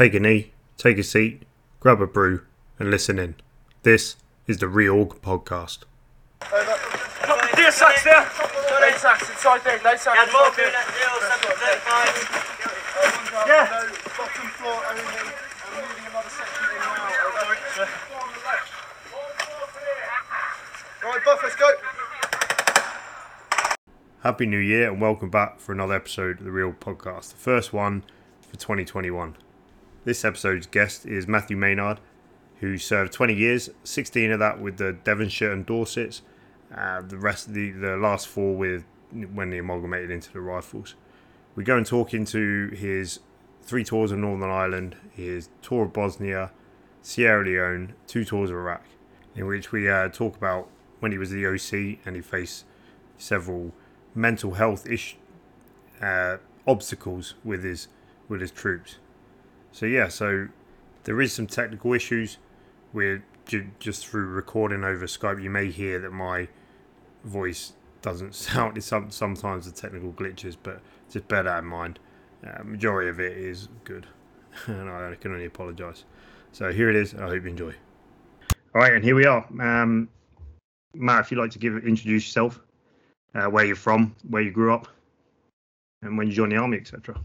Take a knee, take a seat, grab a brew, and listen in. This is the Reorg Podcast. Inside there. Yeah. Buff, let's go. Happy New Year and welcome back for another episode of the Reorg Podcast, the first one for 2021. This episode's guest is Matthew Maynard, who served 20 years, 16 of that with the Devonshire and Dorsets, uh, the rest of the, the last four with when they amalgamated into the Rifles. We go and talk into his three tours of Northern Ireland, his tour of Bosnia, Sierra Leone, two tours of Iraq, in which we uh, talk about when he was the OC and he faced several mental health ish, uh, obstacles with his with his troops. So yeah, so there is some technical issues. We're ju- just through recording over Skype. You may hear that my voice doesn't sound. It's some, sometimes the technical glitches, but just bear that in mind. Uh, majority of it is good, and I can only apologise. So here it is. I hope you enjoy. All right, and here we are. Um, Matt, if you'd like to give introduce yourself, uh, where you're from, where you grew up, and when you joined the army, etc.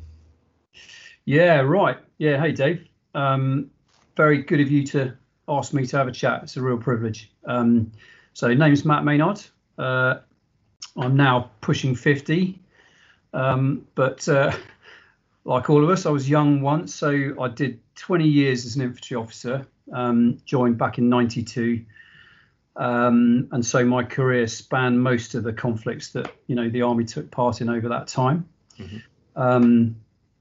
Yeah, right. Yeah, hey Dave. Um, very good of you to ask me to have a chat. It's a real privilege. Um, so, name's Matt Maynard. Uh, I'm now pushing 50, um, but uh, like all of us, I was young once. So I did 20 years as an infantry officer. Um, joined back in '92. Um, and so my career spanned most of the conflicts that you know the army took part in over that time. Um,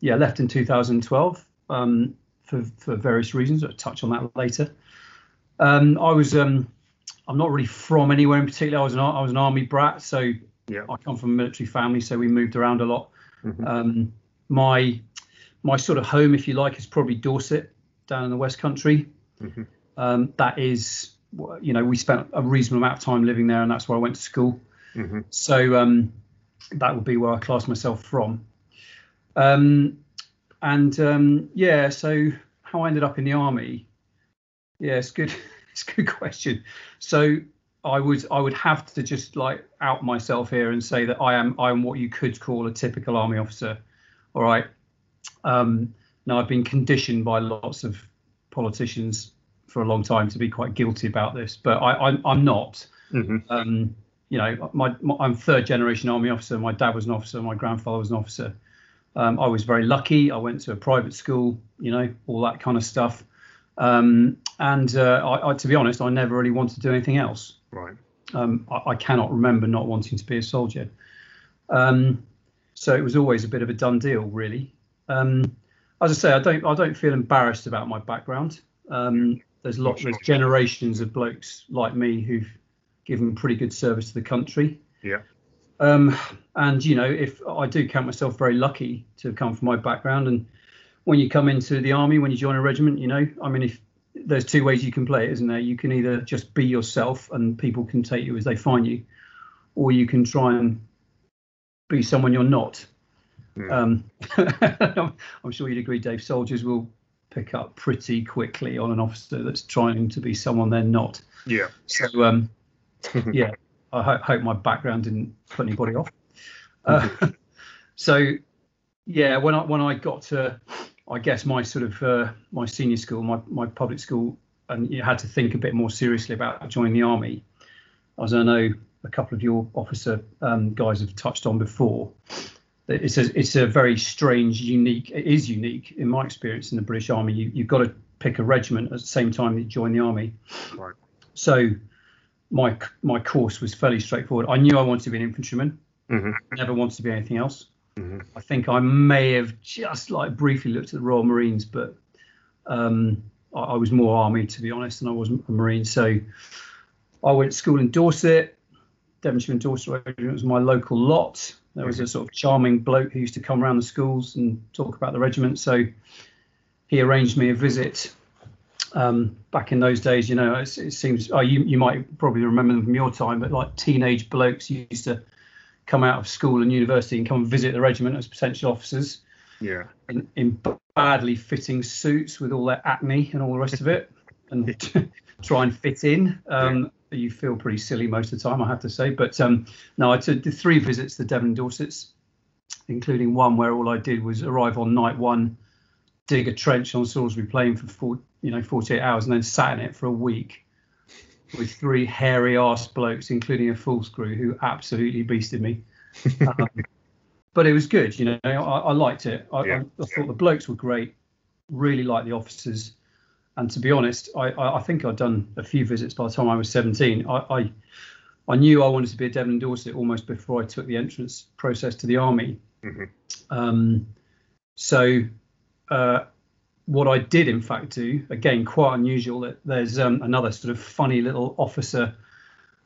yeah, left in 2012 um, for for various reasons. I'll touch on that later. Um, I was um, I'm not really from anywhere in particular. I was an I was an army brat, so Yeah. I come from a military family, so we moved around a lot. Mhm. Um, my my sort of home, if you like, is probably Dorset down in the West Country. Mhm. Um, that is, you know, we spent a reasonable amount of time living there, and that's where I went to school. hmm So um, that would be where I class myself from. Um, and um, yeah, so how I ended up in the army? Yeah, it's good. It's a good question. So I would I would have to just like out myself here and say that I am I am what you could call a typical army officer. All right. Um, now I've been conditioned by lots of politicians for a long time to be quite guilty about this, but I, I'm I'm not hmm um, you know, my, my I'm third generation army officer. My dad was an officer. My grandfather was an officer. Um, I was very lucky. I went to a private school, you know, all that kind of stuff. Um, and uh, I, I, to be honest, I never really wanted to do anything else. Right. Um, I, I cannot remember not wanting to be a soldier. Um, so it was always a bit of a done deal, really. Um, as I say, I don't I don't feel embarrassed about my background. Um, there's lots there's generations of blokes like me who've given pretty good service to the country. Yeah. Um, and you know, if I do count myself very lucky to have come from my background, and when you come into the army, when you join a regiment, you know, I mean, if there's two ways you can play it, isn't there? You can either just be yourself and people can take you as they find you, or you can try and be someone you're not. Mm. Um, I'm sure you'd agree, Dave. Soldiers will pick up pretty quickly on an officer that's trying to be someone they're not. Yeah. So, um, yeah, I ho- hope my background didn't put anybody off. Uh, so, yeah, when I when I got to, I guess my sort of uh, my senior school, my my public school, and you had to think a bit more seriously about joining the army. As I know a couple of your officer um, guys have touched on before, it's a it's a very strange, unique. It is unique in my experience in the British Army. You you've got to pick a regiment at the same time that you join the army. Right. So my my course was fairly straightforward. I knew I wanted to be an infantryman. hmm Never wanted to be anything else. hmm I think I may have just like briefly looked at the Royal Marines, but um, I, I was more army to be honest, and I wasn't a Marine. So I went to school in Dorset. Devonshire and Dorset Regiment was my local lot. There was a sort of charming bloke who used to come around the schools and talk about the regiment. So he arranged me a visit. Um, back in those days, you know, it, it seems oh, you you might probably remember them from your time, but like teenage blokes used to come out of school and university and come and visit the regiment as potential officers. Yeah. in, in badly fitting suits with all their acne and all the rest of it, and try and fit in. Um, You feel pretty silly most of the time, I have to say. But um, no, I did three visits to Devon and Dorsets, including one where all I did was arrive on night one, dig a trench on Salisbury Plain for four, you know 48 hours, and then sat in it for a week with three hairy ass blokes, including a full screw who absolutely beasted me. Um, but it was good, you know. I, I liked it. I, Yeah. I, I thought the blokes were great. Really liked the officers, and to be honest, I, I, I think I'd done a few visits by the time I was 17. I, I I knew I wanted to be a Devon and Dorset almost before I took the entrance process to the army. Mhm. Um, so uh, what I did, in fact, do again quite unusual. That there's um, another sort of funny little officer,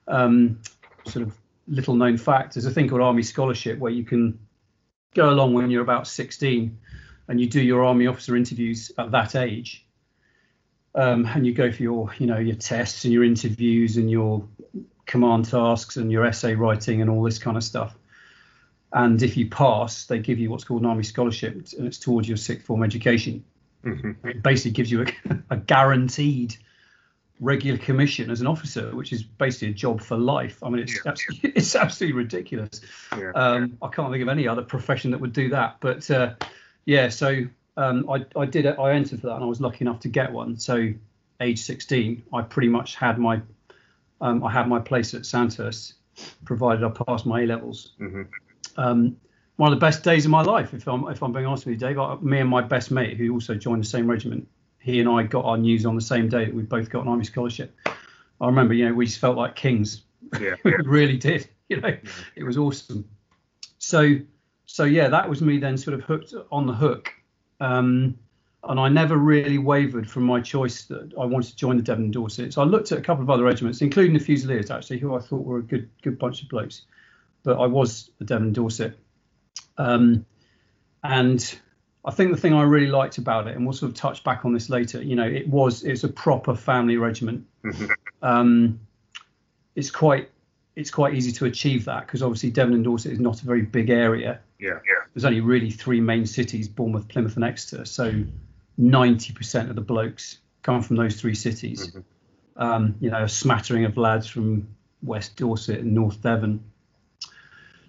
um, sort of little known fact. There's a thing called Army Scholarship where you can go along when you're about 16, and you do your Army officer interviews at that age. Um, and you go for your, you know, your tests and your interviews and your command tasks and your essay writing and all this kind of stuff. And if you pass, they give you what's called an Army Scholarship, and it's towards your sixth form education hmm it basically gives you a, a guaranteed regular commission as an officer, which is basically a job for life. I mean, it's Yeah. absolutely, it's absolutely ridiculous. Yeah. Um, I can't think of any other profession that would do that. But uh, yeah, so um, I, I did it. I entered for that, and I was lucky enough to get one. So age 16, I pretty much had my um, I had my place at Sandhurst, provided I passed my A levels hmm um, one of the best days of my life, if I'm if I'm being honest with you, Dave. I, me and my best mate, who also joined the same regiment, he and I got our news on the same day that we both got an army scholarship. I remember, you know, we just felt like kings. Yeah. we really did. You know, it was awesome. So, so yeah, that was me then sort of hooked on the hook, um, and I never really wavered from my choice that I wanted to join the Devon and Dorset. So I looked at a couple of other regiments, including the Fusiliers actually, who I thought were a good good bunch of blokes, but I was the Devon and Dorset. Um, and I think the thing I really liked about it, and we'll sort of touch back on this later, you know, it was it's a proper family regiment. Mhm. Um, it's quite it's quite easy to achieve that because obviously Devon and Dorset is not a very big area. Yeah. Yeah. There's only really three main cities: Bournemouth, Plymouth, and Exeter. So 90% of the blokes come from those three cities. Mhm. Um, you know, a smattering of lads from West Dorset and North Devon.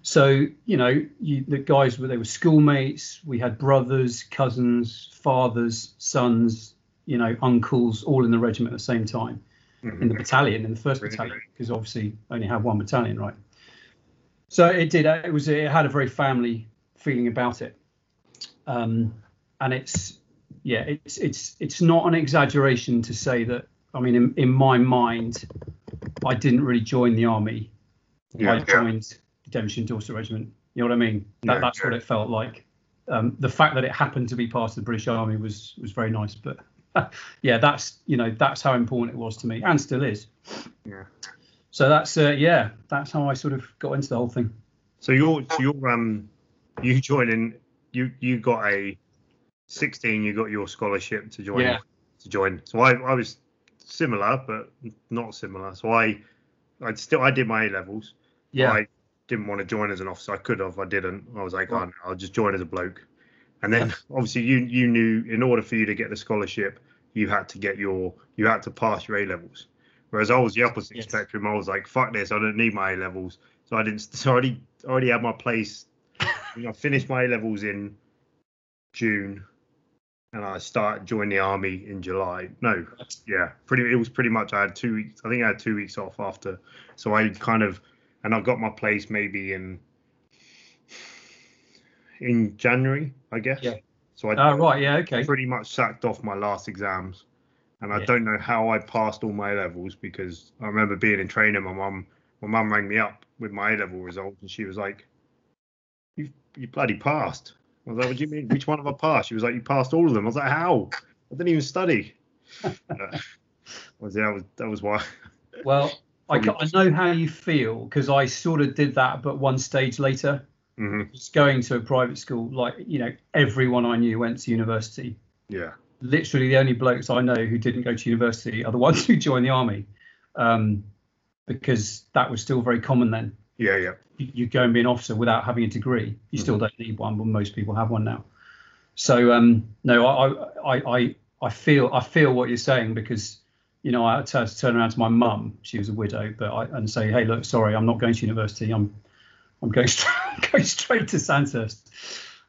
So you know, you, the guys were they were schoolmates. We had brothers, cousins, fathers, sons, you know, uncles, all in the regiment at the same time in the Mhm. battalion, in the first Really battalion, because obviously only had one battalion, right? So it did. uh, It was. It had a very family feeling about it, um, and it's yeah. It's it's it's not an exaggeration to say that. I mean, in, in my mind, I didn't really join the army. Yeah. I joined the And Dorset Regiment. You know what I mean? That, Yeah, that's what it felt like. Um, the fact that it happened to be part of the British Army was was very nice, but yeah, that's you know that's how important it was to me, and still is. Yeah. So that's uh, yeah, that's how I sort of got into the whole thing. So you're so you're um you joining you you got a 16 you got your scholarship to join Yeah. to join. So I I was similar but not similar. So I I still I did my A levels. Yeah, I didn't want to join as an officer. I could have. I didn't. I was like, Right. oh, I'll just join as a bloke. And then obviously you you knew in order for you to get the scholarship, you had to get your you had to pass your A levels. Whereas I was the opposite Yes. spectrum. I was like, fuck this, I don't need my A levels. So I didn't. So I already already had my place. You know, I finished my A levels in June, and I started joining the army in July. No, yeah, pretty. It was pretty much. I had two weeks. I think I had two weeks off after. So I kind of, and I got my place maybe in in January, I guess. Yeah. So I Oh, right. Yeah. Okay. pretty much sacked off my last exams, and I Yeah. don't know how I passed all my levels because I remember being in training. My mum, my mum rang me up with my A level results, and she was like, "You, you bloody passed." I was like, "What do you mean? Which one have I passed?" She was like, "You passed all of them." I was like, "How? I didn't even study." Uh, was that was that was why? Well, I, I know how you feel because I sort of did that, but one stage later. hmm Just going to a private school, like you know, everyone I knew went to university. Yeah, literally the only blokes I know who didn't go to university are the ones who joined the army, um, because that was still very common then. yeah, yeah. You, you go and be an officer without having a degree. You still Mm-hmm. don't need one, but most people have one now. So um, no, I, I I I feel I feel what you're saying because you know I had to turn around to my mum. She was a widow, but I and say, hey, look, sorry, I'm not going to university. I'm I'm going straight, going straight to Sandhurst.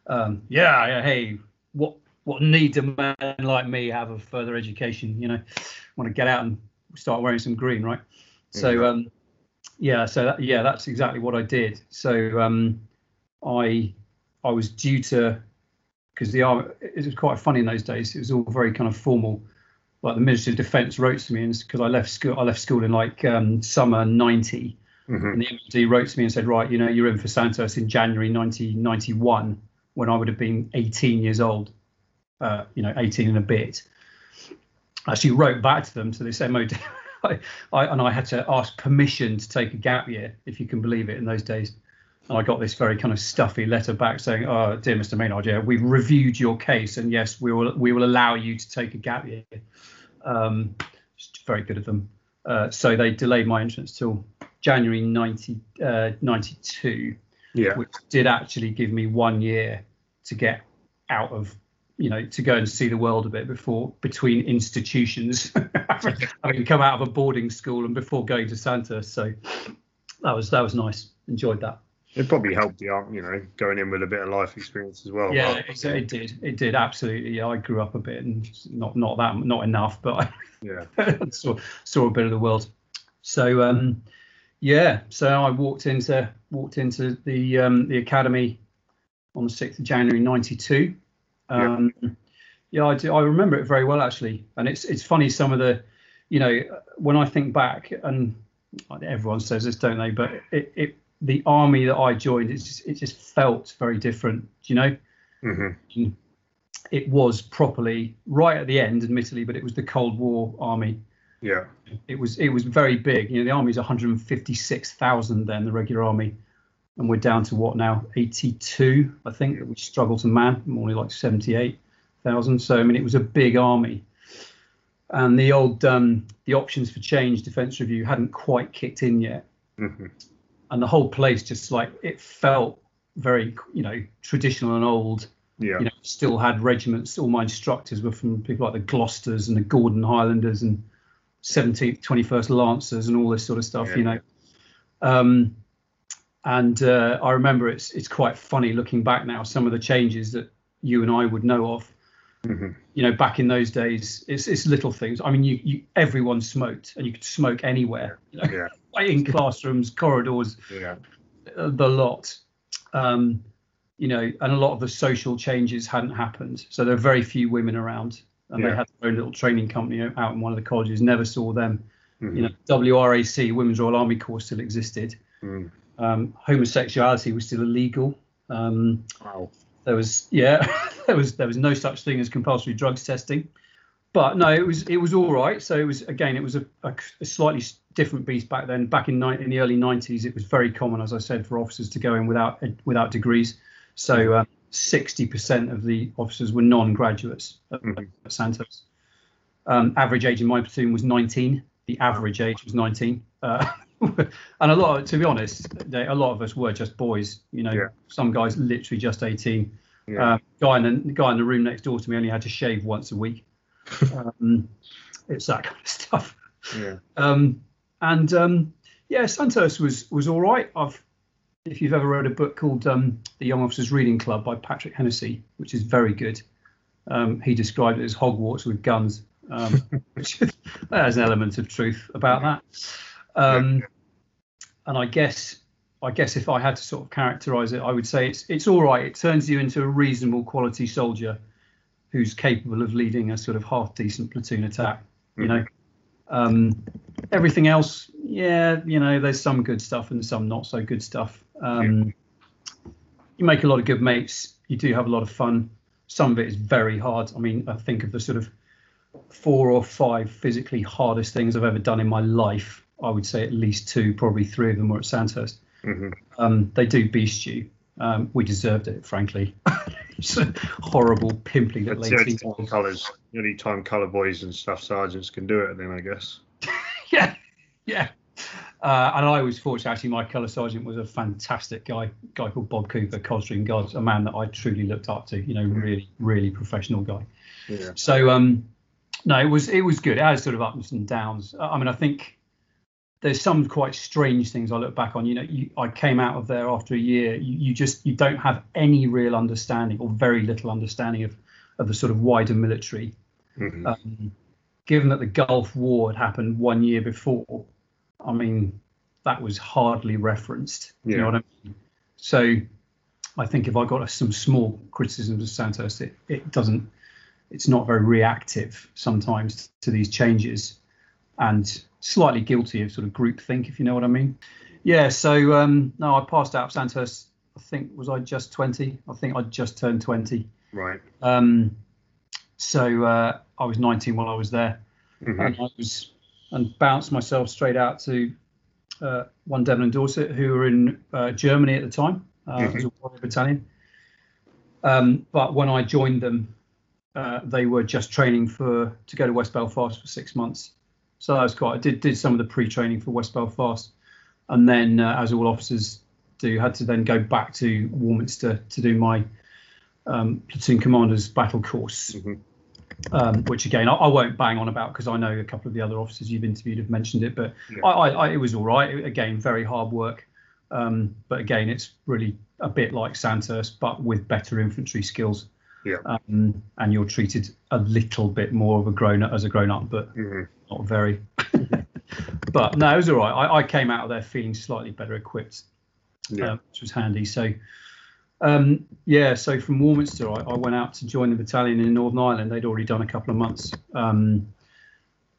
Um, yeah, yeah, hey, what what need a man like me have of further education? You know, want to get out and start wearing some green, right? So um, yeah, so that, yeah, that's exactly what I did. So um, I I was due to because the army it was quite funny in those days. It was all very kind of formal. Like the Ministry of Defence wrote to me, and because I left school, I left school in like um, summer '90, hmm and the MD wrote to me and said, right, you know, you're in for Sandhurst in January 1991, when I would have been 18 years old, uh, you know, 18 and a bit. I actually wrote back to them to this MOD, I, I, and I had to ask permission to take a gap year, if you can believe it, in those days. And I got this very kind of stuffy letter back saying, "Oh, dear Mr. Maynard, yeah, we've reviewed your case, and yes, we will we will allow you to take a gap year." Um, very good of them. Uh, so they delayed my entrance till January 90, uh, 92, Yeah. which did actually give me one year to get out of, you know, to go and see the world a bit before between institutions, having come out of a boarding school and before going to Sandhurst. So that was that was nice. Enjoyed that. It probably helped you out, you know, going in with a bit of life experience as well. Yeah, it, it did. It did absolutely. Yeah, I grew up a bit and not not that not enough, but I Yeah. saw saw a bit of the world. So um, yeah, so I walked into walked into the um, the academy on the sixth of January '92. Um, yeah, I do. I remember it very well actually, and it's it's funny some of the, you know, when I think back, and everyone says this, don't they? But it, it the army that I joined, it just it just felt very different. Do you know? hmm It was properly right at the end, admittedly, but it was the Cold War army Yeah. it was it was very big. You know, the army's 156,000 then, the regular army, and we're down to what now? 82, I think, that we struggle to man, more like 78,000. So I mean, it was a big army, and the old um, the options for change defence review hadn't quite kicked in yet, hmm and the whole place just like it felt very you know traditional and old Yeah. you know, still had regiments. All my instructors were from people like the Gloucesters and the Gordon Highlanders and 17th, 21st Lancers and all this sort of stuff, Yeah. you know. Um, and uh, I remember it's it's quite funny looking back now. Some of the changes that you and I would know of. Hmm You know, back in those days, it's it's little things. I mean, you you everyone smoked, and you could smoke anywhere. You know, Yeah. in classrooms, corridors, Yeah. uh, the lot. Um, you know, and a lot of the social changes hadn't happened. So there are very few women around, and Yeah. they had their own little training company out in one of the colleges. Never saw them. Mhm. You know, WRAC, Women's Royal Army Corps, still existed. Mm. Um, homosexuality was still illegal. Um, Wow. There was, yeah, there was there was no such thing as compulsory drugs testing. But no, it was it was all right. So it was again, it was a, a, a slightly different beast back then. Back in ni- in the early 90s, it was very common, as I said, for officers to go in without without degrees. So uh, 60% of the officers were non-graduates at, Mhm. at Sandhurst. Um, average age in my platoon was 19. The average age was 19. Uh, and a lot, of, to be honest, they, a lot of us were just boys. You know, Yeah. some guys literally just 18. Yeah. Um, guy in the, guy in the room next door to me only had to shave once a week. um, it's that kind of stuff. yeah. Um, and um, yeah, Sandhurst was was all right. I've if you've ever read a book called um, The Young Officers Reading Club by Patrick Hennessey, which is very good. Um, he described it as Hogwarts with guns, um, which there's an element of truth about that. Um, and I guess I guess if I had to sort of characterize it, I would say it's it's all right. It turns you into a reasonable quality soldier who's capable of leading a sort of half decent platoon attack. You know, um, everything else, yeah, you know, there's some good stuff and some not so good stuff. Um, You make a lot of good mates. You do have a lot of fun. Some of it is very hard. I mean, I think of the sort of four or five physically hardest things I've ever done in my life. I would say at least two, probably three of them were at Sandhurst. hmm Um, they do beast you. Um, we deserved it, frankly. It's a horrible, pimply little That's the only 18 time colours, the only time colour boys and stuff sergeants can do it. Then I guess. yeah, yeah. Uh, and I was fortunate. Actually, my colour sergeant was a fantastic guy, guy called Bob Cooper, Coldstream Guards, a man that I truly looked up to. You know, really, really professional guy. Yeah. So, um, no, it was it was good. It had sort of ups and downs. I mean, I think there's some quite strange things I look back on. You know, you, I came out of there after a year. You, you just you don't have any real understanding or very little understanding of of the sort of wider military. Mhm. Um, given that the Gulf War had happened one year before, I mean, that was hardly referenced. You know what I mean? So, I think if I got some small criticisms of Sandhurst, it, it doesn't, it's not very reactive sometimes to these changes, and slightly guilty of sort of groupthink, if you know what I mean. Yeah. So um, no, I passed out of Sandhurst. I think was I just 20? I think I just turned 20. Right. Um, so uh, I was 19 while I was there, Mhm. and I was and bounced myself straight out to uh, one Devon and Dorset, who were in uh, Germany at the time. Uh, It was a warrior battalion. Um, but when I joined them, uh, they were just training for to go to West Belfast for six months. So that was quite. I did did some of the pre-training for West Belfast, and then uh, as all officers do, had to then go back to Warminster to do my um, platoon commander's battle course, Mhm. um, which again I, I won't bang on about because I know a couple of the other officers you've interviewed have mentioned it, but Yeah. I, I, I, it was all right. Again, very hard work, um, but again, it's really a bit like Sandhurst, but with better infantry skills. Yeah. Um, and you're treated a little bit more of a grown up as a grown up, but Mhm. not very. but no, it was all right. I, I came out of there feeling slightly better equipped Yeah. um, which was handy. So, um, yeah, so from Warminster, I, I went out to join the battalion in Northern Ireland. They'd already done a couple of months. Um,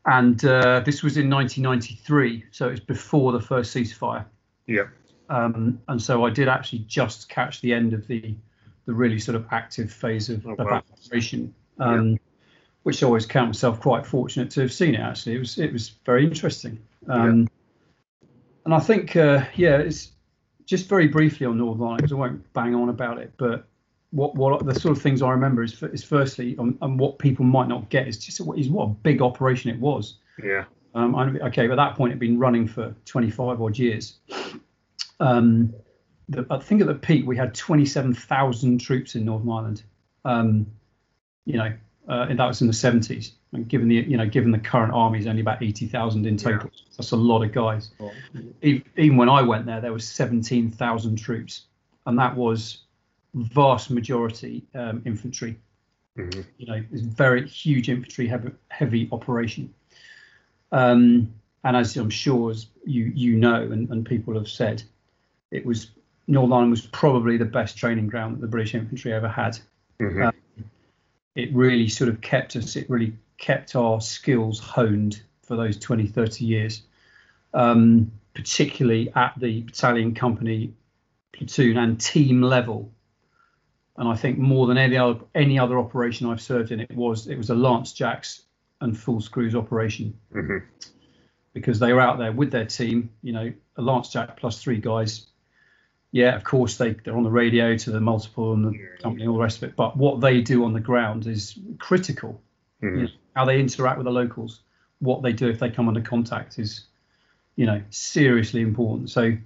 and uh, this was in 1993, so it's before the first ceasefire. Yeah. Um, and so I did actually just catch the end of the the really sort of active phase of, Oh, of wow. operation, um, which I always count myself quite fortunate to have seen it. Actually, it was it was very interesting. Um, And I think, uh, yeah, it's just very briefly on Northern Ireland because I won't bang on about it, but what what the sort of things I remember is, is firstly, um, and what people might not get is just what is what a big operation it was. Yeah. Um, I, okay, but at that point, it'd been running for 25 odd years. Um, the, I think at the peak, we had 27,000 troops in Northern Ireland. Um, you know, uh, and that was in the 70s. And given the, you know, given the current army is only about 80,000 in total, that's a lot of guys. Even, even when I went there, there was 17,000 troops, and that was vast majority um, infantry Mhm. you know, it's very huge infantry heavy, heavy operation. Um, and as I'm sure as you you know and, and people have said, it was Northern Ireland was probably the best training ground that the British infantry ever had. Mhm. Um, it really sort of kept us, it really kept our skills honed for those 20, 30 years, um, particularly at the battalion, company, platoon, and team level and I think more than any other any other operation I've served in, it was it was a Lance Jacks and full screws operation Mhm. because they were out there with their team. You know, a Lance Jack plus three guys. Yeah, of course they they're on the radio to the multiple and the company, all the rest of it. But what they do on the ground is critical. Mhm. You know, how they interact with the locals, what they do if they come under contact is, you know, seriously important. So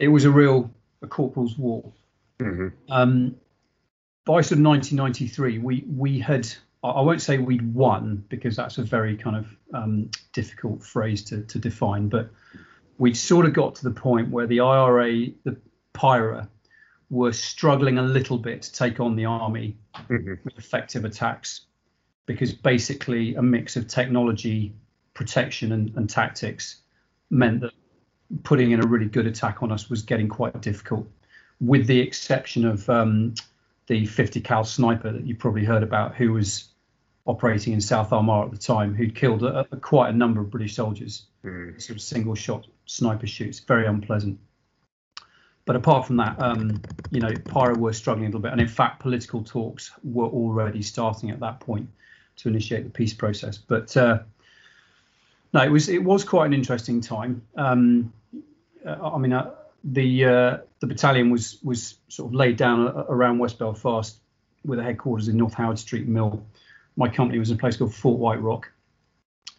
it was a real a corporal's war. Mhm. Um, by sort of 1993, we we had I I won't say we'd won because that's a very kind of um, difficult phrase to, to define, but we'd sort of got to the point where the IRA, the PIRA, were struggling a little bit to take on the army Mhm. with effective attacks because basically a mix of technology, protection, and, and tactics meant that putting in a really good attack on us was getting quite difficult, with the exception of um, the 50 cal sniper that you probably heard about, who was operating in South Armagh at the time, who'd killed a, a, quite a number of British soldiers. Mhm. Sort of single shot sniper shoots, very unpleasant. But apart from that, um, you know, PIRA were struggling a little bit, and in fact, political talks were already starting at that point to initiate the peace process. But uh, no, it was it was quite an interesting time. Um, uh, I mean, uh, the uh, the battalion was was sort of laid down around West Belfast with a headquarters in North Howard Street Mill. My company was in a place called Fort White Rock,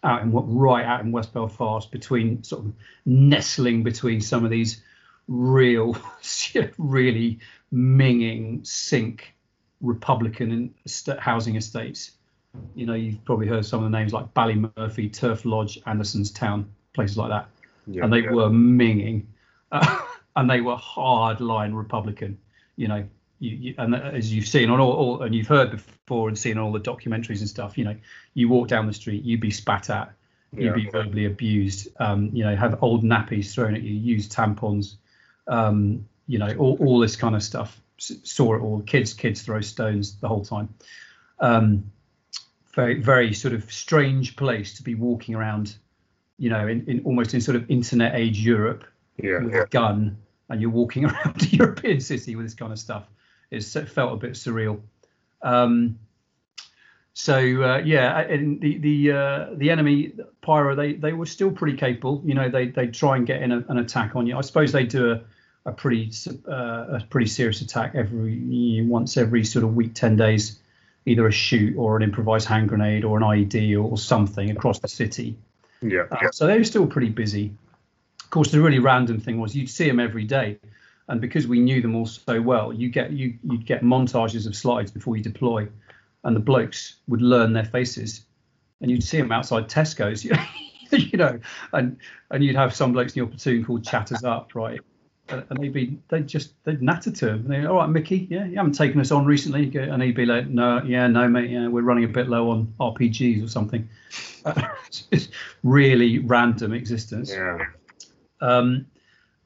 out in what right out in West Belfast, between sort of nestling between some of these real, really minging sink Republican housing estates. You know, you've probably heard some of the names like Ballymurphy, Turf Lodge, Andersonstown, places like that, yeah, and they yeah. were minging, uh, and they were hard line Republican. You know, you, you, and as you've seen on all, all, and you've heard before and seen all the documentaries and stuff, you know, you walk down the street, you'd be spat at, you'd yeah. be verbally abused, um, you know, have old nappies thrown at you, use tampons, um, you know, all, all this kind of stuff. Saw it all. Kids, kids throw stones the whole time. Um, very, very sort of strange place to be walking around, you know, in, in almost in sort of internet age Europe yeah, with yeah. a gun, and you're walking around a European city with this kind of stuff it felt a bit surreal. Um, so uh, yeah, and the the uh, the enemy PIRA they they were still pretty capable. You know, they they try and get in a, an attack on you. I suppose they do a a pretty uh, a pretty serious attack every once every sort of week, ten days, either a shoot or an improvised hand grenade or an IED or, or something across the city. Yeah, uh, yeah. So they were still pretty busy. Of course, the really random thing was you'd see them every day and because we knew them all so well, you get you you'd get montages of slides before you deploy, and the blokes would learn their faces, and you'd see them outside Tesco's, you know, and and you'd have some blokes in your platoon called chatters up, right? And they'd be they just they'd natter to him. They all right, Mickey, yeah, you haven't taken us on recently, and he'd be like, no, yeah, no, mate, yeah, we're running a bit low on RPGs or something. it's really random existence. Yeah. Um,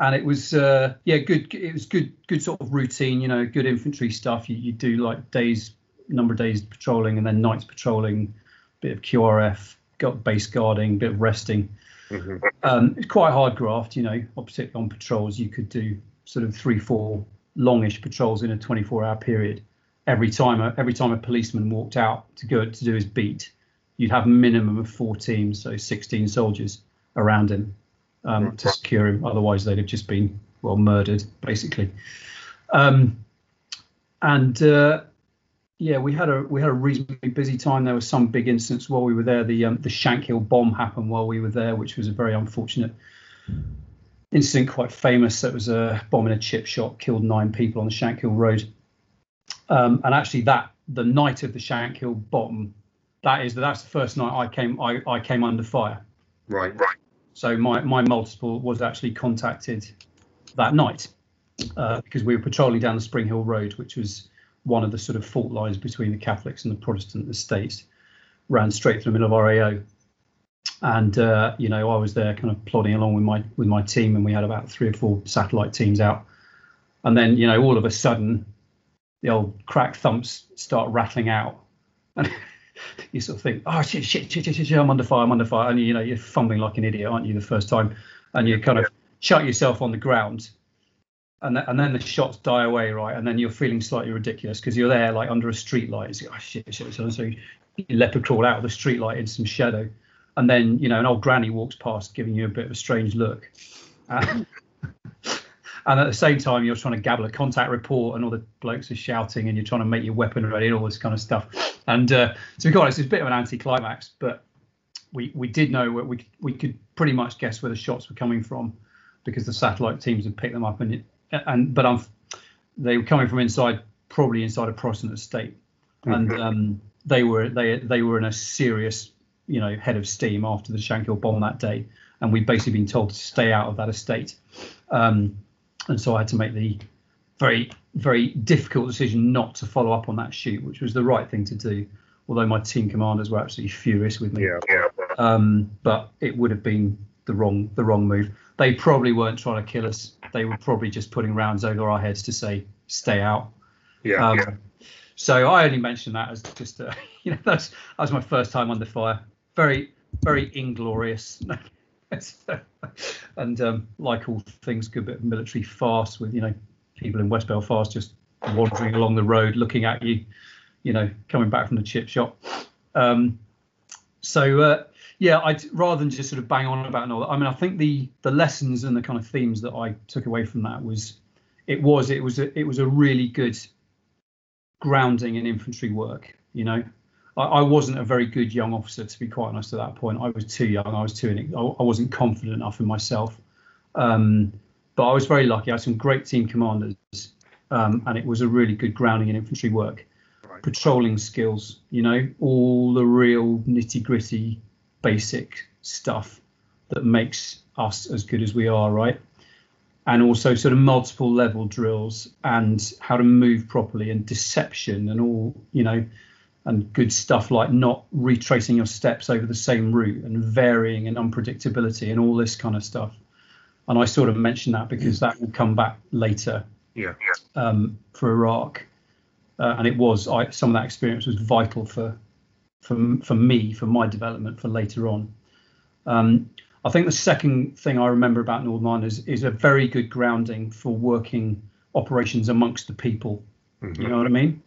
and it was uh, yeah good it was good good sort of routine you know good infantry stuff you, you do like days number of days patrolling and then nights patrolling bit of qrf got base guarding bit of resting mm-hmm. um, it's quite a hard graft you know opposite on patrols you could do sort of three four longish patrols in a 24 hour period every time a, every time a policeman walked out to go to do his beat you'd have a minimum of four teams so 16 soldiers around him um, to secure him. Otherwise, they'd have just been well murdered, basically. Um, and uh, yeah, we had a we had a reasonably busy time. There was some big incidents while we were there. The um, the Shankill bomb happened while we were there, which was a very unfortunate incident, quite famous. It was a bomb in a chip shop, killed nine people on the Shankill Road. Um, and actually, that the night of the Shankill bomb, that is that's the first night I came I, I came under fire. Right, right. So my, my multiple was actually contacted that night uh, because we were patrolling down the Spring Hill Road, which was one of the sort of fault lines between the Catholics and the Protestant estates, ran straight through the middle of RAO. And uh, you know, I was there kind of plodding along with my with my team, and we had about three or four satellite teams out. And then, you know, all of a sudden, the old crack thumps start rattling out, and you sort of think, oh shit, shit, shit, shit, shit, I'm under fire, I'm under fire, and you know you're fumbling like an idiot, aren't you, the first time, and you kind of shut yourself on the ground, and th- and then the shots die away, right, and then you're feeling slightly ridiculous because you're there like under a street light, it's like, oh shit, shit, shit, so you leopard crawl out of the street light in some shadow, and then you know an old granny walks past giving you a bit of a strange look. Uh, and at the same time you're trying to gabble a contact report and all the blokes are shouting and you're trying to make your weapon ready and all this kind of stuff. And uh, to be honest it's a bit of an anticlimax but we we did know where we we could pretty much guess where the shots were coming from because the satellite teams had picked them up and and but I'm, they were coming from inside probably inside a Protestant estate and mm-hmm. um, they were they they were in a serious you know head of steam after the Shankill bomb that day and we'd basically been told to stay out of that estate um, and so I had to make the very very difficult decision not to follow up on that shoot, which was the right thing to do. Although my team commanders were absolutely furious with me. Yeah, yeah. Um, but it would have been the wrong the wrong move. They probably weren't trying to kill us. They were probably just putting rounds over our heads to say stay out. Yeah. Um, yeah. So I only mention that as just a, you know that's that was my first time under fire. Very very inglorious. and um, like all things, good bit of military farce with you know people in West Belfast just wandering along the road, looking at you, you know, coming back from the chip shop. Um, so uh, yeah, I rather than just sort of bang on about and all that. I mean, I think the the lessons and the kind of themes that I took away from that was it was it was a, it was a really good grounding in infantry work. You know, I, I, wasn't a very good young officer, to be quite honest. At that point, I was too young. I was too. I, wasn't confident enough in myself. Um, but I was very lucky. I had some great team commanders, um, and it was a really good grounding in infantry work, right. patrolling skills. You know, all the real nitty gritty, basic stuff that makes us as good as we are, right? And also sort of multiple level drills and how to move properly and deception and all, you know, and good stuff like not retracing your steps over the same route and varying and unpredictability and all this kind of stuff. And I sort of mentioned that because that will come back later. Yeah. Um, for Iraq, uh, and it was I, some of that experience was vital for for for me for my development for later on. Um, I think the second thing I remember about Northern Ireland is, is a very good grounding for working operations amongst the people. Mm-hmm. You know what I mean?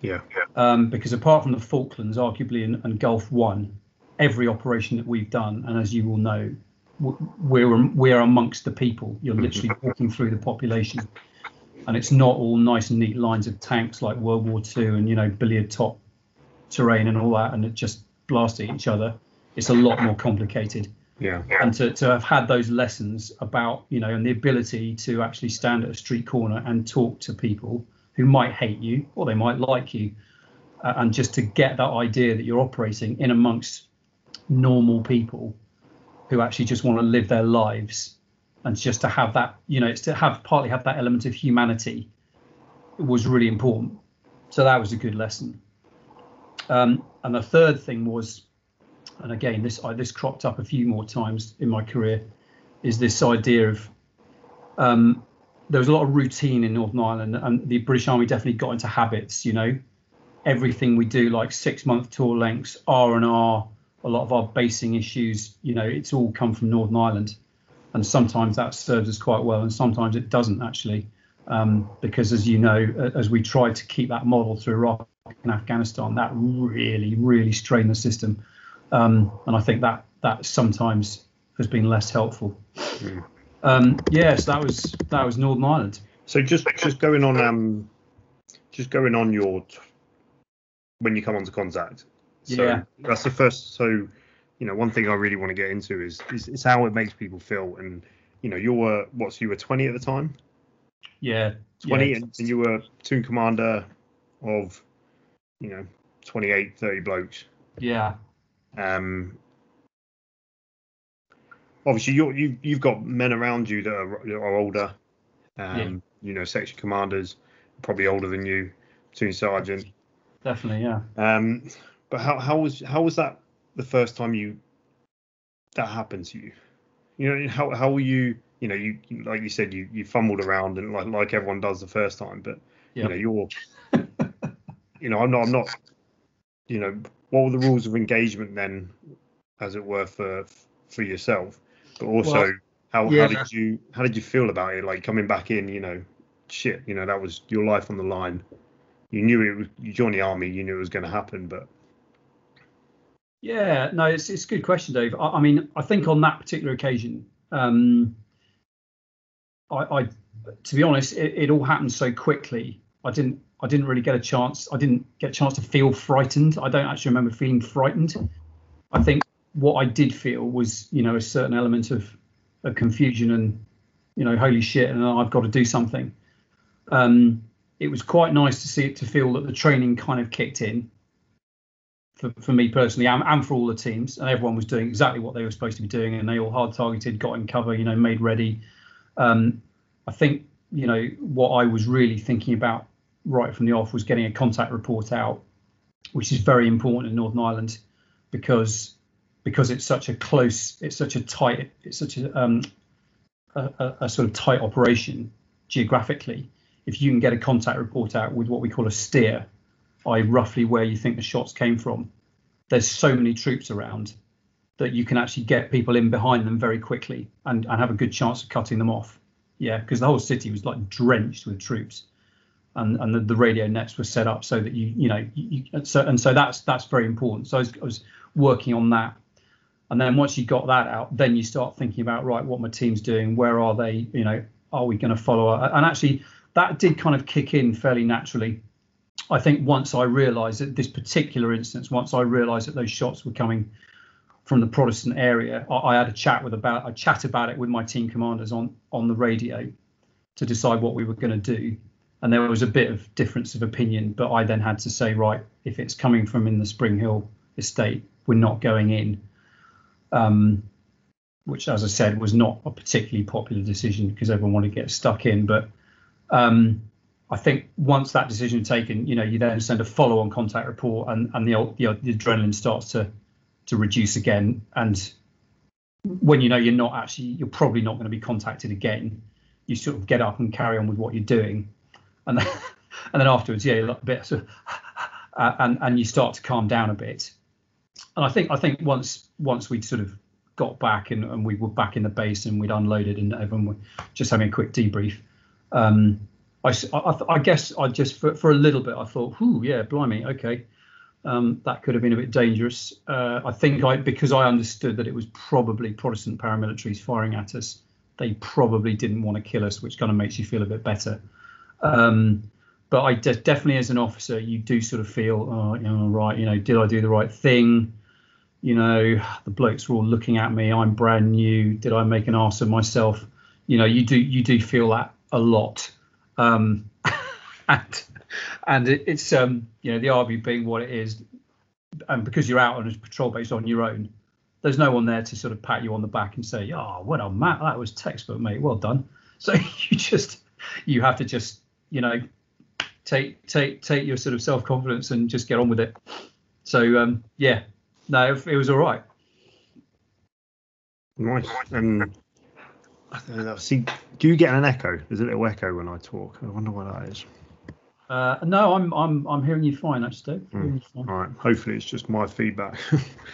Yeah. Um, because apart from the Falklands, arguably, and, and Gulf One, every operation that we've done, and as you will know, we're we're amongst the people. You're literally walking through the population, and it's not all nice and neat lines of tanks like World War II and you know billiard top terrain and all that, and it just blast at each other. It's a lot more complicated. Yeah. And to, to have had those lessons about you know and the ability to actually stand at a street corner and talk to people who might hate you or they might like you, uh, and just to get that idea that you're operating in amongst normal people who actually just want to live their lives and just to have that you know it's to have partly have that element of humanity was really important so that was a good lesson um, and the third thing was and again this I, this cropped up a few more times in my career is this idea of um, there was a lot of routine in Northern Ireland, and the British Army definitely got into habits. You know, everything we do, like six month tour lengths, R and R, a lot of our basing issues. You know, it's all come from Northern Ireland, and sometimes that serves us quite well, and sometimes it doesn't actually, um, because as you know, as we tried to keep that model through Iraq and Afghanistan, that really, really strained the system, um, and I think that that sometimes has been less helpful. Mm. Um, yes, that was that was Northern Ireland. So just just going on um, just going on your when you come onto contact. So yeah. that's the first. So you know, one thing I really want to get into is, is is how it makes people feel. And you know, you were what's you were 20 at the time. Yeah. 20, yeah. And, and you were platoon commander of you know 28, 30 blokes. Yeah. Um, obviously you you you've got men around you that are, that are older, um, yeah. you know, section commanders, probably older than you, platoon sergeant. Definitely, yeah. Um, but how how was how was that the first time you that happened to you? You know, how how were you? You know, you like you said, you you fumbled around and like like everyone does the first time, but yep. you know, you're, you know, I'm not I'm not, you know, what were the rules of engagement then, as it were, for for yourself? but also well, how, yeah, how did you how did you feel about it? Like coming back in, you know, shit, you know, that was your life on the line. You knew it was you joined the army, you knew it was going to happen, but yeah, no, it's it's a good question, Dave. I, I mean, I think on that particular occasion, um, I, I to be honest, it, it all happened so quickly. I didn't I didn't really get a chance. I didn't get a chance to feel frightened. I don't actually remember feeling frightened. I think what I did feel was, you know, a certain element of, of confusion and, you know, holy shit, and I've got to do something. Um, it was quite nice to see it to feel that the training kind of kicked in for, for me personally and, and for all the teams, and everyone was doing exactly what they were supposed to be doing, and they all hard targeted, got in cover, you know, made ready. Um, I think, you know, what I was really thinking about right from the off was getting a contact report out, which is very important in Northern Ireland because because it's such a close, it's such a tight, it's such a, um, a, a, sort of tight operation geographically. If you can get a contact report out with what we call a steer, i.e., roughly where you think the shots came from, there's so many troops around that you can actually get people in behind them very quickly and, and have a good chance of cutting them off. Yeah, because the whole city was like drenched with troops, and and the, the radio nets were set up so that you you know you, so and so that's that's very important. So I was, I was working on that and then once you got that out, then you start thinking about right, what my team's doing, where are they? You know, are we going to follow? And actually, that did kind of kick in fairly naturally. I think once I realised that this particular instance, once I realised that those shots were coming from the Protestant area, I, I, had a chat with about I chat about it with my team commanders on on the radio to decide what we were going to do, and there was a bit of difference of opinion. But I then had to say, right, if it's coming from in the Spring Hill estate, we're not going in. Um, which, as I said, was not a particularly popular decision because everyone wanted to get stuck in. But um, I think once that decision is taken, you know, you then send a follow-on contact report, and and the, the, the adrenaline starts to to reduce again. And when you know you're not actually, you're probably not going to be contacted again, you sort of get up and carry on with what you're doing, and then and then afterwards, yeah, a bit sort of, uh, and and you start to calm down a bit. And I think I think once once we'd sort of got back and, and we were back in the base and we'd unloaded and everyone were just having a quick debrief. Um, I, I, I, guess I just for, for a little bit I thought, whoo, yeah, blimey, okay, um, that could have been a bit dangerous. Uh, I think I because I understood that it was probably Protestant paramilitaries firing at us. They probably didn't want to kill us, which kind of makes you feel a bit better. Um, but I de- definitely, as an officer, you do sort of feel, oh, you know, right, you know, did I do the right thing? you know, the blokes were all looking at me. I'm brand new. Did I make an ass of myself? You know, you do you do feel that a lot, um, and and it, it's um, you know the RB being what it is, and because you're out on a patrol base on your own, there's no one there to sort of pat you on the back and say, "Oh, well done, Matt. That was textbook, mate. Well done." So you just you have to just you know take take take your sort of self confidence and just get on with it. So um, yeah, no, it was all right. Nice. Um, see, do you get an echo? There's a little echo when I talk. I wonder what that is. Uh, no, I'm I'm I'm hearing you fine, actually. Mm. Fine. All right. Hopefully, it's just my feedback.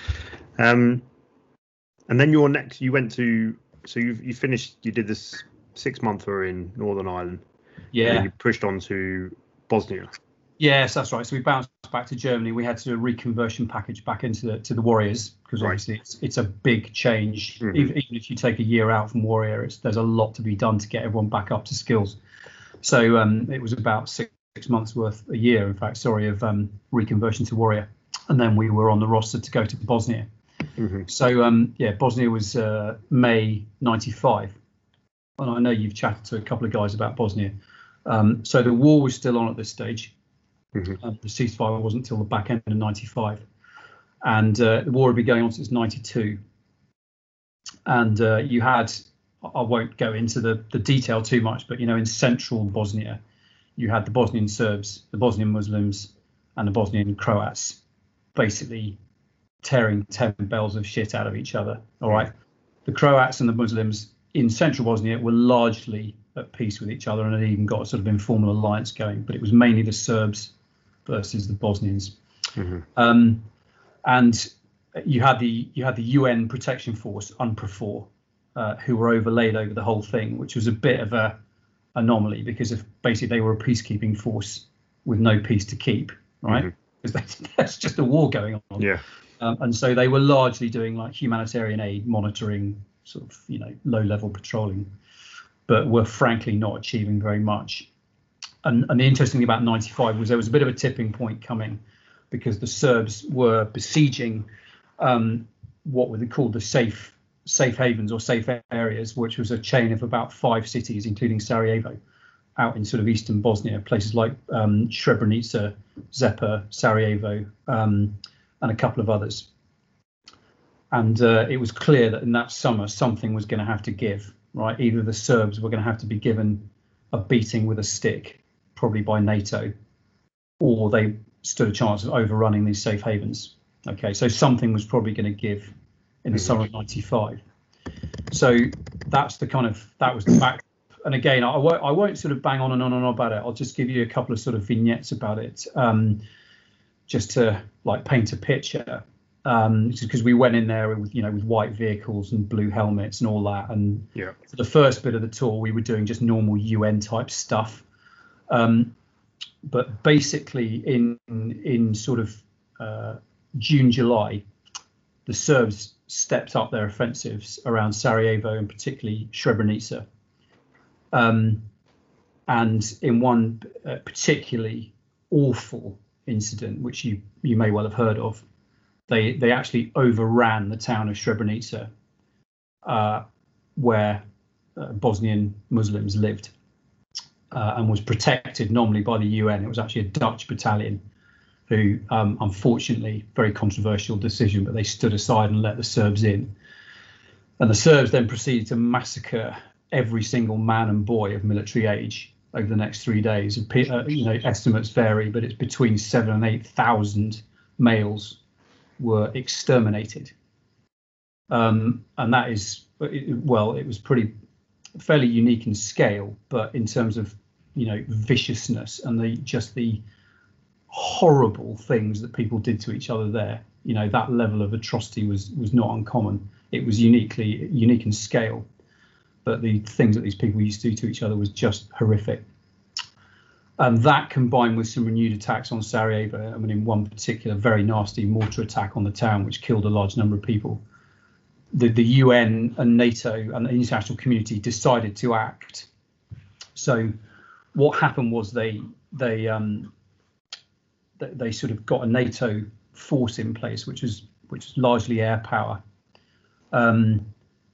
um, and then your next, you went to, so you you finished, you did this six monther in Northern Ireland. Yeah. you pushed on to Bosnia. Yes, that's right. So we bounced back to Germany. We had to do a reconversion package back into the to the Warriors because right. obviously it's it's a big change. Mm-hmm. Even, even, if you take a year out from Warrior, there's a lot to be done to get everyone back up to skills. So um, it was about six, six, months worth, a year, in fact, sorry, of um, reconversion to Warrior, and then we were on the roster to go to Bosnia. Mm-hmm. So um, yeah, Bosnia was uh, May '95, and I know you've chatted to a couple of guys about Bosnia. Um, so the war was still on at this stage. Mm-hmm. Um, the ceasefire wasn't until the back end of 95. And uh, the war had been going on since 92. And uh, you had, I won't go into the, the detail too much, but you know, in central Bosnia, you had the Bosnian Serbs, the Bosnian Muslims, and the Bosnian Croats basically tearing 10 bells of shit out of each other. All right. The Croats and the Muslims in central Bosnia were largely at peace with each other and had even got a sort of informal alliance going, but it was mainly the Serbs versus the Bosnians. Mm-hmm. Um, and you had the you had the UN Protection Force UNPROFOR, uh, who were overlaid over the whole thing, which was a bit of a anomaly because if basically they were a peacekeeping force with no peace to keep, right? Because mm-hmm. that's just a war going on. Yeah. Um, and so they were largely doing like humanitarian aid monitoring, sort of you know low level patrolling, but were frankly not achieving very much and, and the interesting thing about 95 was there was a bit of a tipping point coming because the Serbs were besieging um, what were they called the safe safe havens or safe areas, which was a chain of about five cities, including Sarajevo, out in sort of eastern Bosnia, places like um, Srebrenica, Zepa, Sarajevo, um, and a couple of others. And uh, it was clear that in that summer something was going to have to give, right? Either the Serbs were going to have to be given a beating with a stick, probably by NATO, or they stood a chance of overrunning these safe havens. Okay, so something was probably going to give in the mm-hmm. summer of '95. So that's the kind of that was the back. And again, I won't, I won't sort of bang on and on and on about it. I'll just give you a couple of sort of vignettes about it, um, just to like paint a picture. Um, because we went in there with you know with white vehicles and blue helmets and all that. And yeah. for the first bit of the tour, we were doing just normal UN type stuff. Um, but basically, in in sort of uh, June, July, the Serbs stepped up their offensives around Sarajevo and particularly Srebrenica. Um, and in one uh, particularly awful incident, which you you may well have heard of. They they actually overran the town of Srebrenica, uh, where uh, Bosnian Muslims lived, uh, and was protected normally by the UN. It was actually a Dutch battalion who, um, unfortunately, very controversial decision, but they stood aside and let the Serbs in. And the Serbs then proceeded to massacre every single man and boy of military age over the next three days. Uh, you know, estimates vary, but it's between seven and eight thousand males were exterminated. Um, and that is, well, it was pretty fairly unique in scale, but in terms of you know viciousness and the just the horrible things that people did to each other there, you know, that level of atrocity was was not uncommon. It was uniquely unique in scale, but the things that these people used to do to each other was just horrific. And that combined with some renewed attacks on Sarajevo, I mean, in one particular very nasty mortar attack on the town, which killed a large number of people, the, the UN and NATO and the international community decided to act. So, what happened was they they um, they, they sort of got a NATO force in place, which is which was largely air power, um,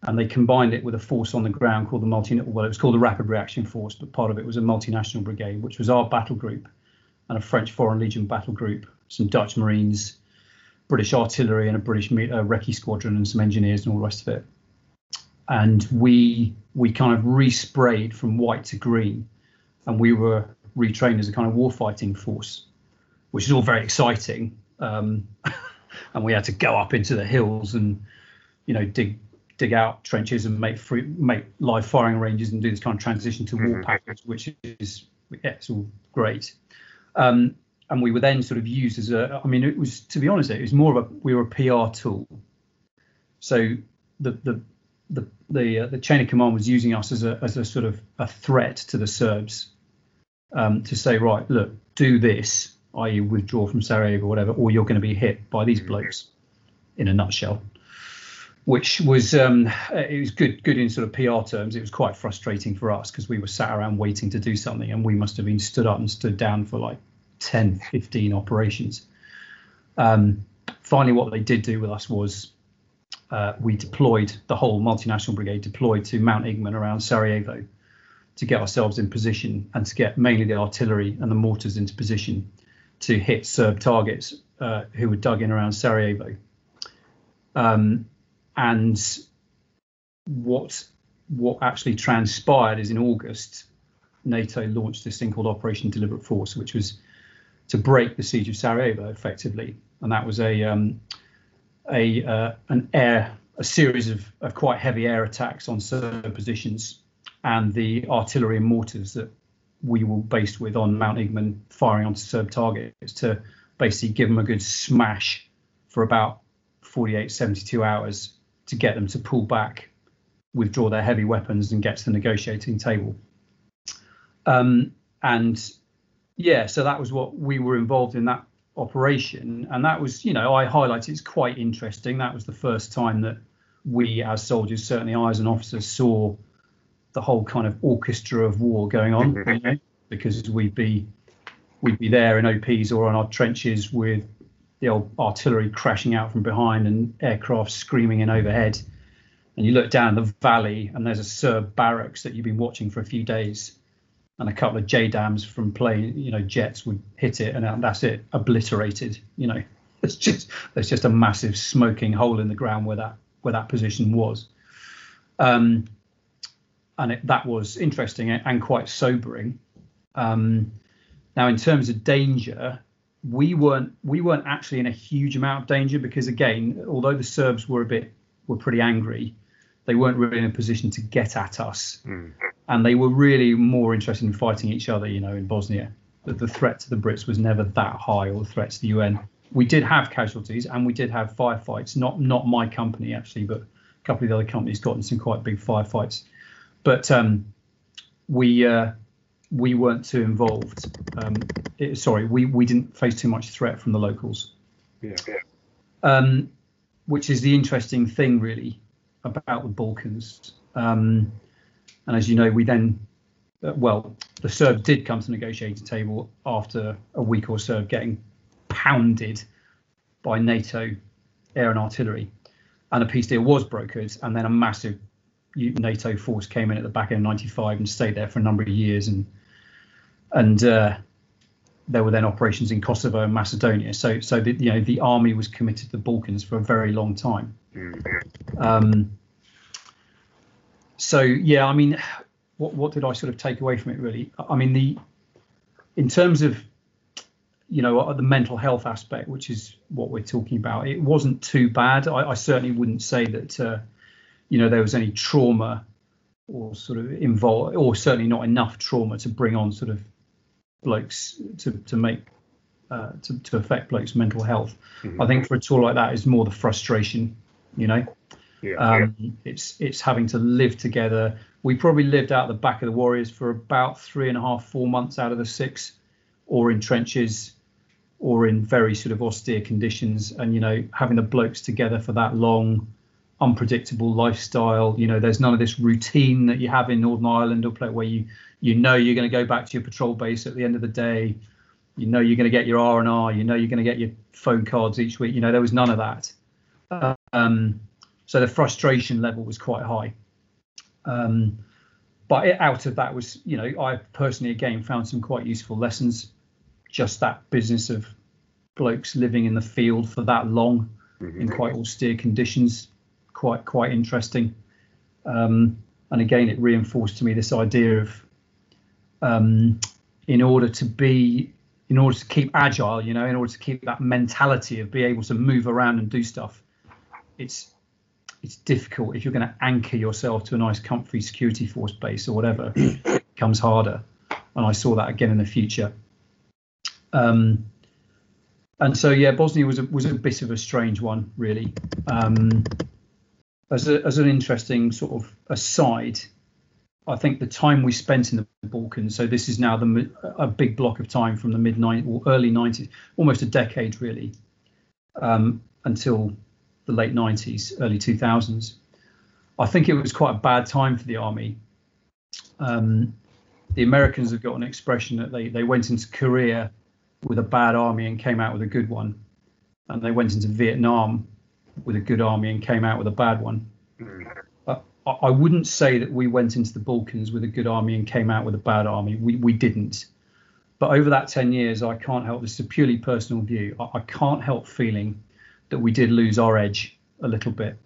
and they combined it with a force on the ground called the multi well it was called the rapid reaction force but part of it was a multinational brigade which was our battle group and a french foreign legion battle group some dutch marines british artillery and a british uh, recce squadron and some engineers and all the rest of it. And we we kind of resprayed from white to green and we were retrained as a kind of warfighting force which is all very exciting. Um, and we had to go up into the hills and you know dig dig out trenches and make free, make live firing ranges and do this kind of transition to war mm-hmm. which is yeah, it's all great. Um, and we were then sort of used as a, I mean, it was to be honest, it was more of a we were a PR tool. So the the the the, uh, the chain of command was using us as a as a sort of a threat to the Serbs um, to say, right, look, do this, i.e., withdraw from Sarajevo or whatever, or you're going to be hit by these mm-hmm. blokes. In a nutshell which was um, it was good good in sort of PR terms. It was quite frustrating for us because we were sat around waiting to do something, and we must have been stood up and stood down for like 10, 15 operations. Um, finally, what they did do with us was uh, we deployed the whole multinational brigade deployed to Mount Igman around Sarajevo to get ourselves in position and to get mainly the artillery and the mortars into position to hit Serb targets uh, who were dug in around Sarajevo. Um, and what what actually transpired is in August, NATO launched this thing called Operation Deliberate Force, which was to break the siege of Sarajevo effectively, and that was a um, a uh, an air a series of, of quite heavy air attacks on Serb positions and the artillery and mortars that we were based with on Mount Igman firing onto Serb targets to basically give them a good smash for about 48 72 hours to get them to pull back, withdraw their heavy weapons, and get to the negotiating table. Um, and yeah, so that was what we were involved in that operation, and that was, you know, I highlighted it's quite interesting. That was the first time that we, as soldiers, certainly I as an officer, saw the whole kind of orchestra of war going on, you know, because we'd be we'd be there in OPs or on our trenches with the old artillery crashing out from behind and aircraft screaming in overhead. And you look down the valley and there's a Serb barracks that you've been watching for a few days, and a couple of JDAMs from plane, you know, jets would hit it, and that's it, obliterated. You know, it's just there's just a massive smoking hole in the ground where that where that position was. Um, and it, that was interesting and quite sobering. Um, now, in terms of danger, we weren't we weren't actually in a huge amount of danger because again, although the Serbs were a bit were pretty angry, they weren't really in a position to get at us, mm. and they were really more interested in fighting each other. You know, in Bosnia, that the threat to the Brits was never that high, or the threat to the UN. We did have casualties and we did have firefights. Not not my company actually, but a couple of the other companies got in some quite big firefights. But um, we uh, we weren't too involved. Um, it, sorry, we, we didn't face too much threat from the locals. Yeah. Um, which is the interesting thing, really, about the Balkans. Um, and as you know, we then uh, well, the Serbs did come to the negotiating table after a week or so of getting pounded by NATO air and artillery, and a peace deal was brokered, and then a massive NATO force came in at the back end of '95 and stayed there for a number of years, and and uh, there were then operations in Kosovo and Macedonia. So so the, you know the army was committed to the Balkans for a very long time. Um, so yeah, I mean, what what did I sort of take away from it really? I mean the in terms of you know the mental health aspect, which is what we're talking about, it wasn't too bad. I, I certainly wouldn't say that uh, you know there was any trauma or sort of involved, or certainly not enough trauma to bring on sort of blokes to to make uh, to to affect blokes' mental health. Mm-hmm. I think for a tour like that is more the frustration, you know. Yeah, um, yeah. It's it's having to live together. We probably lived out the back of the Warriors for about three and a half, four months out of the six, or in trenches, or in very sort of austere conditions. And you know, having the blokes together for that long, unpredictable lifestyle. You know, there's none of this routine that you have in Northern Ireland or where you you know you're going to go back to your patrol base at the end of the day. You know you're going to get your R and R. You know you're going to get your phone cards each week. You know there was none of that. Um, so the frustration level was quite high. Um, but it, out of that was, you know, I personally again found some quite useful lessons. Just that business of blokes living in the field for that long mm-hmm. in quite austere conditions, quite quite interesting. Um, and again, it reinforced to me this idea of um, in order to be in order to keep agile you know in order to keep that mentality of be able to move around and do stuff it's it's difficult if you're going to anchor yourself to a nice comfy security force base or whatever it becomes harder. And i saw that again in the future. Um, and so yeah bosnia was a, was a bit of a strange one really. Um, as, a, as an interesting sort of aside I think the time we spent in the Balkans, so this is now the a big block of time from the mid 90s or early 90s, almost a decade really, um, until the late 90s, early 2000s. I think it was quite a bad time for the army. Um, the Americans have got an expression that they, they went into Korea with a bad army and came out with a good one, and they went into Vietnam with a good army and came out with a bad one. Mm. I wouldn't say that we went into the Balkans with a good army and came out with a bad army. We we didn't. But over that 10 years, I can't help this is a purely personal view. I, I can't help feeling that we did lose our edge a little bit,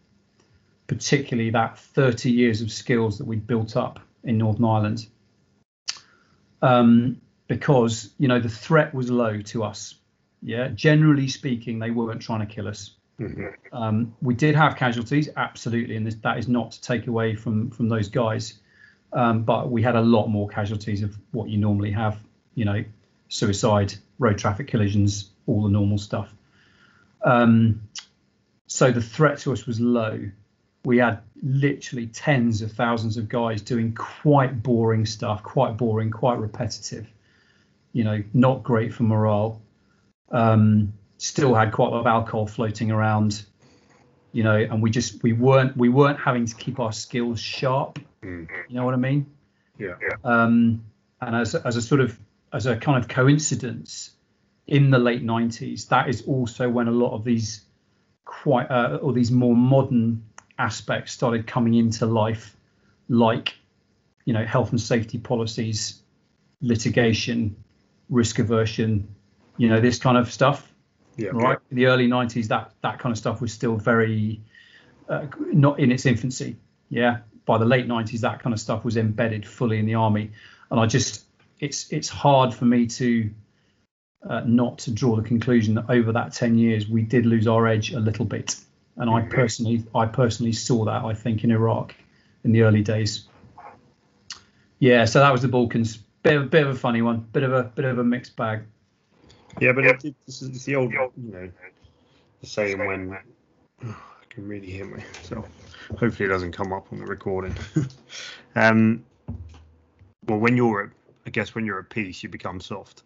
particularly that 30 years of skills that we built up in Northern Ireland. Um, because you know the threat was low to us. Yeah, generally speaking, they weren't trying to kill us. Mm-hmm. Um, we did have casualties, absolutely, and this, that is not to take away from from those guys. Um, but we had a lot more casualties of what you normally have, you know, suicide, road traffic collisions, all the normal stuff. Um, so the threat to us was low. We had literally tens of thousands of guys doing quite boring stuff, quite boring, quite repetitive. You know, not great for morale. Um, still had quite a lot of alcohol floating around, you know, and we just we weren't we weren't having to keep our skills sharp. Mm. You know what I mean? Yeah. Um, and as as a sort of as a kind of coincidence, in the late 90s, that is also when a lot of these quite uh, or these more modern aspects started coming into life, like you know health and safety policies, litigation, risk aversion, you know this kind of stuff. Yeah. Right. In the early 90s, that that kind of stuff was still very uh, not in its infancy. Yeah. By the late 90s, that kind of stuff was embedded fully in the army, and I just it's it's hard for me to uh, not to draw the conclusion that over that 10 years we did lose our edge a little bit, and I personally I personally saw that I think in Iraq in the early days. Yeah, so that was the Balkans. Bit of, bit of a funny one, bit of a bit of a mixed bag. Yeah, but it, it's, it's the old, you know, the saying when oh, I can really hear myself. Hopefully, it doesn't come up on the recording. um, well, when you're, I guess, when you're at peace, you become soft.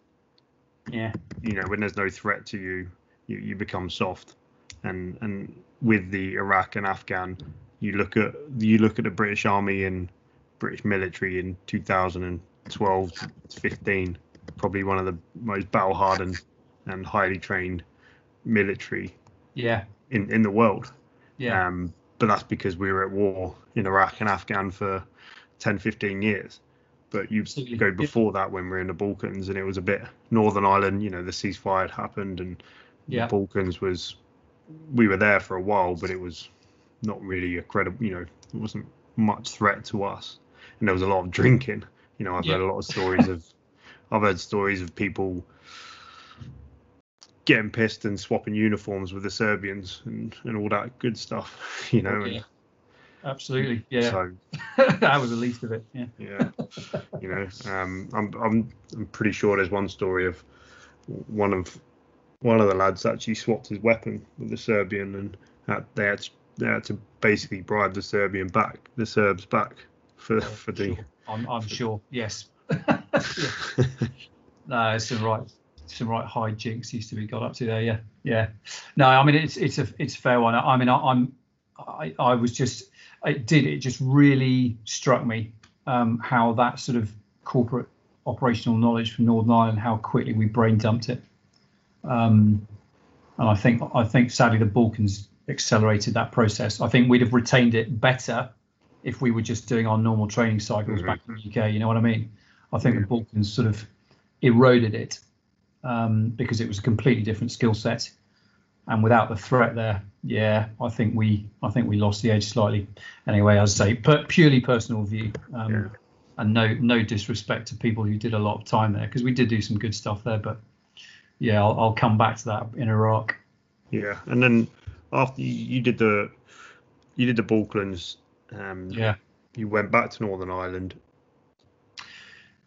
Yeah. You know, when there's no threat to you, you, you become soft, and and with the Iraq and Afghan, you look at you look at the British Army and British military in 2000 and 12 to 15, probably one of the most battle hardened and highly trained military Yeah. in, in the world. Yeah. Um, but that's because we were at war in Iraq and Afghan for 10, 15 years. But you Absolutely. go before that when we are in the Balkans and it was a bit Northern Ireland, you know, the ceasefire had happened and Yeah. the Balkans was, we were there for a while, but it was not really a credible, you know, it wasn't much threat to us. And there was a lot of drinking. You know, I've heard a lot of stories of, I've heard stories of people getting pissed and swapping uniforms with the Serbians and, and all that good stuff, you know. Yeah. and Absolutely. Yeah. So that was the least of it. Yeah. yeah, you know, um, I'm I'm I'm pretty sure there's one story of one of one of the lads actually swapped his weapon with the Serbian and had, they had to, they had to basically bribe the Serbian back, the Serbs back for for the. Sure. I'm, I'm sure. Yes. No, it's some right, some right high jinks used to be got up to there. Yeah, yeah. No, I mean it's it's a it's a fair one. I mean I, I'm I I was just it did it just really struck me um, how that sort of corporate operational knowledge from Northern Ireland how quickly we brain dumped it. Um, and I think I think sadly the Balkans accelerated that process. I think we'd have retained it better if we were just doing our normal training cycles Mhm. back in the UK. You know what I mean? I think the Balkans sort of eroded it um, because it was a completely different skill set, and without the threat there, yeah, I think we I think we lost the edge slightly. Anyway, as I say, per, purely personal view. Um, Yeah. And no, no disrespect to people who did a lot of time there because we did do some good stuff there. But yeah, I'll, I'll come back to that in Iraq. Yeah, and then after you, you did the you did the Balkans, um, Yeah, you went back to Northern Ireland.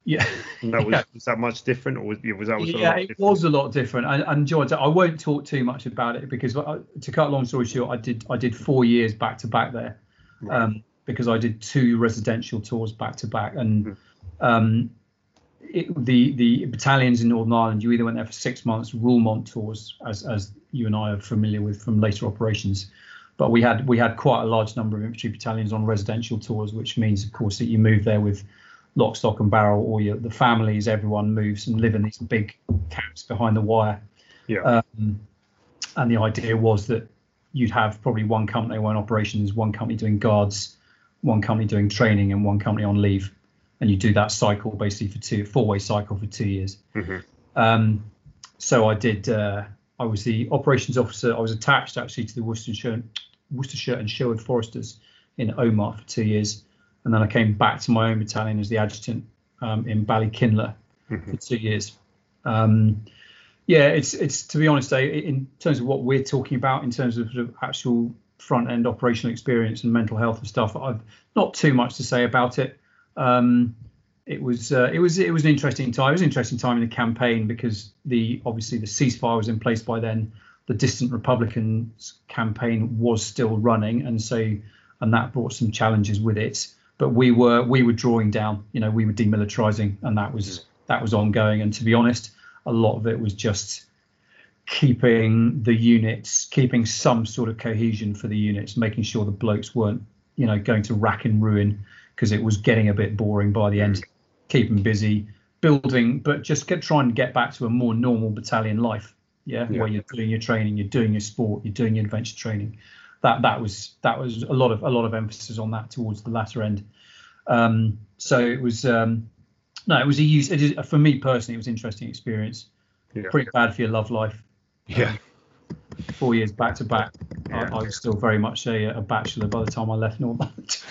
Yeah. And that was Yeah. was that much different, or was, yeah, was that was yeah, it different? was a lot different. And, and George, I won't talk too much about it because, uh, to cut a long story short, I did I did four years back to back there, Right. um, because I did two residential tours back to back, and um, it, the the battalions in Northern Ireland, you either went there for six months, Roulement tours, as as you and I are familiar with from later operations. But we had we had quite a large number of infantry battalions on residential tours, which means, of course, that you move there with lock, stock, and barrel, or your, the families, everyone moves and live in these big camps behind the wire. Yeah. Um, and the idea was that you'd have probably one company on operations, one company doing guards, one company doing training, and one company on leave. And you do that cycle basically for two, four-way cycle for two years. Mhm. Um, so I did. Uh, I was the operations officer. I was attached actually to the Worcestershire, Worcestershire and Sherwood Foresters in Omagh for two years, and then I came back to my own battalion as the adjutant um, in Ballykinler for two years. Um, yeah, it's it's to be honest, in terms of what we're talking about, in terms of, sort of actual front end operational experience and mental health and stuff, I've not too much to say about it. Um, it was uh, it was it was an interesting time. It was an interesting time in the campaign because the obviously the ceasefire was in place by then. The dissident Republicans campaign was still running, and so and that brought some challenges with it. But we were we were drawing down, you know, we were demilitarizing, and that was that was ongoing. And to be honest, a lot of it was just keeping the units, keeping some sort of cohesion for the units, making sure the blokes weren't, you know, going to rack and ruin because it was getting a bit boring by the end. Mm. Keep them busy, building, but just get trying to get back to a more normal battalion life. Yeah, Yeah. where you're doing your training, you're doing your sport, you're doing your adventure training. That that was that was a lot of a lot of emphasis on that towards the latter end. Um, so it was um, no, it was a use. It is, for me personally, it was an interesting experience. Yeah. Pretty bad for your love life. Yeah. Four years back to back. I, Yeah. I was still very much a, a bachelor by the time I left Northern.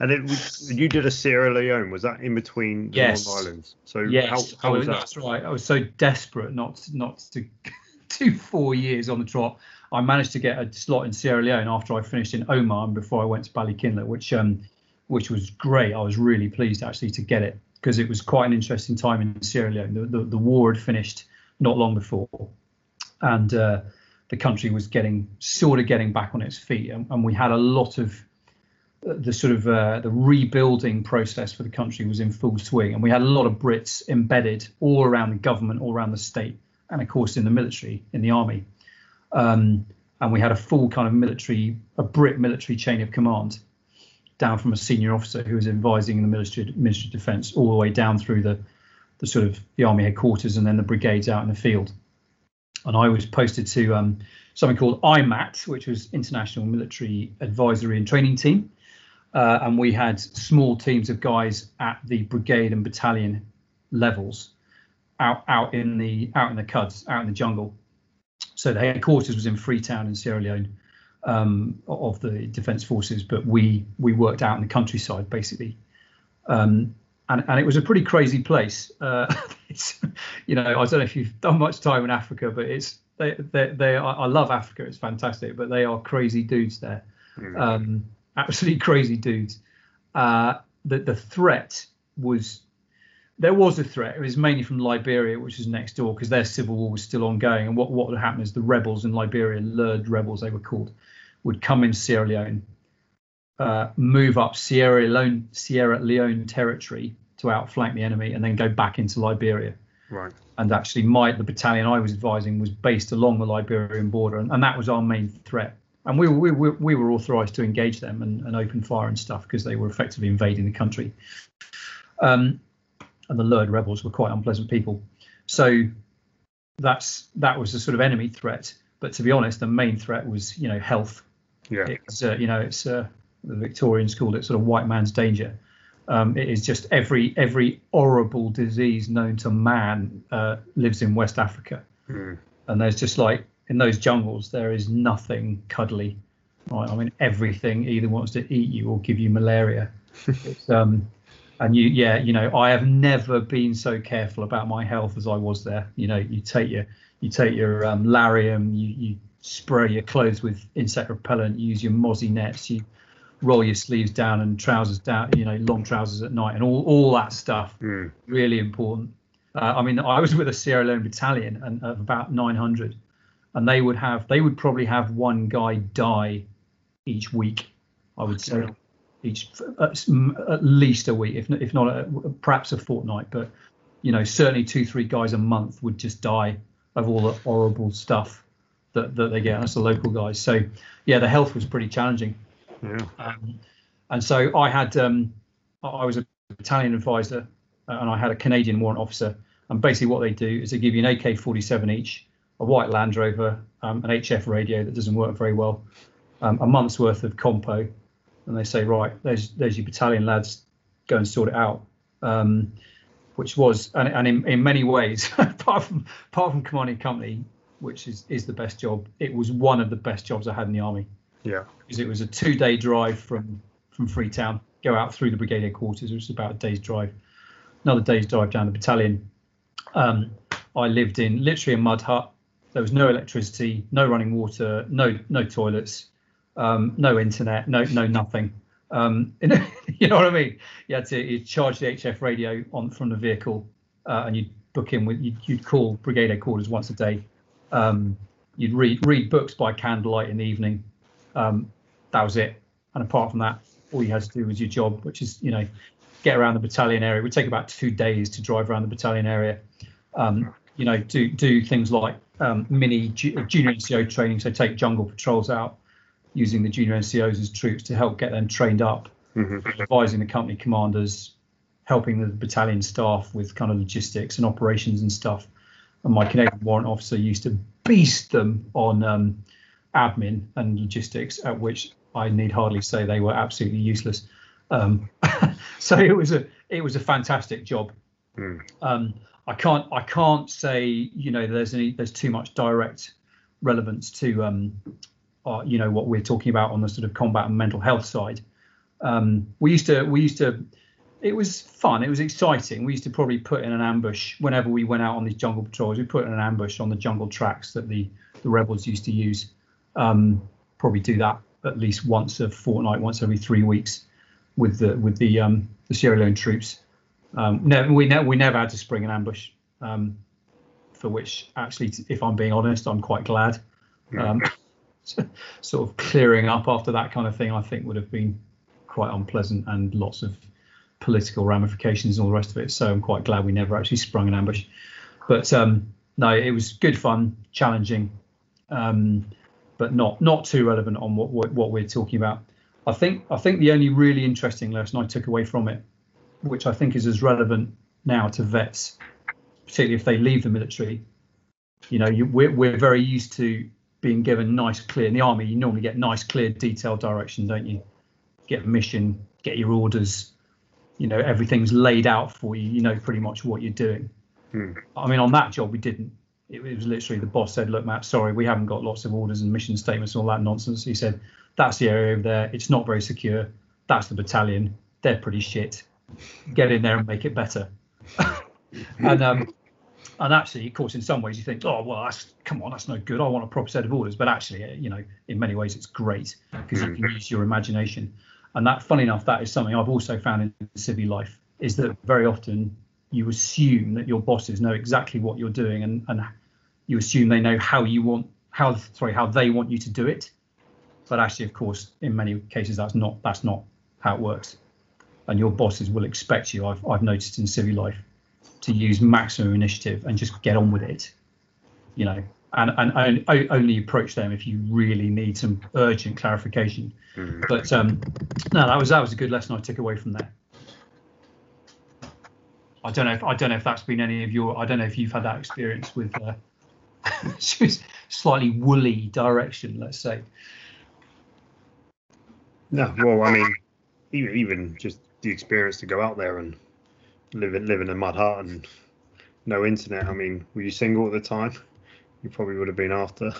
and it was, you did a Sierra Leone. Was that in between the Yes. Irelands? So yes, how, how was that? that's right. I was so desperate not to, not to do four years on the trot. I managed to get a slot in Sierra Leone after I finished in Omagh before I went to Ballykinler, which um, which was great. I was really pleased actually to get it because it was quite an interesting time in Sierra Leone. The, the, the war had finished not long before, and uh, the country was getting sort of getting back on its feet, and, and we had a lot of uh, the sort of uh, the rebuilding process for the country was in full swing, and we had a lot of Brits embedded all around the government, all around the state, and of course in the military, in the army. Um, and we had a full kind of military, a Brit military chain of command. down from a senior officer who was advising the Ministry, Ministry of Defence all the way down through the, the sort of the army headquarters and then the brigades out in the field. And I was posted to um, something called IMATT, which was International Military Advisory and Training Team. Uh, and we had small teams of guys at the brigade and battalion levels out out in the out in the cuds, out in the jungle. So the headquarters was in Freetown in Sierra Leone um, of the Defence Forces, but we we worked out in the countryside basically. Um, and, and it was a pretty crazy place. Uh, it's, you know, I don't know if you've done much time in Africa, but it's they they, they are, I love Africa. It's fantastic, but they are crazy dudes there, mm. um, absolutely crazy dudes. Uh, the the threat was there was a threat. It was mainly from Liberia, which was next door, because their civil war was still ongoing. And what, what would happen is the rebels in Liberia, LURD rebels they were called, would come in Sierra Leone, uh, move up Sierra Leone, Sierra Leone territory to outflank the enemy, and then go back into Liberia. Right. And actually, my the battalion I was advising was based along the Liberian border, and, and that was our main threat. And we, we, we, we were authorised to engage them and, and open fire and stuff because they were effectively invading the country. Um, and the LURD rebels were quite unpleasant people. So that's that was the sort of enemy threat. But to be honest, the main threat was you know health. Yeah. It's uh, you know it's uh, the Victorians called it sort of white man's danger. Um, it is just every every horrible disease known to man uh, lives in West Africa, mm. and there's just like in those jungles there is nothing cuddly. Right? I mean everything either wants to eat you or give you malaria. it's um and you yeah you know i have never been so careful about my health as i was there. You know you take your you take your um, lariam you, you spray your clothes with insect repellent you use your mozzie nets you roll your sleeves down and trousers down you know long trousers at night and all all that stuff. Mm. really important. Uh, i mean i was with a sierra leone battalion and of about 900 and they would have they would probably have one guy die each week i would say each at least a week, if not, if not a, perhaps a fortnight. But you know, certainly two, three guys a month would just die of all the horrible stuff that, that they get. That's the local guys. So yeah, the health was pretty challenging. Yeah. Um, and so I had um, I was a battalion advisor, uh, and I had a Canadian warrant officer. And basically, what they do is they give you an AK-47 each, a white Land Rover, um, an HF radio that doesn't work very well, um, a month's worth of compo, and they say, right, there's there's your battalion lads, go and sort it out. Um, which was, and, and in, in many ways, apart from apart from commanding company, which is is the best job, it was one of the best jobs I had in the army. Yeah, because it was a two day drive from from Freetown, go out through the brigade headquarters, which was about a day's drive, another day's drive down the battalion. Um, I lived in literally a mud hut. There was no electricity, no running water, no no toilets um, no internet, no no nothing. Um, you know what I mean? You had to you charge the HF radio on from the vehicle, uh, and you'd book in with you'd, you'd, call brigade headquarters once a day. Um, you'd read read books by candlelight in the evening. Um, that was it. And apart from that, all you had to do was your job, which is you know get around the battalion area. It would take about two days to drive around the battalion area. Um, you know, do do things like um, mini junior NCO training, so take jungle patrols out, using the junior NCOs as troops to help get them trained up, mm-hmm. advising the company commanders, helping the battalion staff with kind of logistics and operations and stuff. And my Canadian warrant officer used to beast them on um, admin and logistics, at which I need hardly say they were absolutely useless. Um, so it was a it was a fantastic job. Mm. Um, I can't I can't say you know there's any there's too much direct relevance to um, uh, you know what we're talking about on the sort of combat and mental health side. Um, we used to we used to it was fun. It was exciting. We used to probably put in an ambush whenever we went out on these jungle patrols. We put in an ambush on the jungle tracks that the the rebels used to use. Um, probably do that at least once a fortnight, once every three weeks, with the with the um, the Sierra Leone troops. Um, we ne- we never had to spring an ambush, um, for which actually, if I'm being honest, I'm quite glad. Sort of clearing up after that kind of thing, I think would have been quite unpleasant and lots of political ramifications and all the rest of it. So I'm quite glad we never actually sprung an ambush. But um, no, it was good fun, challenging, um, but not not too relevant on what, what, what we're talking about. I think I think the only really interesting lesson I took away from it, which I think is as relevant now to vets, particularly if they leave the military, you know, you, we're we're very used to being given nice, clear. In the army, you normally get nice, clear, detailed direction, don't you? Get a mission, get your orders. You know, everything's laid out for you. You know pretty much what you're doing. Hmm. I mean, on that job, we didn't. It was literally the boss said, "Look, Matt, sorry, we haven't got lots of orders and mission statements and all that nonsense." He said, "That's the area over there. It's not very secure. That's the battalion. They're pretty shit. Get in there and make it better." and um, and actually, of course, in some ways, you think, "Oh, well, that's come on, that's no good. I want a proper set of orders." But actually, uh, you know, in many ways, it's great because you can use your imagination. And that, funny enough, that is something I've also found in civvy life is that very often you assume that your bosses know exactly what you're doing and, and you assume they know how you want how sorry how they want you to do it but actually of course in many cases that's not that's not how it works and your bosses will expect you i've, I've noticed in civil life to use maximum initiative and just get on with it you know and, and, and only approach them if you really need some urgent clarification Hmm. but um no that was that was a good lesson i took away from there I don't know if I don't know if that's been any of your. I don't know if you've had that experience with uh, slightly woolly direction, let's say. No, well, I mean, even even just the experience to go out there and live in live in a mud hut and no internet. I mean, were you single at the time? You probably would have been after.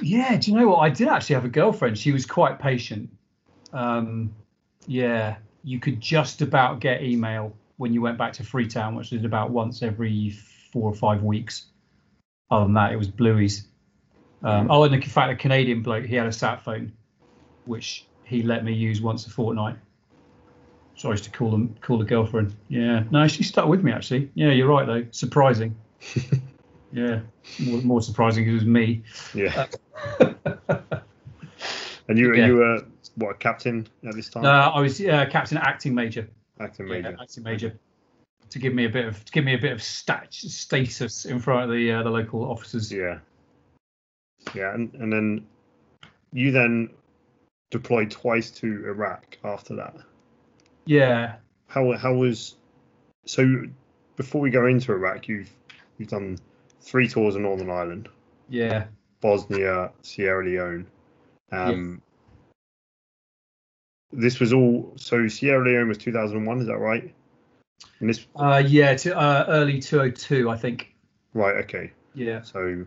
Yeah, do you know what? I did actually have a girlfriend. She was quite patient. Um, yeah, you could just about get email when you went back to Freetown, which was about once every four or five weeks. Other than that, it was blueies. Um, oh, and in fact, a Canadian bloke, he had a sat phone, which he let me use once a fortnight. Sorry to call them call the girlfriend. Yeah, no, she stuck with me actually. Yeah, you're right though. Surprising. yeah, more, more surprising it was me. Yeah. and you Yeah. you were what a captain at this time? No, I was uh, captain acting major. Acting Yeah, major. acting major. To give me a bit of to give me a bit of stat, status in front of the uh, the local officers. Yeah. Yeah, and, and then you then deployed twice to Iraq after that. Yeah, How how was so before we go into Iraq, you've you've done three tours in Northern Ireland, yeah, Bosnia, Sierra Leone. Um this was all so Sierra Leone was 2001, is that right? And this uh, yeah. To uh, early 202, I think. right, okay. Yeah, So,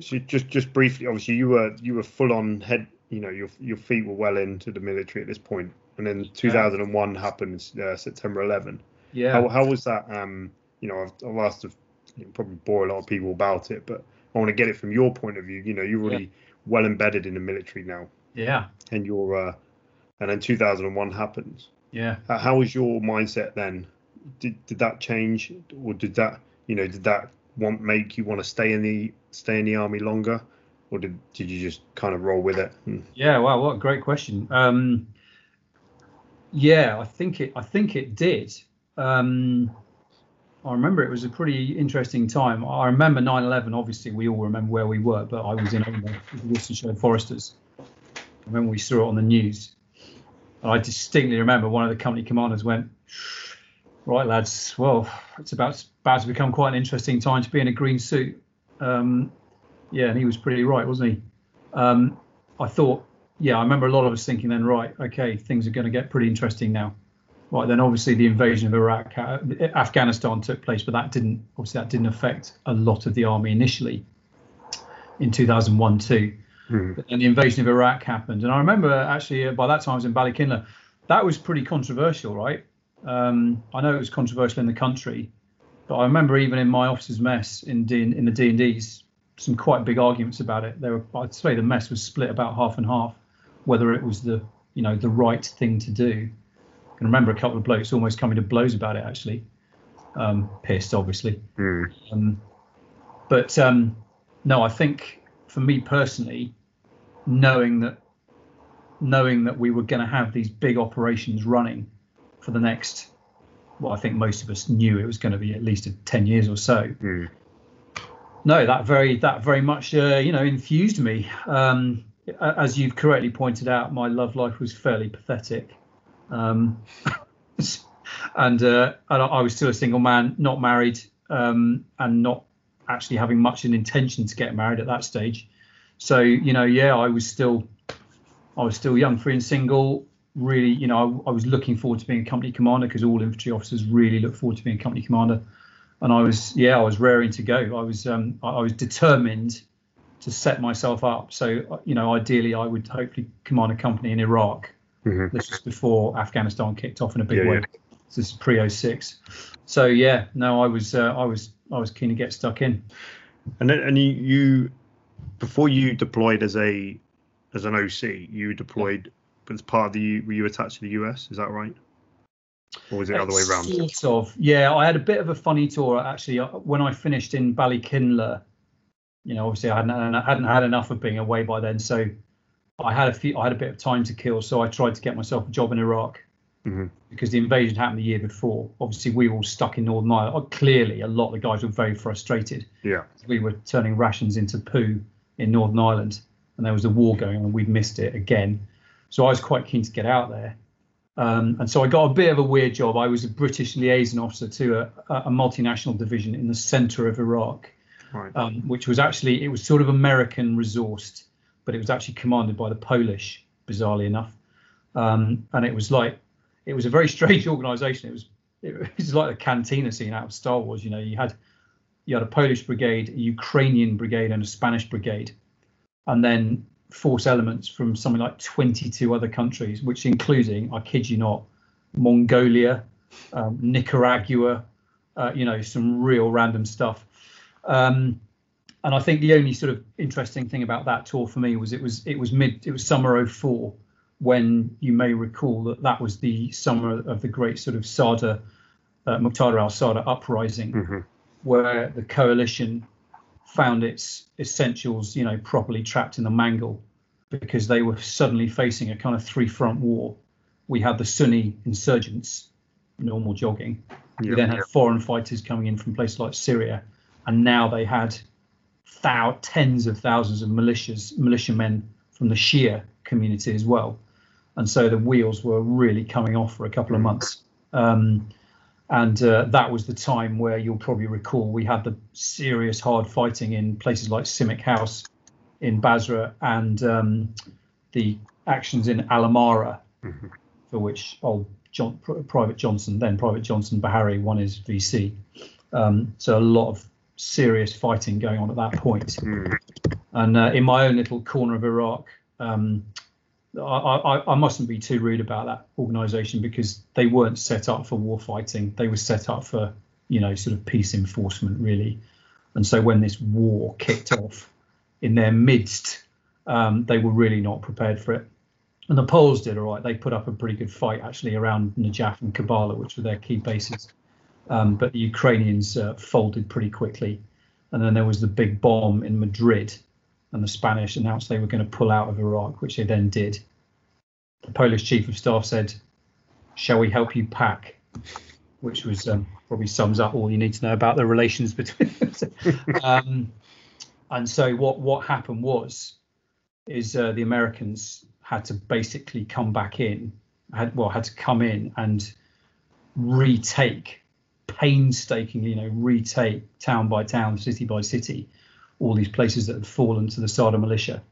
so just just briefly, obviously you were you were full on head. You know, your your feet were well into the military at this point, and then 2001 happened, uh, September 11. yeah. How how was that? Um, you know, I've, I've asked to you know, probably bore a lot of people about it, but I want to get it from your point of view. You know, you're already well embedded in the military now, yeah, and you're uh, and then 2001 happens. yeah. How, how was your mindset then? Did did that change, or did that you know did that want make you want to stay in the stay in the army longer, or did did you just kind of roll with it? Hmm. Yeah, wow, what a great question. Um, yeah, I think it. I think it did. Um, I remember it was a pretty interesting time. I remember 9/11. Obviously, we all remember where we were, but I was in Worcestershire Foresters. I remember we saw it on the news. And I distinctly remember one of the company commanders went, "Right, lads. Well, it's about about to become quite an interesting time to be in a green suit." Um, yeah, and he was pretty right, wasn't he? Um, I thought, yeah, I remember a lot of us thinking then, right, okay, things are going to get pretty interesting now. Right, then obviously the invasion of Iraq, uh, Afghanistan took place, but that didn't, obviously that didn't affect a lot of the army initially in 2001 too. Hmm. But then the invasion of Iraq happened, and I remember actually uh, by that time I was in Ballykinler. That was pretty controversial, right? Um, I know it was controversial in the country, but I remember even in my officers' mess in D, in the D and D's, some quite big arguments about it. There were, I'd say, the mess was split about half and half, whether it was the, you know, the right thing to do. I can remember a couple of blokes almost coming to blows about it, actually, um, pissed, obviously. Hmm. Um, but um, no, I think for me personally, knowing that knowing that we were going to have these big operations running for the next, well, I think most of us knew it was going to be at least 10 years or so. Hmm. No, that very that very much uh, you know infused me. Um, as you've correctly pointed out, my love life was fairly pathetic. Um, and, uh, and I was still a single man, not married, um, and not actually having much an intention to get married at that stage. So you know, yeah, I was still, I was still young, free and single. Really, you know, I, I was looking forward to being a company commander because all infantry officers really look forward to being a company commander. And I was, yeah, I was raring to go. I was, um, I, I was determined to set myself up. So, you know, ideally, I would hopefully command a company in Iraq. Mhm. This was before Afghanistan kicked off in a big Yeah, way. yeah. This is pre 06. So yeah, no, I was, uh, I was, I was keen to get stuck in. And then, and you, you, before you deployed as a, as an OC, you deployed as part of the, were you attached to the US? Is that right? Or was it the other way around? Sort of. Yeah, I had a bit of a funny tour actually. Uh, When I finished in Ballykinler, you know, obviously I hadn't I hadn't had enough of being away by then, so I had a few. I had a bit of time to kill, so I tried to get myself a job in Iraq Mhm. because the invasion happened the year before. Obviously, we were all stuck in Northern Ireland. Uh, Clearly, a lot of the guys were very frustrated. Yeah. We were turning rations into poo in Northern Ireland, and there was a war going on, and we'd missed it again. So I was quite keen to get out there. Um, and so I got a bit of a weird job. I was a British liaison officer to a, a multinational division in the center of Iraq, Right. um, which was actually it was sort of American resourced, but it was actually commanded by the Polish, bizarrely enough. Um, and it was like it was a very strange organisation. It was it was like the cantina scene out of Star Wars. You know, you had you had a Polish brigade, a Ukrainian brigade, and a Spanish brigade, and then force elements from something like 22 other countries, which including, I kid you not, Mongolia, um, Nicaragua, uh, you know, some real random stuff. Um, and I think the only sort of interesting thing about that tour for me was it was it was mid it was summer 04 when you may recall that that was the summer of the great sort of Sadr uh, Muqtada al-Sadr uprising Mhm. where the coalition found its essentials, you know, properly trapped in the mangle because they were suddenly facing a kind of three front war. We had the Sunni insurgents, normal jogging. Yeah. We then had foreign fighters coming in from places like Syria, and now they had thou- tens of thousands of militias, militiamen from the Shia community as well. And so the wheels were really coming off for a couple of months. Um, and uh, that was the time where you'll probably recall we had the serious hard fighting in places like CIMIC House in Basra and um, the actions in Al Amarah, Mhm. for which old John, Private Johnson, then Private Johnson Beharry, won his VC. Um, so a lot of serious fighting going on at that point. Mm. And uh, in my own little corner of Iraq, um, I, I, I mustn't be too rude about that organisation because they weren't set up for war fighting. They were set up for, you know, sort of peace enforcement, really. And so when this war kicked off in their midst, um, they were really not prepared for it. And the Poles did all right. They put up a pretty good fight actually around Najaf and Karbala, which were their key bases. Um, but the Ukrainians uh, folded pretty quickly. And then there was the big bomb in Madrid, and the Spanish announced they were going to pull out of Iraq, which they then did. The Polish chief of staff said, "Shall we help you pack?" Which was um, probably sums up all you need to know about the relations between. um, and so what what happened was, is uh, the Americans had to basically come back in, had well had to come in and retake painstakingly, you know, retake town by town, city by city, all these places that had fallen to the Sadr militia.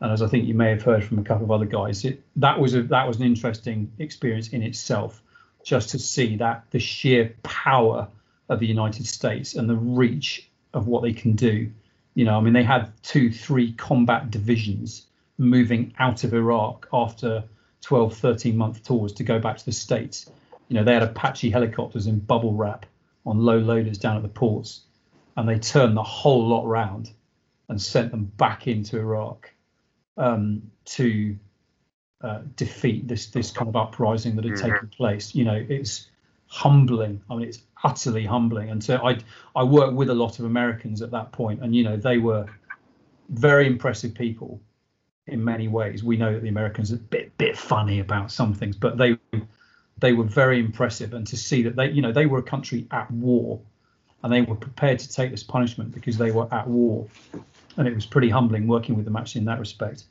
And as I think you may have heard from a couple of other guys, it, that was a that was an interesting experience in itself, just to see that the sheer power of the United States and the reach of what they can do. You know, I mean, they had two, three combat divisions moving out of Iraq after 12, 13 month tours to go back to the States. You know, they had Apache helicopters in bubble wrap on low loaders down at the ports, and they turned the whole lot round and sent them back into Iraq um, to uh, defeat this this kind of uprising that had Mhm. taken place. You know, it's humbling. I mean, it's utterly humbling. And so I I worked with a lot of Americans at that point, and you know, they were very impressive people in many ways. We know that the Americans are a bit bit funny about some things, but they they were very impressive. And to see that they you know they were a country at war, and they were prepared to take this punishment because they were at war, and it was pretty humbling working with them actually in that respect.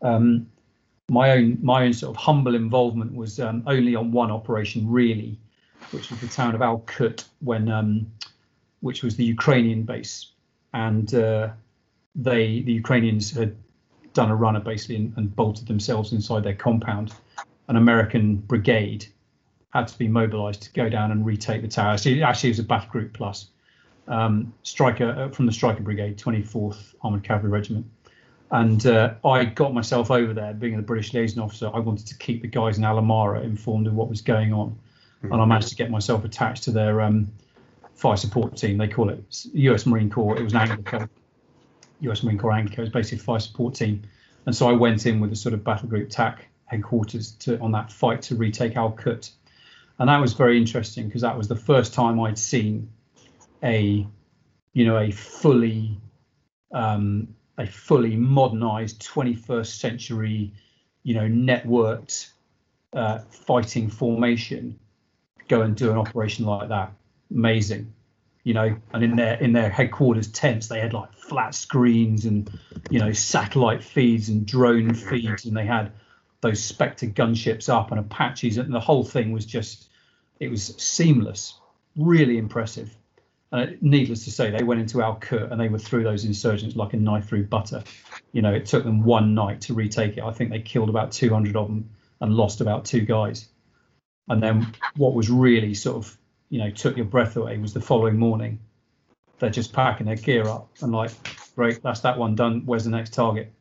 Um, my own my own sort of humble involvement was um, only on one operation really, which was the town of Al Kut when um, which was the Ukrainian base, and uh, they the Ukrainians had done a runner basically and, and bolted themselves inside their compound. An American brigade had to be mobilised to go down and retake the tower. So actually, it was a battle group plus um, Stryker uh, from the Stryker brigade, 24th Armoured Cavalry Regiment. And uh, I got myself over there, being the British liaison officer. I wanted to keep the guys in Al Amarah informed of what was going on, mm-hmm. and I managed to get myself attached to their um, fire support team. They call it U.S. Marine Corps. It was an Anglico, U.S. Marine Corps Anglico. It was basically a fire support team, and so I went in with a sort of battle group TAC headquarters to on that fight to retake Al Kut, and that was very interesting because that was the first time I'd seen a, you know, a fully um, a fully modernized 21st century, you know, networked uh, fighting formation go and do an operation like that. Amazing, you know. And in their in their headquarters tents, they had like flat screens and you know satellite feeds and drone feeds, and they had those Spectre gunships up and Apaches, and the whole thing was just it was seamless, really impressive. Uh, needless to say, they went into Al Kut and they were through those insurgents like a knife through butter. You know, it took them one night to retake it. I think they killed about 200 of them and lost about two guys. And then what was really sort of, you know, took your breath away was the following morning. They're just packing their gear up and like, great, that's that one done. Where's the next target?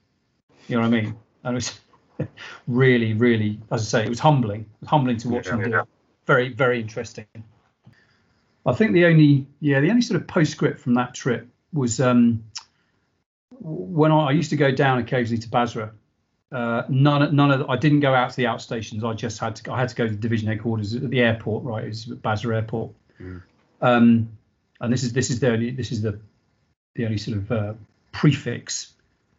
You know what I mean? And it was really, really, as I say, it was humbling. Humbling to watch yeah, them do it. Very, very interesting. I think the only yeah the only sort of postscript from that trip was um, when I, I, used to go down occasionally to Basra. Uh, none none of the, I didn't go out to the outstations. I just had to I had to go to the division headquarters at the airport. Right, it's Basra Airport. Mm. Um, and this is this is the only this is the the only sort of uh, prefix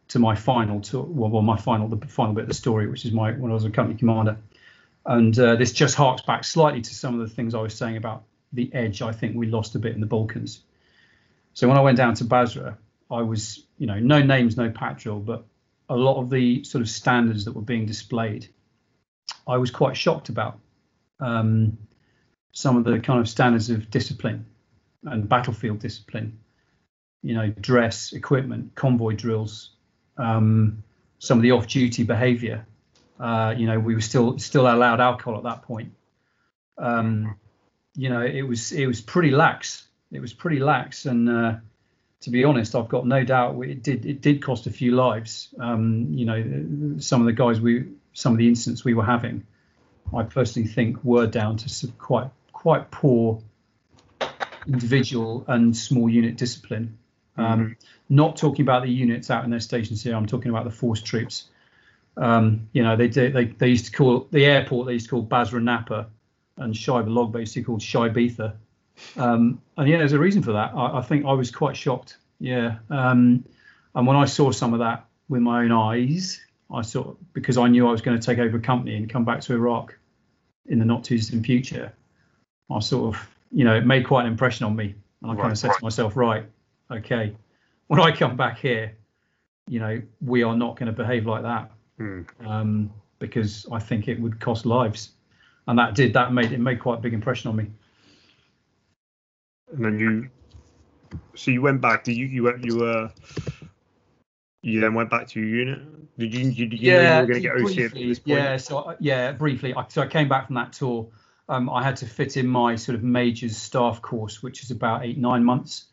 to my final to well, well my final the final bit of the story, which is my when I was a company commander. And uh, this just harks back slightly to some of the things I was saying about the edge I think we lost a bit in the Balkans. So when I went down to Basra, I was, you know, no names, no drill, but a lot of the sort of standards that were being displayed, I was quite shocked about. Um, some of the kind of standards of discipline and battlefield discipline, you know, dress, equipment, convoy drills, um, some of the off-duty behaviour. Uh, you know, we were still still allowed alcohol at that point. Um, you know, it was it was pretty lax. It was pretty lax, and uh, to be honest, I've got no doubt it did it did cost a few lives. Um, you know, some of the guys we some of the incidents we were having, I personally think were down to some quite quite poor individual and small unit discipline. Um, mm-hmm. Not talking about the units out in their stations here. I'm talking about the force troops. Um, you know, they, they they used to call the airport they used to call Basra Napa and Shaibah Log basically called Shibetha. Um, and yeah, there's a reason for that. I, I think I was quite shocked. Yeah. Um, and when I saw some of that with my own eyes, I saw because I knew I was going to take over a company and come back to Iraq in the not too distant future. I sort of, you know, it made quite an impression on me. And I right, kind of said right. to myself, right, okay, when I come back here, you know, we are not going to behave like that mm. um, because I think it would cost lives and that did that made it made quite a big impression on me. And then you, so you went back. Did you you went you were. You then went back to your unit. Did you? Did you yeah, know you were going to get briefly, at this point? Yeah. So yeah, briefly. So I came back from that tour. Um, I had to fit in my sort of majors staff course, which is about eight nine months,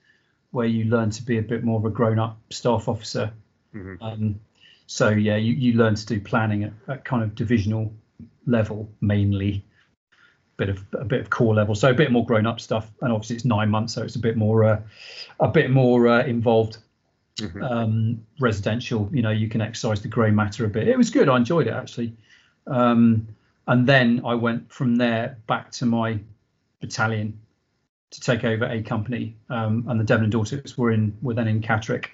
where you learn to be a bit more of a grown up staff officer. Mm-hmm. Um, so yeah, you, you learn to do planning at, at kind of divisional level mainly. Bit of a bit of core level. So a bit more grown up stuff. And obviously it's nine months so it's a bit more uh, a bit more uh, involved. Mm-hmm. um, residential you know you can exercise the grey matter a bit. It was good. I enjoyed it actually. Um, and then i went from there back to my battalion to take over a company. Um, and the devon and dorset were in were then in catterick.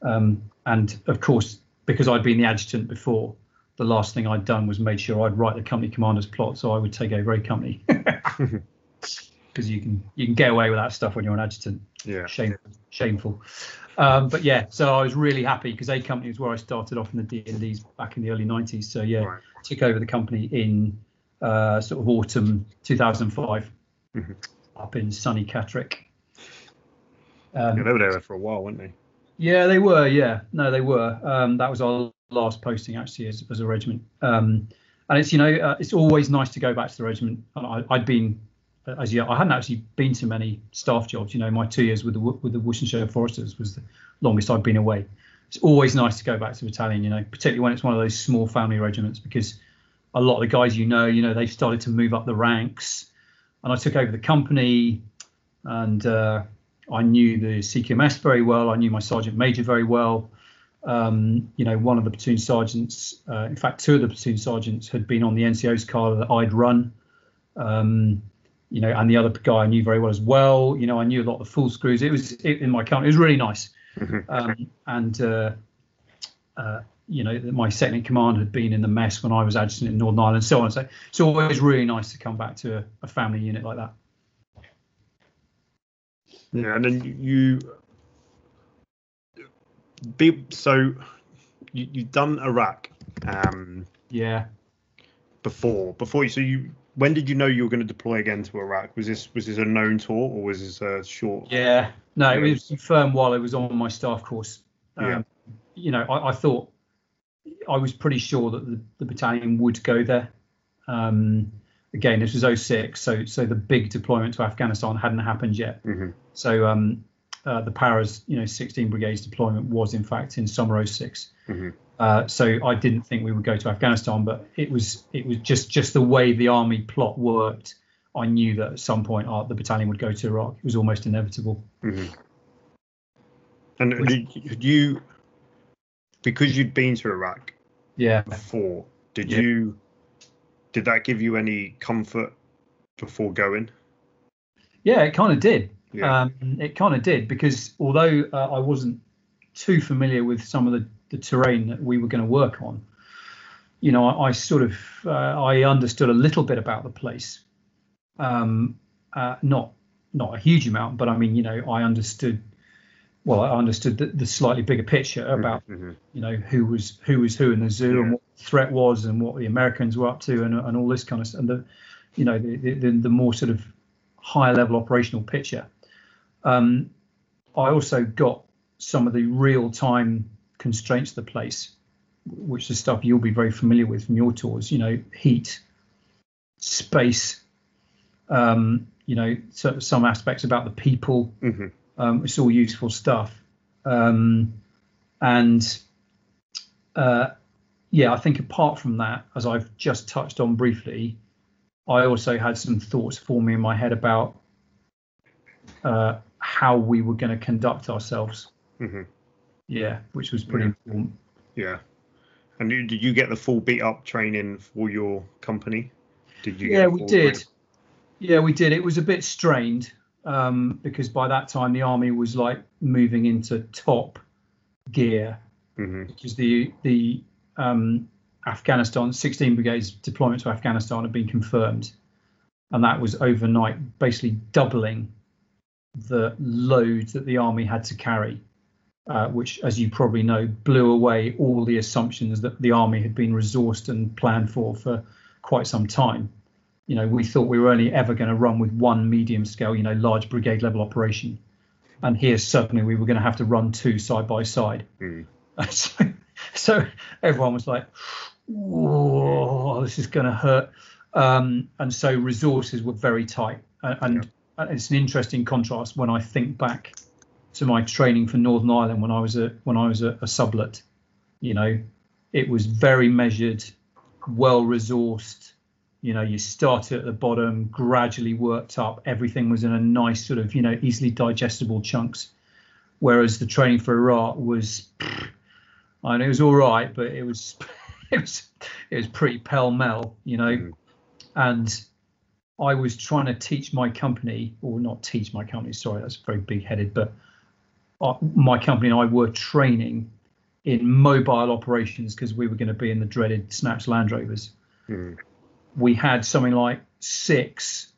Um, and of course because i'd been the adjutant before the last thing I'd done was made sure I'd write the company commander's plot so I would take over a company. Because you can you can get away with that stuff when you're an adjutant. Yeah. Shameful. Shameful. Um, but yeah, so I was really happy because A Company was where I started off in the D and D's back in the early '90s. So yeah, Right. took over the company in uh, sort of autumn 2005 Mhm. up in sunny Catterick. Yeah, Um, they were there for a while, weren't they? Yeah, they were. Yeah, no, they were. Um, that was our last posting actually as, as a regiment. Um, and it's you know uh, it's always nice to go back to the regiment. I, I'd been as yeah I hadn't actually been to many staff jobs. You know, my two years with the with the Worcestershire Foresters was the longest I'd been away. It's always nice to go back to battalion. You know, particularly when it's one of those small family regiments because a lot of the guys you know, you know, they've started to move up the ranks. And I took over the company, and uh, I knew the CQMS very well. I knew my sergeant major very well. Um, you know, one of the platoon sergeants, uh, in fact, two of the platoon sergeants had been on the NCO's car that I'd run. Um, you know, and the other guy I knew very well as well. You know, I knew a lot of the full screws. It was it, in my company. It was really nice. Um, and uh, uh, you know, my second in command had been in the mess when I was adjutant in Northern Ireland, so on. So it's always really nice to come back to a, a family unit like that. Yeah, and then you be so you you've done Iraq um Yeah. before before you so you when did you know you were going to deploy again to Iraq? Was this was this a known tour or was this a short? Yeah, no, it was confirmed while I was on my staff course. Um, Yeah. You know, I, I thought I was pretty sure that the, the battalion would go there. Um, again, this was 06, so so the big deployment to Afghanistan hadn't happened yet. Mhm. So um, uh, the Paras, you know, 16 Brigades deployment was in fact in summer 6 Mhm. Uh, so I didn't think we would go to Afghanistan, but it was it was just just the way the army plot worked. I knew that at some point uh, the battalion would go to Iraq. It was almost inevitable. Mhm. And did, did you because you'd been to Iraq Yeah. before? Did Yeah. you did that give you any comfort before going? Yeah, it kind of did. Yeah. Um, it kind of did because although uh, I wasn't too familiar with some of the, the terrain that we were going to work on, you know, I, I sort of uh, I understood a little bit about the place. Um, uh, not not a huge amount, but I mean, you know, I understood. Well, I understood the, the slightly bigger picture about Mhm. you know who was who was who in the zoo and what threat was and what the Americans were up to and, and all this kind of stuff. And the you know the, the, the more sort of higher level operational picture. Um, I also got some of the real time constraints of the place, which is stuff you'll be very familiar with from your tours. You know, heat, space. Um, you know, so, some aspects about the people Mhm. um, it's all useful stuff. Um, and uh, yeah, I think apart from that, as I've just touched on briefly, I also had some thoughts forming in my head about uh, how we were going to conduct ourselves. Mhm. Yeah, which was pretty Yeah. important. Yeah. And you- did you get the full beat up training for your company? Did you? Yeah, we did. beat- Yeah, we did. It was a bit strained um, because by that time the army was like moving into top gear Mhm. because the the um, Afghanistan 16 brigades deployment to Afghanistan had been confirmed, and that was overnight, basically doubling the load that the army had to carry, uh, which, as you probably know, blew away all the assumptions that the army had been resourced and planned for for quite some time. You know, we thought we were only ever going to run with one medium scale, you know, large brigade level operation, and here suddenly we were going to have to run two side by side. Mm. so, so everyone was like, "Whoa, this is going to hurt," um, and so resources were very tight. And, and it's an interesting contrast when I think back to my training for Northern Ireland when I was a when I was a, a sublet. You know, it was very measured, well resourced. You know, you started at the bottom, gradually worked up. Everything was in a nice sort of you know easily digestible chunks. Whereas the training for Iraq was, I know it was all right, but it was it was it was pretty pell mell, you know. Mhm. And I was trying to teach my company, or not teach my company. Sorry, that's very big headed, but uh, my company and I were training in mobile operations because we were going to be in the dreaded Snatch Land Rovers. Mhm. We had something like six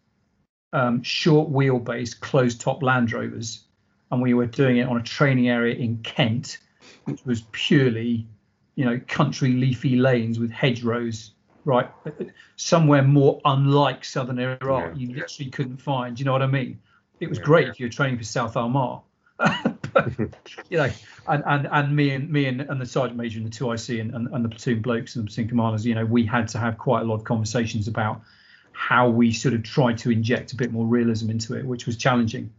um, short wheelbase closed top Land Rovers and we were doing it on a training area in Kent, which was purely, you know, country leafy lanes with hedgerows, right? Somewhere more unlike southern Iraq, Yeah. you literally couldn't find. You know what I mean? It was Yeah. great if you were training for South Armagh. You know, and, and, and me and me and, and the sergeant major and the two IC and, and, and the platoon blokes and the platoon commanders, you know, we had to have quite a lot of conversations about how we sort of tried to inject a bit more realism into it, which was challenging.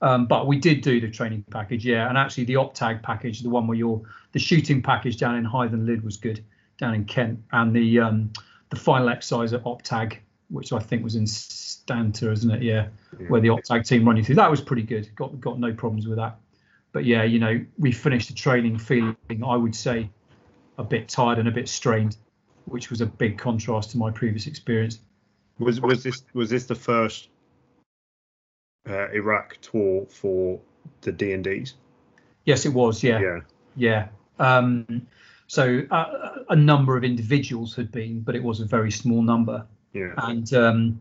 Um, but we did do the training package, yeah. And actually, the OpTag package, the one where you're the shooting package down in Hythe and Lydd was good down in Kent, and the um, the final exercise at OpTag, which I think was in Stanta, isn't it? Yeah, where the OpTag team run you through. That was pretty good. Got got no problems with that. But yeah, you know, we finished the training feeling, I would say, a bit tired and a bit strained, which was a big contrast to my previous experience. Was was this was this the first uh, Iraq tour for the D and D's? Yes, it was. Yeah, Yeah. yeah. Um, so uh, a number of individuals had been, but it was a very small number. Yeah. And um,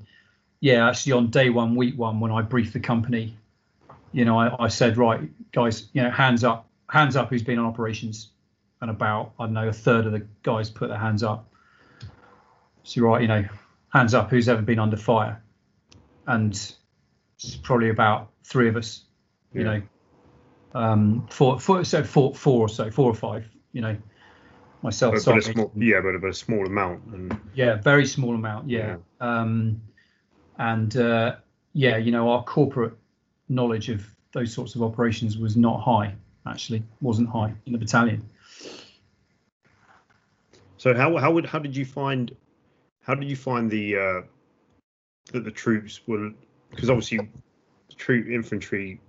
yeah, actually on day one, week one, when I briefed the company, you know, I, I said, right, guys, you know, hands up, hands up, who's been on operations, and about I don't know a third of the guys put their hands up. So right, you know, hands up, who's ever been under fire, and it's probably about three of us, you Yeah. know, um, four, four, so four, four or so, four or five, you know, myself, But, but a small, yeah, but, but a small amount. And yeah, very small amount. Yeah. Um, and uh, yeah, you know, our corporate knowledge of those sorts of operations was not high. Actually, wasn't high in the battalion. so how how would how did you find how did you find the uh, that the troops were because obviously troop infantry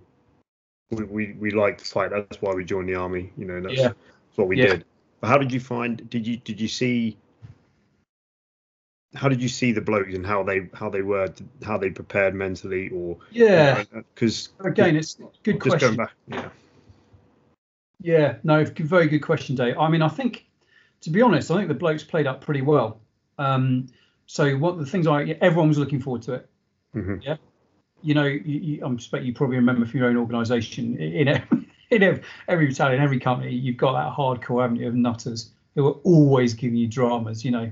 we, we we like to fight that's why we joined the army you know that's, Yeah. that's what we Yeah. did but how did you find did you did you see how did you see the blokes and how they how they were how they prepared mentally or Yeah. because Again, it's good just question. going back yeah Yeah, no, very good question, Dave. I mean, I think, to be honest, I think the blokes played up pretty well. Um, so what the things I everyone was looking forward to it. Mhm. Yeah, you know, you, you, I'm expect you probably remember from your own organisation in every, in every, battalion, every company, you've got that hardcore avenue of nutters who are always giving you dramas. You know,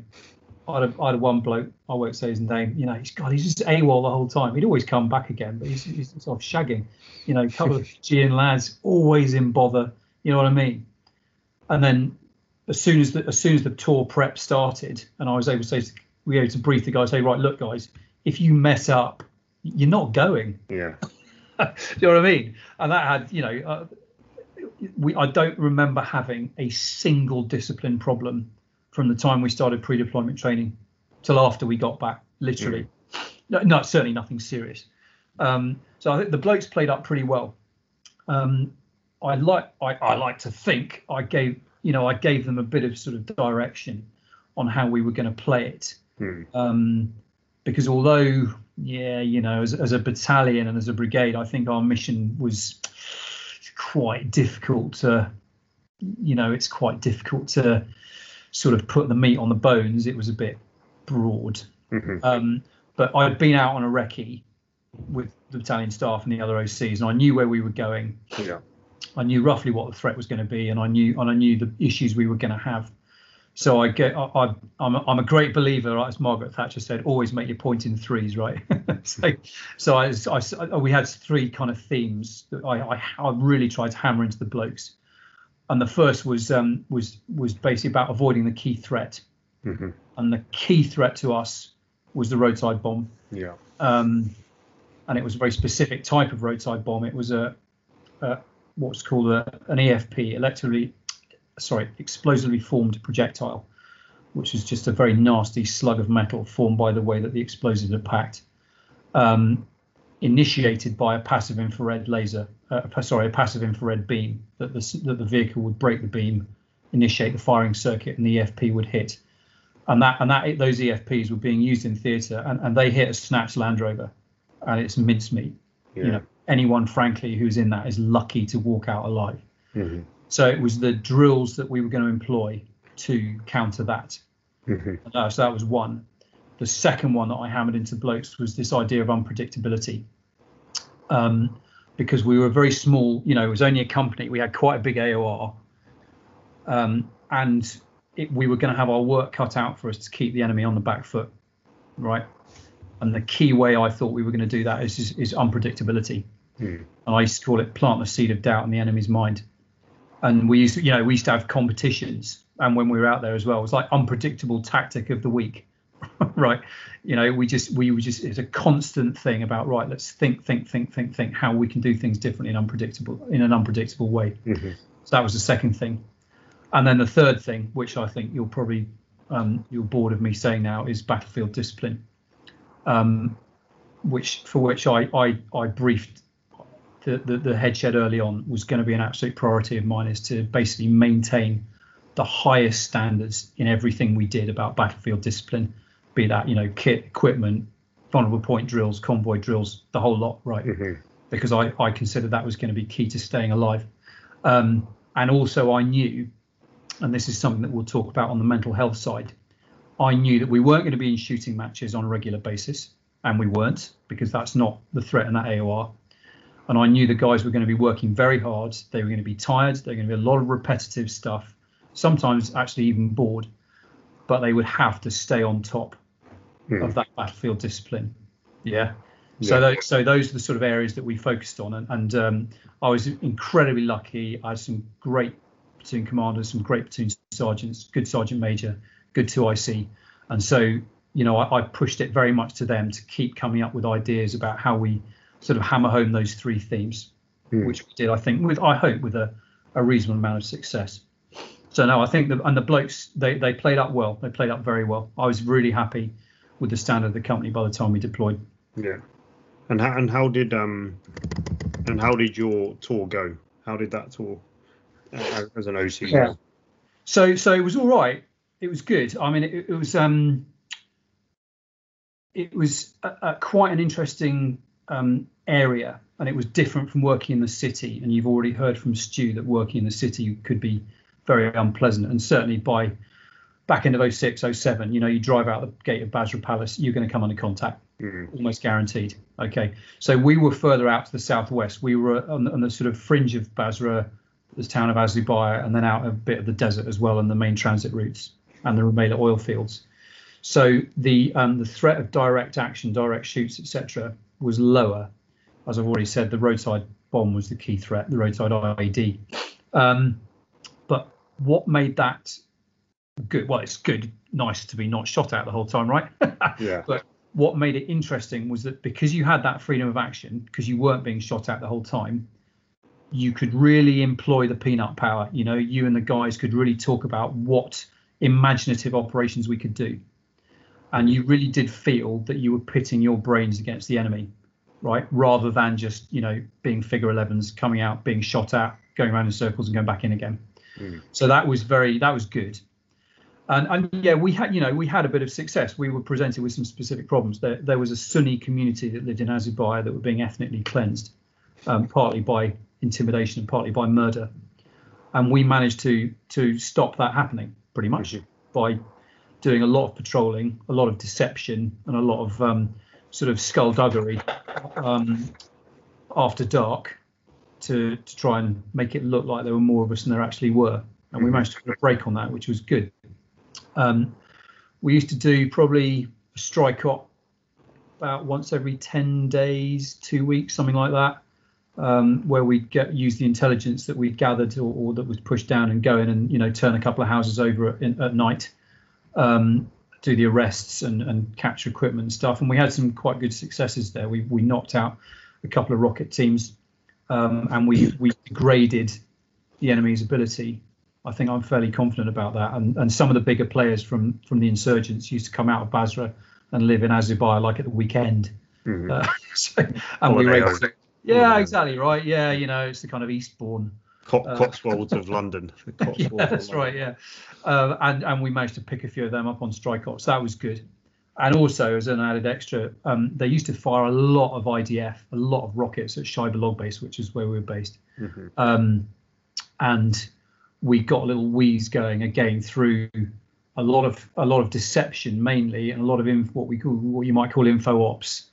I had, a, I had one bloke I won't say his name. You know, he's God, he's just AWOL the whole time. He'd always come back again, but he's, he's sort of shagging. You know, a couple of Fijian lads always in bother. You know what I mean? And then as soon as the as soon as the tour prep started, and I was able to say we were able to brief the guys, say, right, look, guys, if you mess up, you're not going. yeah Do you know what I mean? And that had, you know, uh, we I don't remember having a single discipline problem from the time we started pre-deployment training till after we got back. Literally, no, no, certainly nothing serious. Um, so I think the blokes played up pretty well. Um, I like I, I like to think I gave you know I gave them a bit of sort of direction on how we were going to play it Hmm. um, because although yeah you know as, as a battalion and as a brigade i think our mission was quite difficult to you know it's quite difficult to sort of put the meat on the bones it was a bit broad Mhm. um, but i'd been out on a recce with the battalion staff and the other ocs and i knew where we were going yeah I knew roughly what the threat was going to be, and I knew and I knew the issues we were going to have. So I get, I, I I'm, a, I'm a great believer, right, as Margaret Thatcher said, always make your point in threes, right? so, so I, I, we had three kind of themes that I, I, I really tried to hammer into the blokes, and the first was um, was was basically about avoiding the key threat, Mhm. and the key threat to us was the roadside bomb yeah um, and it was a very specific type of roadside bomb. It was a, a what's called a, an EFP, electrically, sorry, explosively formed projectile, which is just a very nasty slug of metal formed by the way that the explosives are packed, um, initiated by a passive infrared laser, uh, sorry, a passive infrared beam that the, that the vehicle would break the beam, initiate the firing circuit, and the EFP would hit. And that and that those EFPs were being used in theatre, and, and they hit a snatched Land Rover, and it's mincemeat. yeah You know, anyone frankly who's in that is lucky to walk out alive. Mhm. So it was the drills that we were going to employ to counter that. Mhm. Uh, so that was one. The second one that I hammered into blokes was this idea of unpredictability. Um, because we were very small. You know, it was only a company. We had quite a big AOR, um, and it, we were going to have our work cut out for us to keep the enemy on the back foot, right? And the key way I thought we were going to do that is, is, is unpredictability. And I used to call it plant the seed of doubt in the enemy's mind. And we used to, you know, we used to have competitions, and when we were out there as well, it was like unpredictable tactic of the week, right? You know, we just we were just it's a constant thing about right. Let's think, think, think, think, think how we can do things differently and unpredictable in an unpredictable way. Mm-hmm. So that was the second thing, and then the third thing, which I think you'll probably um, you're bored of me saying now, is battlefield discipline, um, which for which I I, I briefed the, the the head shed early on was going to be an absolute priority of mine is to basically maintain the highest standards in everything we did about battlefield discipline, be that you know kit, equipment, vulnerable point drills, convoy drills, the whole lot, right? Mm-hmm. Because I I considered that was going to be key to staying alive, um, and also I knew, and this is something that we'll talk about on the mental health side. I knew that we weren't going to be in shooting matches on a regular basis, and we weren't because that's not the threat in that AOR. And I knew the guys were going to be working very hard. They were going to be tired. There were going to be a lot of repetitive stuff, sometimes actually even bored, but they would have to stay on top Hmm. of that battlefield discipline. Yeah. Yeah. So, those, so those are the sort of areas that we focused on, and, and um, I was incredibly lucky. I had some great platoon commanders, some great platoon sergeants, good sergeant major, good 2IC, and so you know I, I pushed it very much to them to keep coming up with ideas about how we sort of hammer home those three themes, Hmm. which we did, I think, with I hope with a, a reasonable amount of success. So no, I think the and the blokes they they played up well. They played up very well. I was really happy with the standard of the company by the time we deployed. Yeah. And how and how did um and how did your tour go? How did that tour uh, as an OC? Yeah. So so it was all right. It was good. I mean, it, it was um, it was a, a quite an interesting um, area, and it was different from working in the city. And you've already heard from Stu that working in the city could be very unpleasant, and certainly by back end of 06, 07, you know, you drive out the gate of Basra Palace, you're going to come under contact Mm. almost guaranteed. Okay, so we were further out to the southwest. We were on the, on the sort of fringe of Basra, the town of Azubaya, and then out a bit of the desert as well, and the main transit routes and the Rumaila oil fields. So the um, the threat of direct action, direct shoots, etc., was lower. As I've already said, the roadside bomb was the key threat, the roadside IED. Um, but what made that good? Well, it's good, nice to be not shot at the whole time, right? Yeah. But what made it interesting was that because you had that freedom of action, because you weren't being shot at the whole time, you could really employ the peanut power. You know, you and the guys could really talk about what imaginative operations we could do. And you really did feel that you were pitting your brains against the enemy, right? Rather than just, you know, being figure 11s, coming out, being shot at, going around in circles and going back in again. Mm. So that was very, that was good and, and yeah, we had you know we had a bit of success. We were presented with some specific problems. There, there was a Sunni community that lived in Azubaya that were being ethnically cleansed, um, partly by intimidation and partly by murder, and we managed to to stop that happening pretty much Mhm. by doing a lot of patrolling, a lot of deception, and a lot of um, sort of skullduggery um, after dark to to try and make it look like there were more of us than there actually were. And we Mhm. managed to put a break on that, which was good. Um, we used to do probably a strike op about once every 10 days, two weeks, something like that, um, where we'd get use the intelligence that we'd gathered or, or that was pushed down and go in and you know turn a couple of houses over at, in, at night, um, do the arrests and, and capture equipment and stuff. And we had some quite good successes there. We we knocked out a couple of rocket teams, um, and we we degraded the enemy's ability I think I'm fairly confident about that. And and some of the bigger players from from the insurgents used to come out of Basra and live in Azubaya like at the weekend. Mhm. Uh, so, and we were able to, yeah, exactly right. Yeah, you know, it's the kind of Eastbourne. Co- uh, Cotswolds of London. Cotswolds yeah, that's London. right. Yeah, uh, and and we managed to pick a few of them up on strike ops. That was good. And also, as an added extra, um, they used to fire a lot of IDF, a lot of rockets at Shaibah Log Base, which is where we were based. Mhm. um, and we got a little wheeze going again through a lot of a lot of deception mainly and a lot of inf- what we call what you might call info ops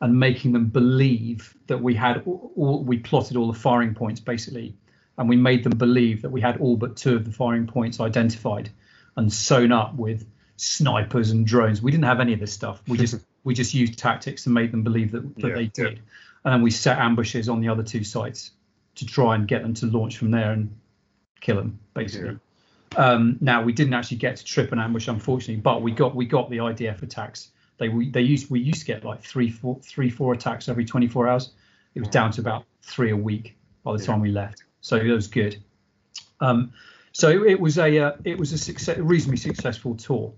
and making them believe that we had all, all we plotted all the firing points basically, and we made them believe that we had all but two of the firing points identified and sewn up with snipers and drones. We didn't have any of this stuff. We just we just used tactics and made them believe that, that Yeah, they yeah. did, and then we set ambushes on the other two sites to try and get them to launch from there and kill them basically. Um, now we didn't actually get to trip an ambush, unfortunately, but we got we got the IDF attacks. They we they used we used to get like three four three four attacks every 24 hours. It was down to about three a week by the time we left, so that was good. Um, so it was a uh, it was a success, reasonably successful tour.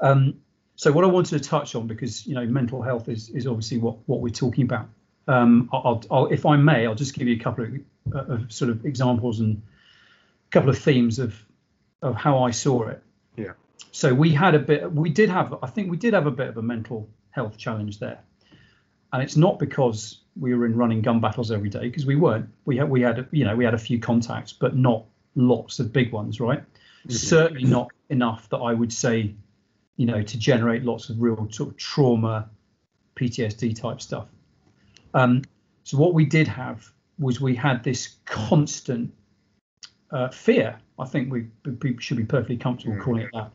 Um, so what I wanted to touch on because you know mental health is is obviously what what we're talking about. Um, I'll, I'll if I may, I'll just give you a couple of, uh, of sort of examples and a couple of themes of of how I saw it. Yeah. So we had a bit. We did have. I think we did have a bit of a mental health challenge there, and it's not because we were in running gun battles every day because we weren't. We had we had you know we had a few contacts, but not lots of big ones, right? Certainly not enough that I would say, you know, to generate lots of real sort of trauma, PTSD type stuff. Um, so what we did have was we had this constant uh, fear. I think we, we should be perfectly comfortable calling it that.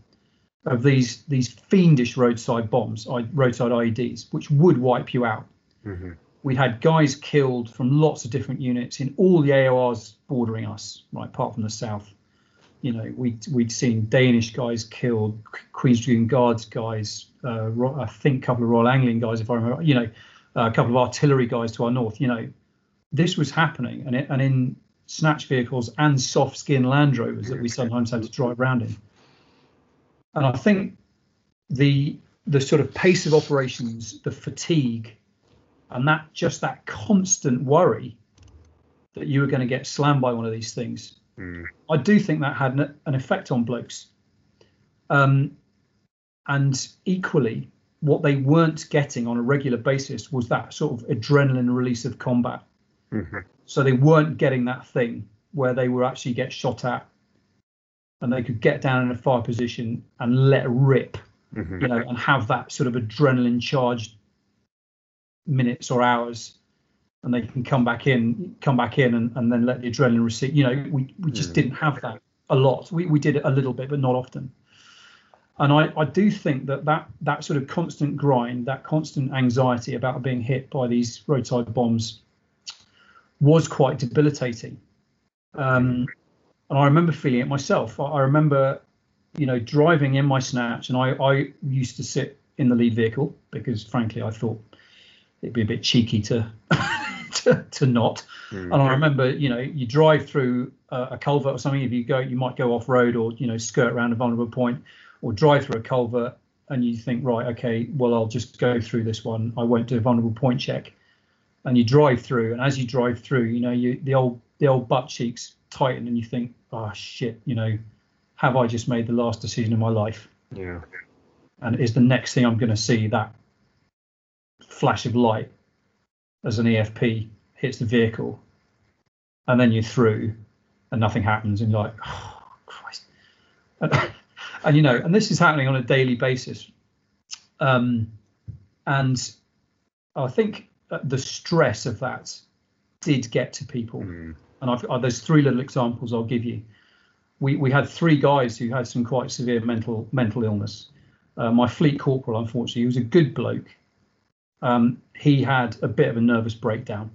Of these these fiendish roadside bombs, roadside IEDs, which would wipe you out. Mhm. We had guys killed from lots of different units in all the AORs bordering us, right, apart from the south. You know, we we'd seen Danish guys killed, Queen's Dragoon Guards guys, uh, I think a couple of Royal Anglian guys, if I remember. You know, a couple of artillery guys to our north. You know, this was happening, and it, and in snatch vehicles and soft skin Land Rovers that we sometimes had to drive around in. And I think the the sort of pace of operations, the fatigue, and that just that constant worry that you were going to get slammed by one of these things. Mm. I do think that had an, an effect on blokes. Um, and equally, what they weren't getting on a regular basis was that sort of adrenaline release of combat. Mhm. So they weren't getting that thing where they were actually get shot at and they could get down in a fire position and let rip, Mhm. you know, and have that sort of adrenaline charged minutes or hours and they can come back in come back in and, and then let the adrenaline recede. You know we, we just Mm. didn't have that a lot. We, we did it a little bit but not often. And I, I do think that, that that sort of constant grind that constant anxiety about being hit by these roadside bombs was quite debilitating. Um, and i remember feeling it myself. I, I remember you know driving in my snatch and I, I used to sit in the lead vehicle because frankly i thought it'd be a bit cheeky to to, to not. Mm. And I remember, you know, you drive through a, a culvert or something. If you go, you might go off road or you know skirt around a vulnerable point, or drive through a culvert, and you think, right, okay, well, I'll just go through this one. I won't do a vulnerable point check. And you drive through, and as you drive through, you know, you the old the old butt cheeks tighten, and you think, oh shit, you know, have I just made the last decision of my life? Yeah. and is the next thing I'm going to see that flash of light as an EFP hits the vehicle, and then you're through, and nothing happens, and you're like, oh Christ, and, and you know, and this is happening on a daily basis, um, and I think the stress of that did get to people, Mm. and I've, uh, there's three little examples I'll give you. We we had three guys who had some quite severe mental mental illness. Uh, my fleet corporal, unfortunately, he was a good bloke. Um, he had a bit of a nervous breakdown,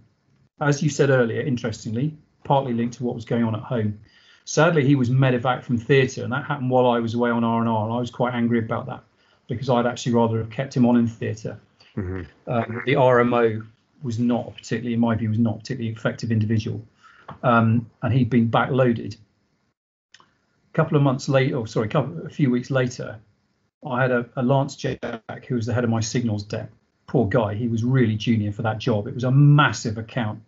as you said earlier. Interestingly, partly linked to what was going on at home. Sadly, he was medevac from theatre, and that happened while I was away on R and R, and I was quite angry about that because I'd actually rather have kept him on in theatre. Mhm. Um, the RMO was not particularly, in my view, was not particularly effective individual, um, and he'd been backloaded. A couple of months later, or sorry, a, couple, a few weeks later, I had a, a Lance Jack who was the head of my signals deck. Poor guy, he was really junior for that job. It was a massive account,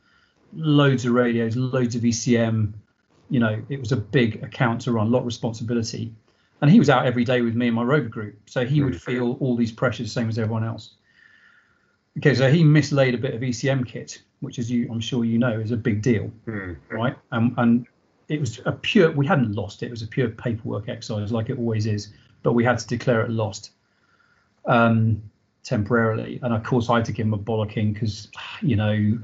loads of radios, loads of ECM. You know, it was a big account to run, a lot of responsibility. And he was out every day with me and my rover group, so he would feel all these pressures, same as everyone else. Okay, so he mislaid a bit of ECM kit, which, as you, I'm sure you know, is a big deal Mm. right? And, and it was a pure, we hadn't lost it. It was a pure paperwork exercise, like it always is, but we had to declare it lost. Um, temporarily. And of course, I had to give him a bollocking because, you know,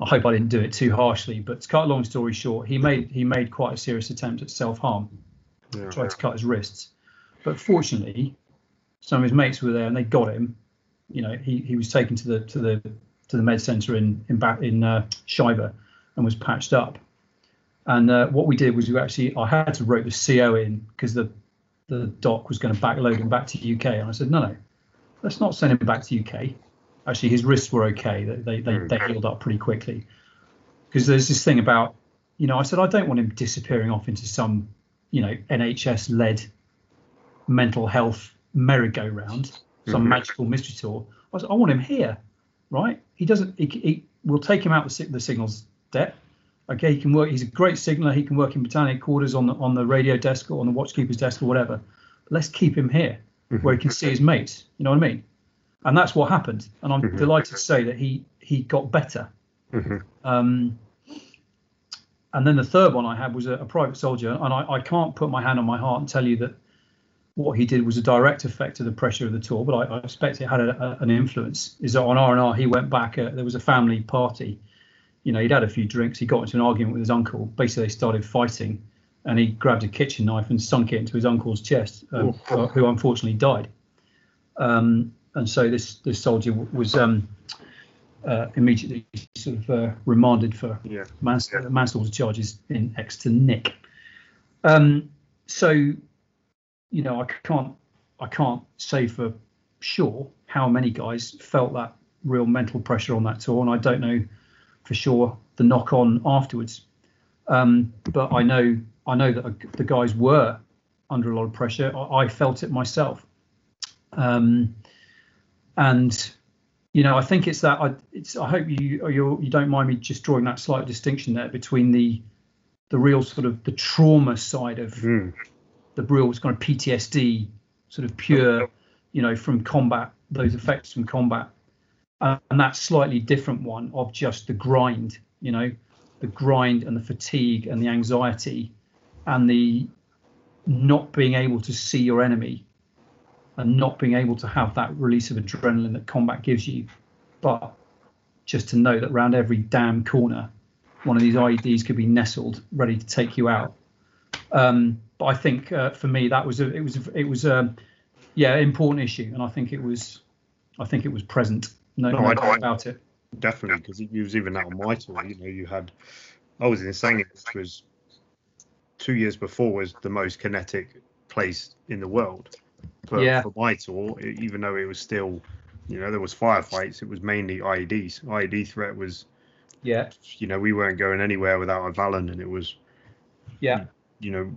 I hope I didn't do it too harshly. But to cut a long story short, he made he made quite a serious attempt at self harm, Yeah. tried to cut his wrists. But fortunately, some of his mates were there and they got him. You know, he, he was taken to the to the to the med centre in in back in uh, Shaibah and was patched up. And uh, what we did was we actually I had to rope the CO in because the the doc was going to backload him back to UK, and I said no no, let's not send him back to UK. Actually, his wrists were okay; they they they, they healed up pretty quickly. Because there's this thing about, you know, I said I don't want him disappearing off into some, you know, NHS led mental health merry-go-round, some Mhm. magical mystery tour. I, said, I want him here, right? He doesn't. He, he we'll take him out the, the signals debt. Okay, he can work. He's a great signaler. He can work in Britannic quarters on the on the radio desk or on the watchkeeper's desk or whatever. But let's keep him here where he can see his mates. You know what I mean? And that's what happened. And I'm Mhm. delighted to say that he he got better. Mhm. Um, and then the third one I had was a, a private soldier, and I, I can't put my hand on my heart and tell you that what he did was a direct effect of the pressure of the tour, but I, I expect it had a, a, an influence. Is that on R and R he went back? Uh, there was a family party. You know, he'd had a few drinks. He got into an argument with his uncle. Basically, they started fighting, and he grabbed a kitchen knife and sunk it into his uncle's chest, um, who unfortunately died. Um, and so this this soldier w- was um, uh, immediately sort of uh, remanded for Yeah. manslaughter, manslaughter charges in Exeter Nick. Um, so, you know, I can't I can't say for sure how many guys felt that real mental pressure on that tour, and I don't know for sure the knock on afterwards. Um, but I know I know that the guys were under a lot of pressure. I, I felt it myself, um, and you know, I think it's that. I it's. I hope you you you don't mind me just drawing that slight distinction there between the the real sort of the trauma side of Mm. the real kind of PTSD, sort of pure, you know, from combat, those effects from combat, uh, and that slightly different one of just the grind, you know, the grind and the fatigue and the anxiety, and the not being able to see your enemy, and not being able to have that release of adrenaline that combat gives you, but just to know that around every damn corner, one of these IEDs could be nestled, ready to take you out. Um, but I think uh, for me that was a it was a, it was a yeah important issue, and I think it was I think it was present. No, No, no doubt about it. Definitely, because it was even that on my tour. You know, you had I was in Sangin, which was two years before was the most kinetic place in the world. But Yeah. for my tour, e- even though it was still, you know, there was firefights, it was mainly IEDs. IED threat was, Yeah, you know, we weren't going anywhere without a Vallon, and it was, yeah, you know,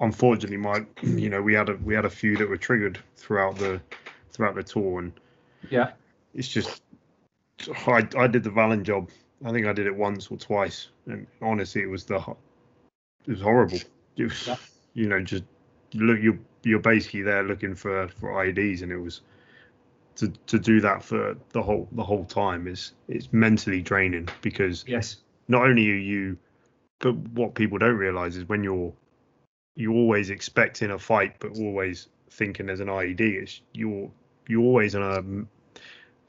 unfortunately, my, you know, we had a we had a few that were triggered throughout the throughout the tour, and yeah, it's just I, I did the Vallon job. I think I did it once or twice, and honestly, it was the it was horrible. It was, Yeah. you know, just look you're you're basically there looking for for IEDs, and it was to to do that for the whole the whole time is it's mentally draining because yes, not only are you, but what people don't realize is when you're you're always expecting a fight, but always thinking there's an IED. It's you're you're always on a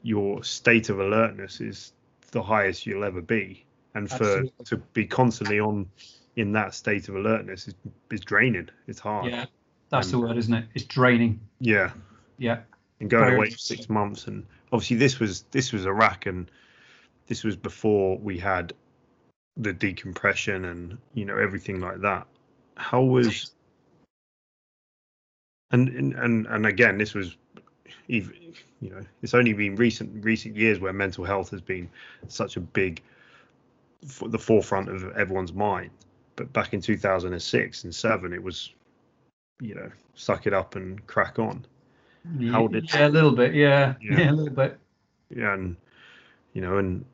your state of alertness is the highest you'll ever be, and for Absolutely. to be constantly on in that state of alertness is, is draining. It's hard. yeah. That's the word, isn't it? It's draining. Yeah. Yeah, and going Very away for six months and obviously this was this was iraq and this was before we had the decompression and you know everything like that how was and and and, and again this was even you know it's only been recent recent years where mental health has been such a big for the forefront of everyone's mind but back in 2006 and 7 it was you know suck it up and crack on How did- yeah, a little bit. Yeah, Yeah. yeah, a little bit. yeah, and you know, and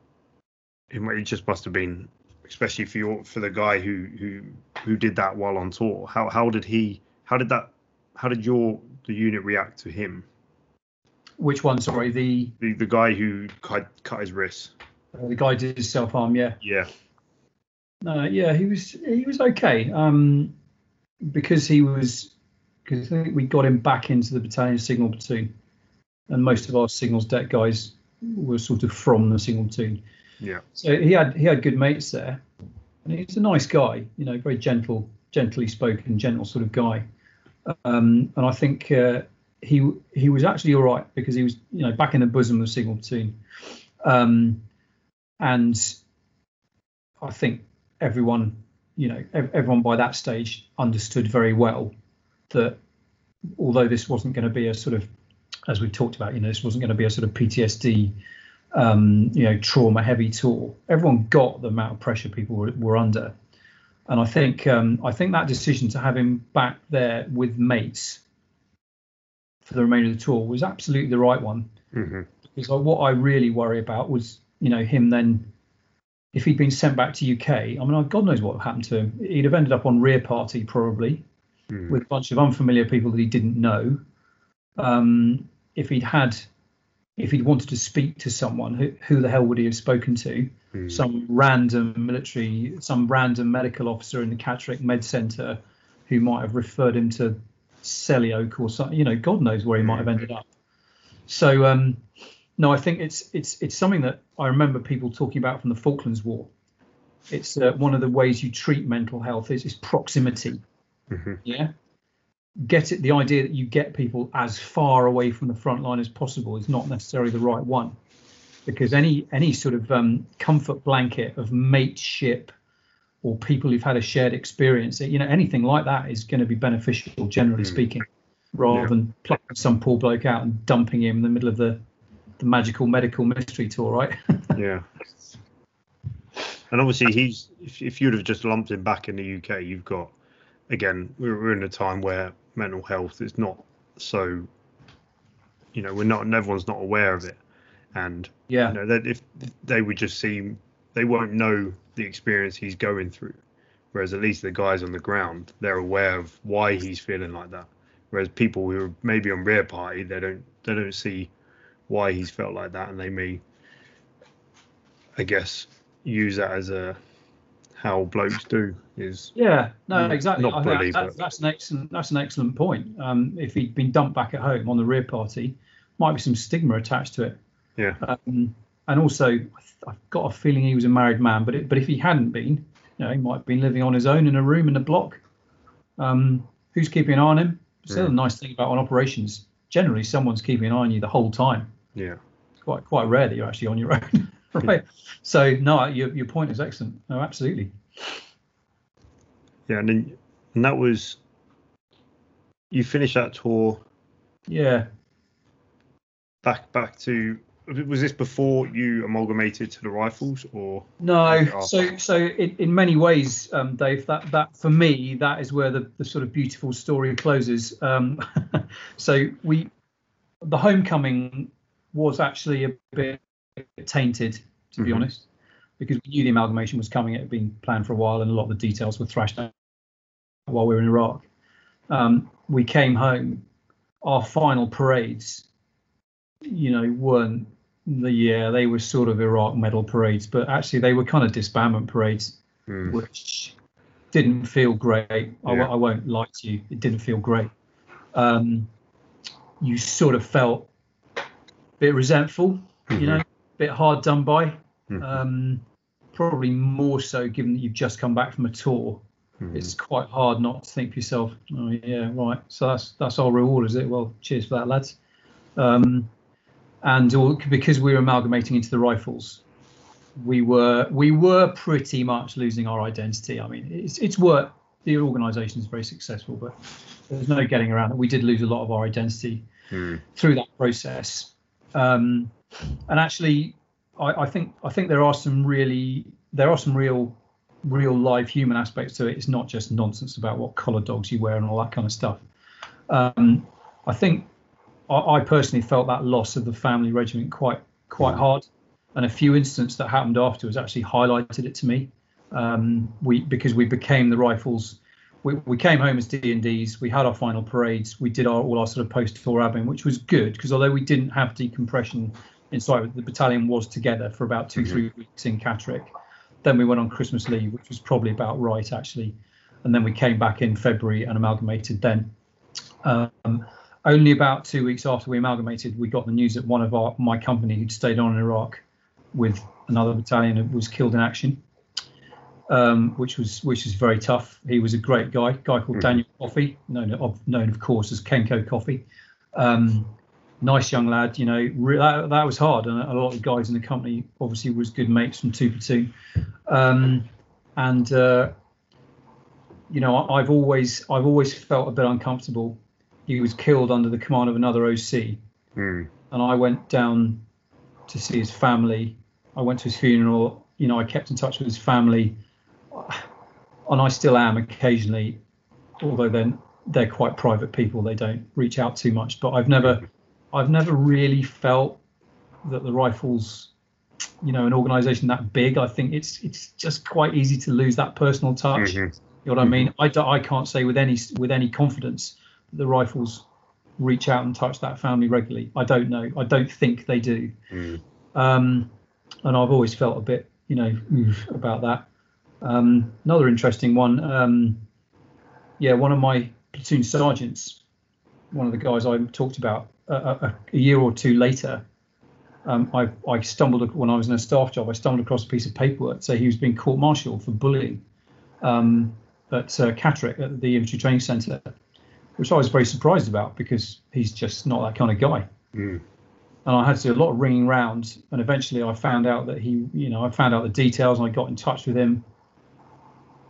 it, just must have been, especially for your for the guy who who who did that while on tour. How how did he? How did that? How did your the unit react to him? Which one? Sorry, the The the guy who cut cut his wrists. uh, the guy did his self harm. Yeah. Yeah, No, yeah, he was he was okay. Um, because he was because I think we got him back into the battalion signal platoon, and most of our signals deck guys were sort of from the signal platoon. Yeah. So he had he had good mates there, and he's a nice guy. You know, very gentle, gently spoken, gentle sort of guy. Um, and I think uh, he he was actually all right because he was you know back in the bosom of the signal platoon, um, and I think everyone you know ev- everyone by that stage understood very well that although this wasn't going to be a sort of as we've talked about, you know, this wasn't going to be a sort of PTSD, um, you know, trauma heavy tour. Everyone got the amount of pressure people were, were under, and I think um, I think that decision to have him back there with mates for the remainder of the tour was absolutely the right one. hmm Because what I really worry about was, you know, him then. If he'd been sent back to UK, I mean, God knows what happened to him. He'd have ended up on rear party probably, Mm. with a bunch of unfamiliar people that he didn't know. Um, if he'd had, if he'd wanted to speak to someone, who, who the hell would he have spoken to? Mm. Some random military, some random medical officer in the Catterick Med Centre who might have referred him to Selly or something. You know, God knows where he might have ended up. So, um, no, I think it's it's it's something that I remember people talking about from the Falklands War. It's uh, one of the ways you treat mental health is, is proximity. Mhm. Yeah. Get it. The idea that you get people as far away from the front line as possible is not necessarily the right one, because any any sort of um, comfort blanket of mateship or people who've had a shared experience, you know, anything like that is going to be beneficial, generally Mm. speaking, rather Yeah. than plucking some poor bloke out and dumping him in the middle of the the magical medical mystery tour, right? Yeah. And obviously, he's if, if you'd have just lumped him back in the UK, you've got again we're, we're in a time where mental health is not so. You know, we're not. And everyone's not aware of it, and yeah. you know that if they would just see, they won't know the experience he's going through. Whereas at least the guys on the ground, they're aware of why he's feeling like that. Whereas people who are maybe on rear party, they don't they don't see why he's felt like that, and they may, I guess, use that as a how blokes do is Yeah, no, exactly. I think that, that's an excellent that's an excellent point. Um, if he'd been dumped back at home on the rear party, might be some stigma attached to it. yeah Um, and also, I've got a feeling he was a married man, but it, but if he hadn't been, you know, he might have been living on his own in a room in a block. Um, who's keeping an eye on him? It's the other nice thing about on operations. Generally, someone's keeping an eye on you the whole time. Yeah quite quite rare that you're actually on your own, right? So no, your your point is excellent. No, absolutely. yeah, and then and that was you finished that tour Yeah. back back to was this before you amalgamated to the rifles or No, so so in, in many ways, um, Dave, that that for me that is where the, the sort of beautiful story closes. Um, so we, the homecoming was actually a bit tainted, to be Mhm. honest, because we knew the amalgamation was coming. It had been planned for a while, and a lot of the details were thrashed out while we were in Iraq. Um, we came home. Our final parades, you know, weren't the yeah they were sort of Iraq medal parades, but actually they were kind of disbandment parades, Hmm, which didn't feel great. I, Yeah. I won't lie to you, it didn't feel great. Um, you sort of felt bit resentful, Mhm. you know, a bit hard done by. Mhm. Um, probably more so given that you've just come back from a tour. Mhm. It's quite hard not to think for yourself, oh yeah, right. So that's that's our reward, is it? Well, cheers for that, lads. Um, and all, because we were amalgamating into the rifles, we were we were pretty much losing our identity. I mean, it's it's worked. The organisation is very successful, but there's no getting around it. We did lose a lot of our identity Hmm, through that process. Um, and actually, I, I think I think there are some really there are some real real live human aspects to it. It's not just nonsense about what collar dogs you wear and all that kind of stuff. Um, I think I, I personally felt that loss of the family regiment quite quite hard, and a few incidents that happened afterwards actually highlighted it to me. Um, we because we became the rifles. We, we came home as D and D's. We had our final parades. We did our all our sort of post tour admin, which was good because although we didn't have decompression inside, the battalion was together for about 2 Mhm. three weeks in Catterick. Then we went on Christmas leave, which was probably about right actually, and then we came back in February and amalgamated then. Um, only about two weeks after we amalgamated, we got the news that one of our my company who'd stayed on in Iraq with another battalion was killed in action, um, which was which was very tough. He was a great guy, guy called Mhm. Daniel Coffey, known of, known of course as Kenco Coffey. Um, nice young lad, you know. Re- that, that was hard, and a lot of guys in the company obviously was good mates from two platoon. Um, and uh, you know, I- I've always I've always felt a bit uncomfortable. He was killed under the command of another OC, Mm. and I went down to see his family. I went to his funeral. You know, I kept in touch with his family, and I still am occasionally, although then they're quite private people. They don't reach out too much. But I've never, I've never really felt that the rifles, you know, an organisation that big. I think it's it's just quite easy to lose that personal touch. Mhm. You know what I mean? I, do- I can't say with any with any confidence that the rifles reach out and touch that family regularly. I don't know. I don't think they do. Mm. Um, and I've always felt a bit, you know, about that. Um, another interesting one. Um, yeah, one of my platoon sergeants, one of the guys I talked about, uh, a, a year or two later, um, I, I stumbled when I was in a staff job. I stumbled across a piece of paperwork say he was being court-martialed for bullying um, at uh, Catterick at the infantry training centre, which I was very surprised about because he's just not that kind of guy Mm. and I had to do a lot of ringing round. And eventually, I found out that he, you know, I found out the details, and I got in touch with him.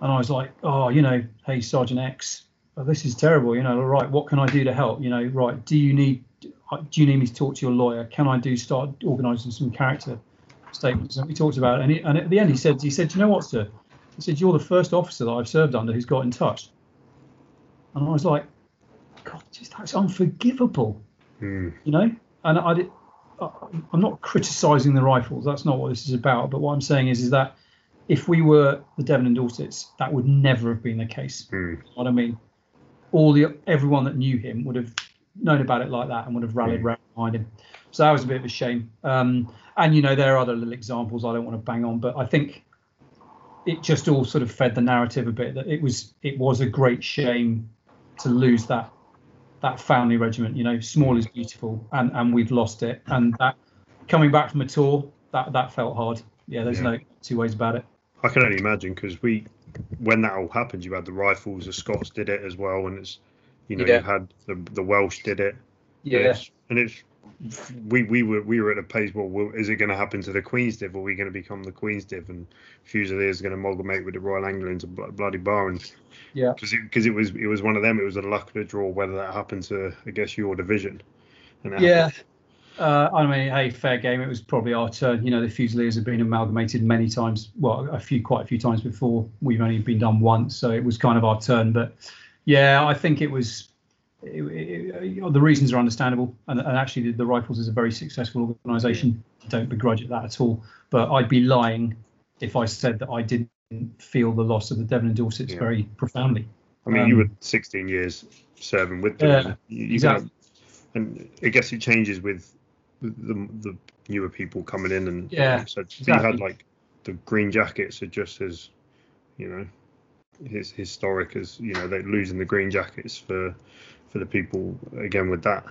And I was like, oh, you know, hey, Sergeant X, oh, this is terrible. You know, right, what can I do to help? You know, right, do you need, do you need me to talk to your lawyer? Can I do start organising some character statements? And we talked about it. And, he, and at the end, he said, he said, you know what, sir? He said, you're the first officer that I've served under who's got in touch. And I was like, God, just that's unforgivable Mm. you know and i did I- i'm not criticizing the rifles that's not what this is about but what i'm saying is is that if we were the devon and dorsets that would never have been the case Mm. You know what i mean all the everyone that knew him would have known about it like that and would have rallied Mm. round behind him so that was a bit of a shame um, and you know there are other little examples i don't want to bang on but i think it just all sort of fed the narrative a bit that it was it was a great shame to lose that that family regiment. You know, small is beautiful, and and we've lost it. And that coming back from a tour, that that felt hard. Yeah, there's Yeah. no two ways about it. I can only imagine because we, when that all happened, you had the rifles, the Scots did it as well, and it's, you know, Yeah. you had the the Welsh did it. And Yeah, it's, and it's we we were we were at a pace. well, is it going to happen to the Queen's Div? Or are we going to become the Queen's Div? And Fusiliers going to amalgamate with the Royal Anglians and blo- bloody Barons? Yeah. Because it, 'cause it was it was one of them. It was a luck of the draw whether that happened to I guess your division. And yeah. Uh, I mean, hey, fair game. It was probably our turn. You know, the Fusiliers have been amalgamated many times. Well, a few, quite a few times before. We've only been done once, so it was kind of our turn. But yeah, I think it was. It, it, you know, the reasons are understandable, and, and actually, the, the Rifles is a very successful organisation. Don't begrudge it that at all. But I'd be lying if I said that I didn't feel the loss of the Devon and Dorsets Yeah. very profoundly. I mean, you Um, were 16 years serving with them. Yeah, You- you exactly. and I guess it changes with the, the newer people coming in, and Yeah, so you had like the green jackets are just as, you know, his historic as you know they're losing the green jackets for for the people again with that.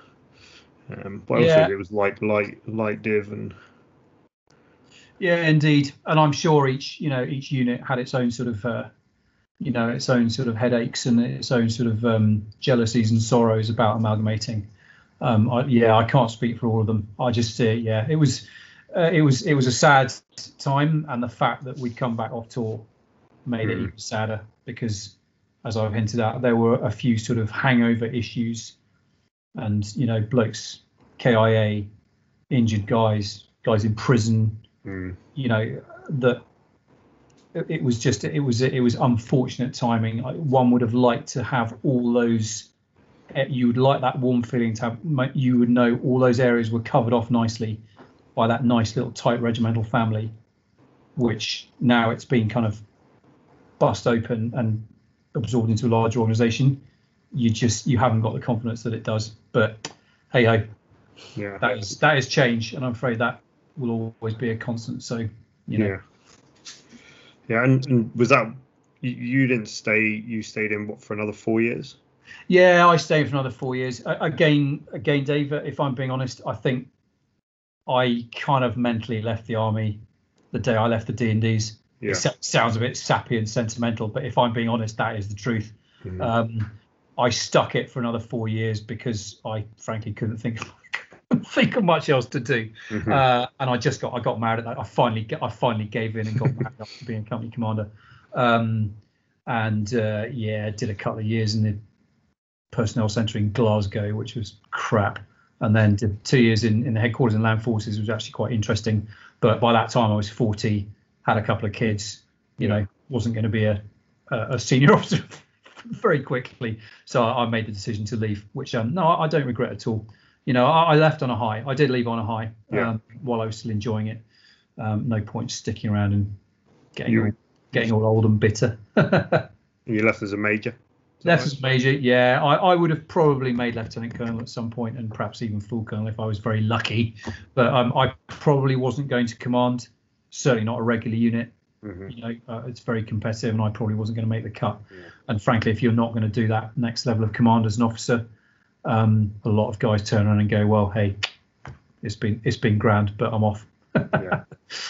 Um, but also Yeah. it was like light light div and Yeah, indeed, and I'm sure each you know each unit had its own sort of uh, you know its own sort of headaches and its own sort of um, jealousies and sorrows about amalgamating. Um, I, yeah, I can't speak for all of them. I just uh, yeah, it was uh, it was it was a sad time, and the fact that we'd come back off tour made it Mm. even sadder because, as I've hinted at, there were a few sort of hangover issues, and you know blokes, KIA, injured guys, guys in prison mm, you know that it it was just it was it was unfortunate timing one would have liked to have all those eh, you would like that warm feeling to have you would know all those areas were covered off nicely by that nice little tight regimental family which now it's been kind of bust open and absorbed into a larger organization. You just you haven't got the confidence that it does but hey ho. Yeah. That is that is change and i'm afraid that will always be a constant so you know. Yeah. Yeah and, and was that you, you didn't stay you stayed in what for another four years Yeah, I stayed for another four years. Again, again, Dave. If I'm being honest, I think I kind of mentally left the army the day I left the D and D's. Yeah. It sounds a bit sappy and sentimental, but if I'm being honest, that is the truth. Mhm. Um, I stuck it for another four years because I frankly couldn't think couldn't think of much else to do. Mhm. Uh, and I just got I got married. At that. I finally I finally gave in and got married after being company commander. Um, and uh, yeah, did a couple of years in the personnel centre in Glasgow, which was crap. And then did two years in, in the headquarters in land forces, was actually quite interesting. But by that time, I was 40, had a couple of kids. You know, wasn't going to be a a senior officer very quickly. So I I made the decision to leave, which um, no, I don't regret at all. You know, I, I left on a high. I did leave on a high Yeah. um, while I was still enjoying it. Um, no point sticking around and getting You- getting all old and bitter. you left as a major. Left major, yeah. I, I would have probably made lieutenant colonel at some point, and perhaps even full colonel if I was very lucky. But um, I probably wasn't going to command. Certainly not a regular unit. Mhm. You know, uh, it's very competitive, and I probably wasn't going to make the cut. Yeah. And frankly, if you're not going to do that next level of command as an officer, um, a lot of guys turn around and go, "Well, hey, it's been it's been grand, but I'm off." yeah,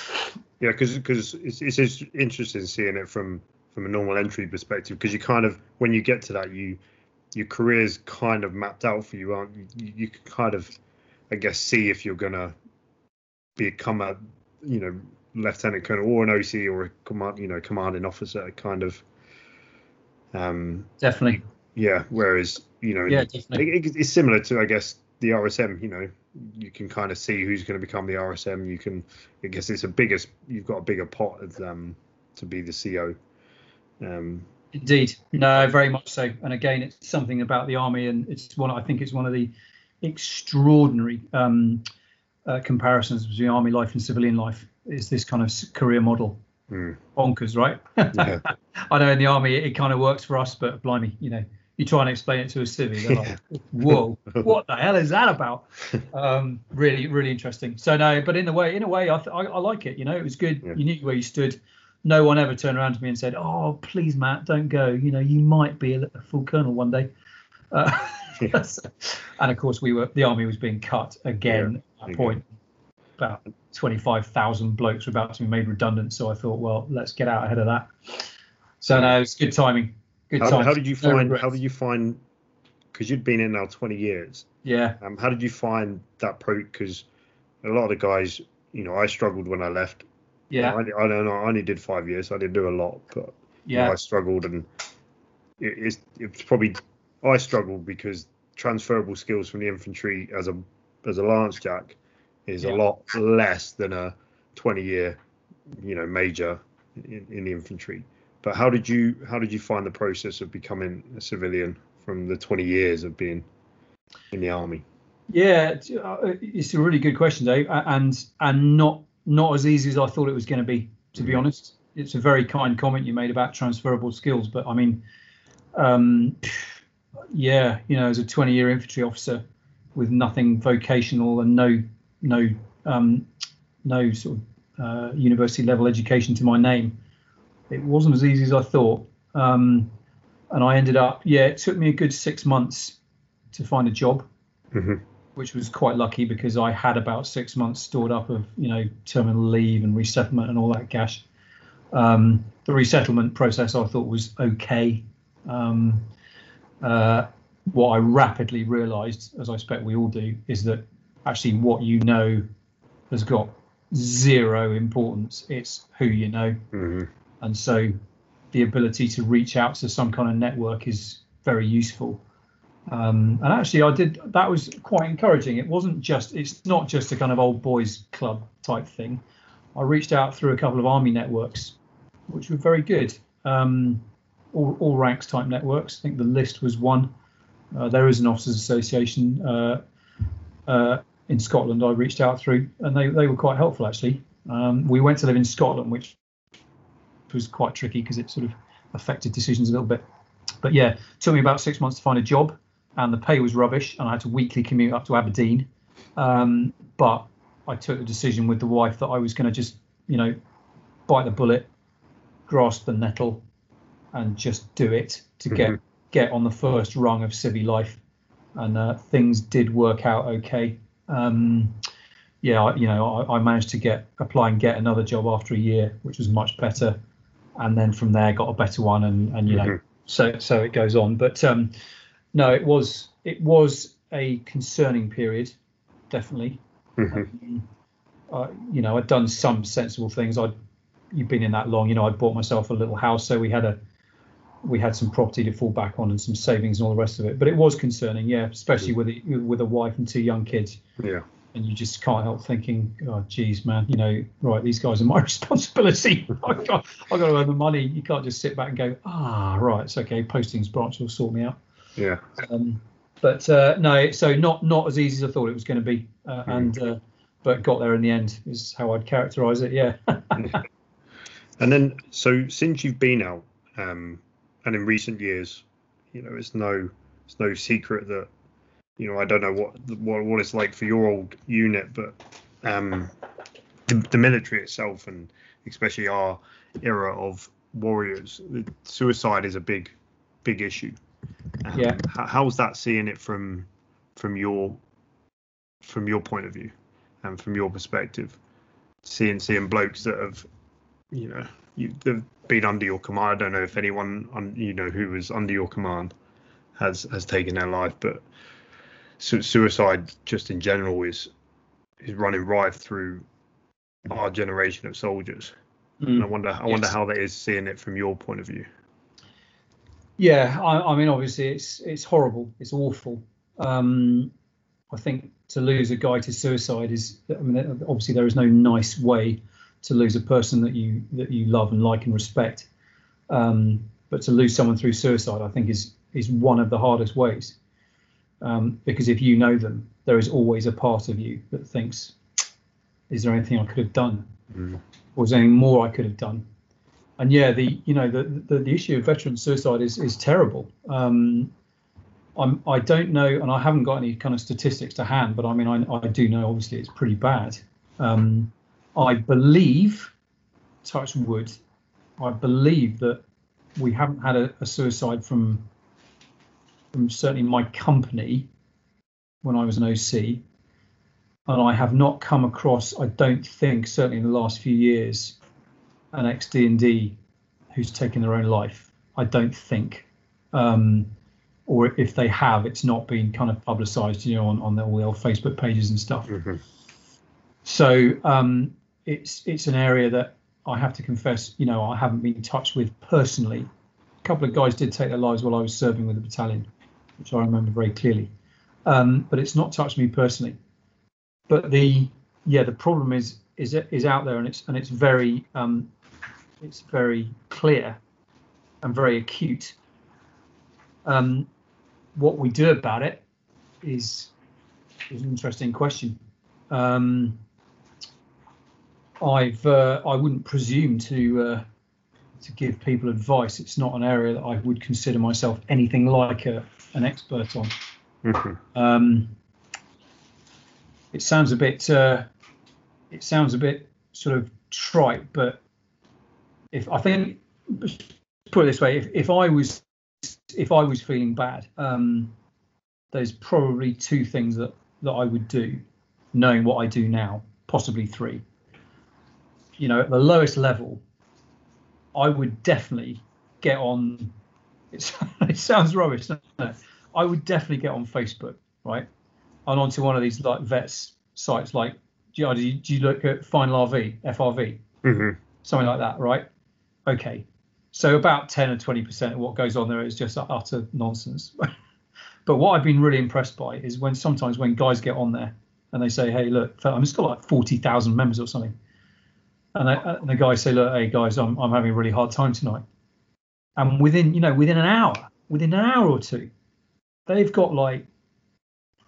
yeah, because it's, it's interesting seeing it from from a normal entry perspective because you kind of when you get to that you your career's kind of mapped out for you, aren't you? You, can kind of, I guess, see if you're gonna become a you know lieutenant colonel or an OC or a command you know commanding officer, kind of. Um, Definitely, yeah. Whereas you know, yeah, definitely. it, it- it's similar to, I guess, the RSM. You know, you can kind of see who's going to become the RSM. You can, I guess, it's a biggest You've got a bigger pot of um to be the CO. Um, Indeed, no, very much so. And again, it's something about the army, and it's one. I think it's one of the extraordinary um, uh, comparisons between army life and civilian life. Is this kind of career model hmm, bonkers, right? yeah, I know in the army it, it kind of works for us, but blimey, you know, you try and explain it to a civvy, they're like, "Whoa, what the hell is that about?" Um, really, really interesting. So no, but in a way, in a way, I, th- I, I like it. You know, it was good. Yeah. You knew where you stood. No one ever turned around to me and said, "Oh, please, Matt, don't go. You know, you might be a, full colonel one day." Uh, Yeah. and of course, we were the army was being cut again at Okay. that point. About twenty-five thousand blokes were about to be made redundant. So I thought, well, let's get out ahead of that. So no, it's good timing. Good how, timing. how did you find? regrets. How did you find? Because you'd been in now twenty years. Yeah, Um, how did you find that pro? Because a lot of the guys, you know, I struggled when I left. Yeah, I, I don't know. I only did five years. I didn't do a lot, but you know, yeah, I struggled, and it, it's it's probably I struggled because transferable skills from the infantry as a as a lance jack is Yeah. a lot less than a 20 year you know major in, in the infantry. But how did you how did you find the process of becoming a civilian from the 20 years of being in the army? yeah. It's, uh, a really good question, Dave, and and not not as easy as I thought it was going to be. To be Mhm. honest, it's a very kind comment you made about transferable skills, but I mean, um, yeah, you know, as a 20-year infantry officer with nothing vocational and no no um, no sort of uh, university level education to my name, it wasn't as easy as I thought. Um, and I ended up, yeah, it took me a good six months to find a job, Mhm. Which was quite lucky because I had about six months stored up of, you know, terminal leave and resettlement and all that cash. Um, the resettlement process I thought was okay. Um, uh, what I rapidly realised, as I expect we all do, is that actually what you know has got zero importance. It's who you know, Mhm. and so the ability to reach out to some kind of network is very useful. Um, and actually, I did that was quite encouraging. It wasn't just it's not just a kind of old boys club type thing. I reached out through a couple of army networks, which were very good. Um, all, all ranks type networks. I think the list was one. Uh, there is an officers association uh, uh, in Scotland. I reached out through, and they, they were quite helpful actually. Um, we went to live in Scotland, which was quite tricky because it sort of affected decisions a little bit. But yeah, took me about six months to find a job, and the pay was rubbish, and I had to weekly commute up to Aberdeen. Um, but I took the decision with the wife that I was going to just, you know, bite the bullet, grasp the nettle, and just do it to get Mhm. get on the first rung of civvy life, and uh, things did work out okay. Um, yeah, I, you know, I, I, managed to get apply and get another job after a year, which was much better, and then from there got a better one, and and you mm-hmm. know, so so it goes on. But um, no, it was it was a concerning period, definitely. Mm-hmm. Um, uh, you know, I'd done some sensible things. I'd you've been in that long, you know, I bought myself a little house, so we had a we had some property to fall back on and some savings and all the rest of it. But it was concerning, yeah, especially with a, with a wife and two young kids. Yeah. And you just can't help thinking, oh, geez, man, you know, right, these guys are my responsibility. I got, I got to earn the money. You can't just sit back and go, ah, right, it's okay. Postings branch will sort me out. Yeah. Um, but uh, no, so not not as easy as I thought it was going to be, uh, mm. and uh, but got there in the end is how I'd characterise it. Yeah. and then, so since you've been out, um, and in recent years, you know, it's no it's no secret that you know I don't know what what what it's like for your old unit, but um, the, the military itself, and especially our era of warriors, suicide is a big big issue. Um, yeah. how's that seeing it from from your from your point of view and from your perspective? Seeing seeing blokes that have you know you, they've been under your command. I don't know if anyone on you know who was under your command has has taken their life, but su- suicide just in general is is running rife through our generation of soldiers. Mm. And I wonder I yes. wonder how that is seeing it from your point of view. Yeah, I, I mean obviously it's it's horrible, it's awful. Um, I think to lose a guy to suicide is I mean obviously there is no nice way to lose a person that you that you love and like and respect. Um, but to lose someone through suicide, I think is is one of the hardest ways. Um, because if you know them, there is always a part of you that thinks, "Is there anything I could have done? Mm. Or is there anything more I could have done?" And yeah, the you know the the, the issue of veteran suicide is is terrible. Um, I'm I don't know, and I haven't got any kind of statistics to hand, but I mean I I do know obviously it's pretty bad. Um, I believe, touch wood, I believe that we haven't had a, a suicide from from certainly my company when I was an OC, and I have not come across. I don't think certainly in the last few years, an ex D and D who's taken their own life. I don't think. Um, or if they have, it's not been kind of publicised, you know, on, on all the old Facebook pages and stuff. Mm-hmm. So um, it's it's an area that I have to confess, you know, I haven't been touched with personally. A couple of guys did take their lives while I was serving with the battalion, which I remember very clearly. Um, but it's not touched me personally. But the yeah, the problem is is is out there and it's and it's very um, it's very clear and very acute. Um, what we do about it is is an interesting question. Um, I've uh, I wouldn't presume to uh, to give people advice. It's not an area that I would consider myself anything like a, an expert on. Mm-hmm. Um, it sounds a bit uh, it sounds a bit sort of trite, but if I think put it this way, if, if I was if I was feeling bad, um, there's probably two things that that I would do, knowing what I do now, possibly three you know, at the lowest level, I would definitely get on. it sounds rubbish. I would definitely get on Facebook, right, and onto one of these like vets sites, like do you, do you look at Final RV, FRV, mm-hmm. something like that, right? Okay, so about 10 or 20 percent of what goes on there is just utter nonsense. but what I've been really impressed by is when sometimes when guys get on there and they say, "Hey, look, I'm just got like 40,000 members or something." and, I, and the guys say, "Look, hey guys, I'm I'm having a really hard time tonight." And within you know within an hour, within an hour or two, they've got like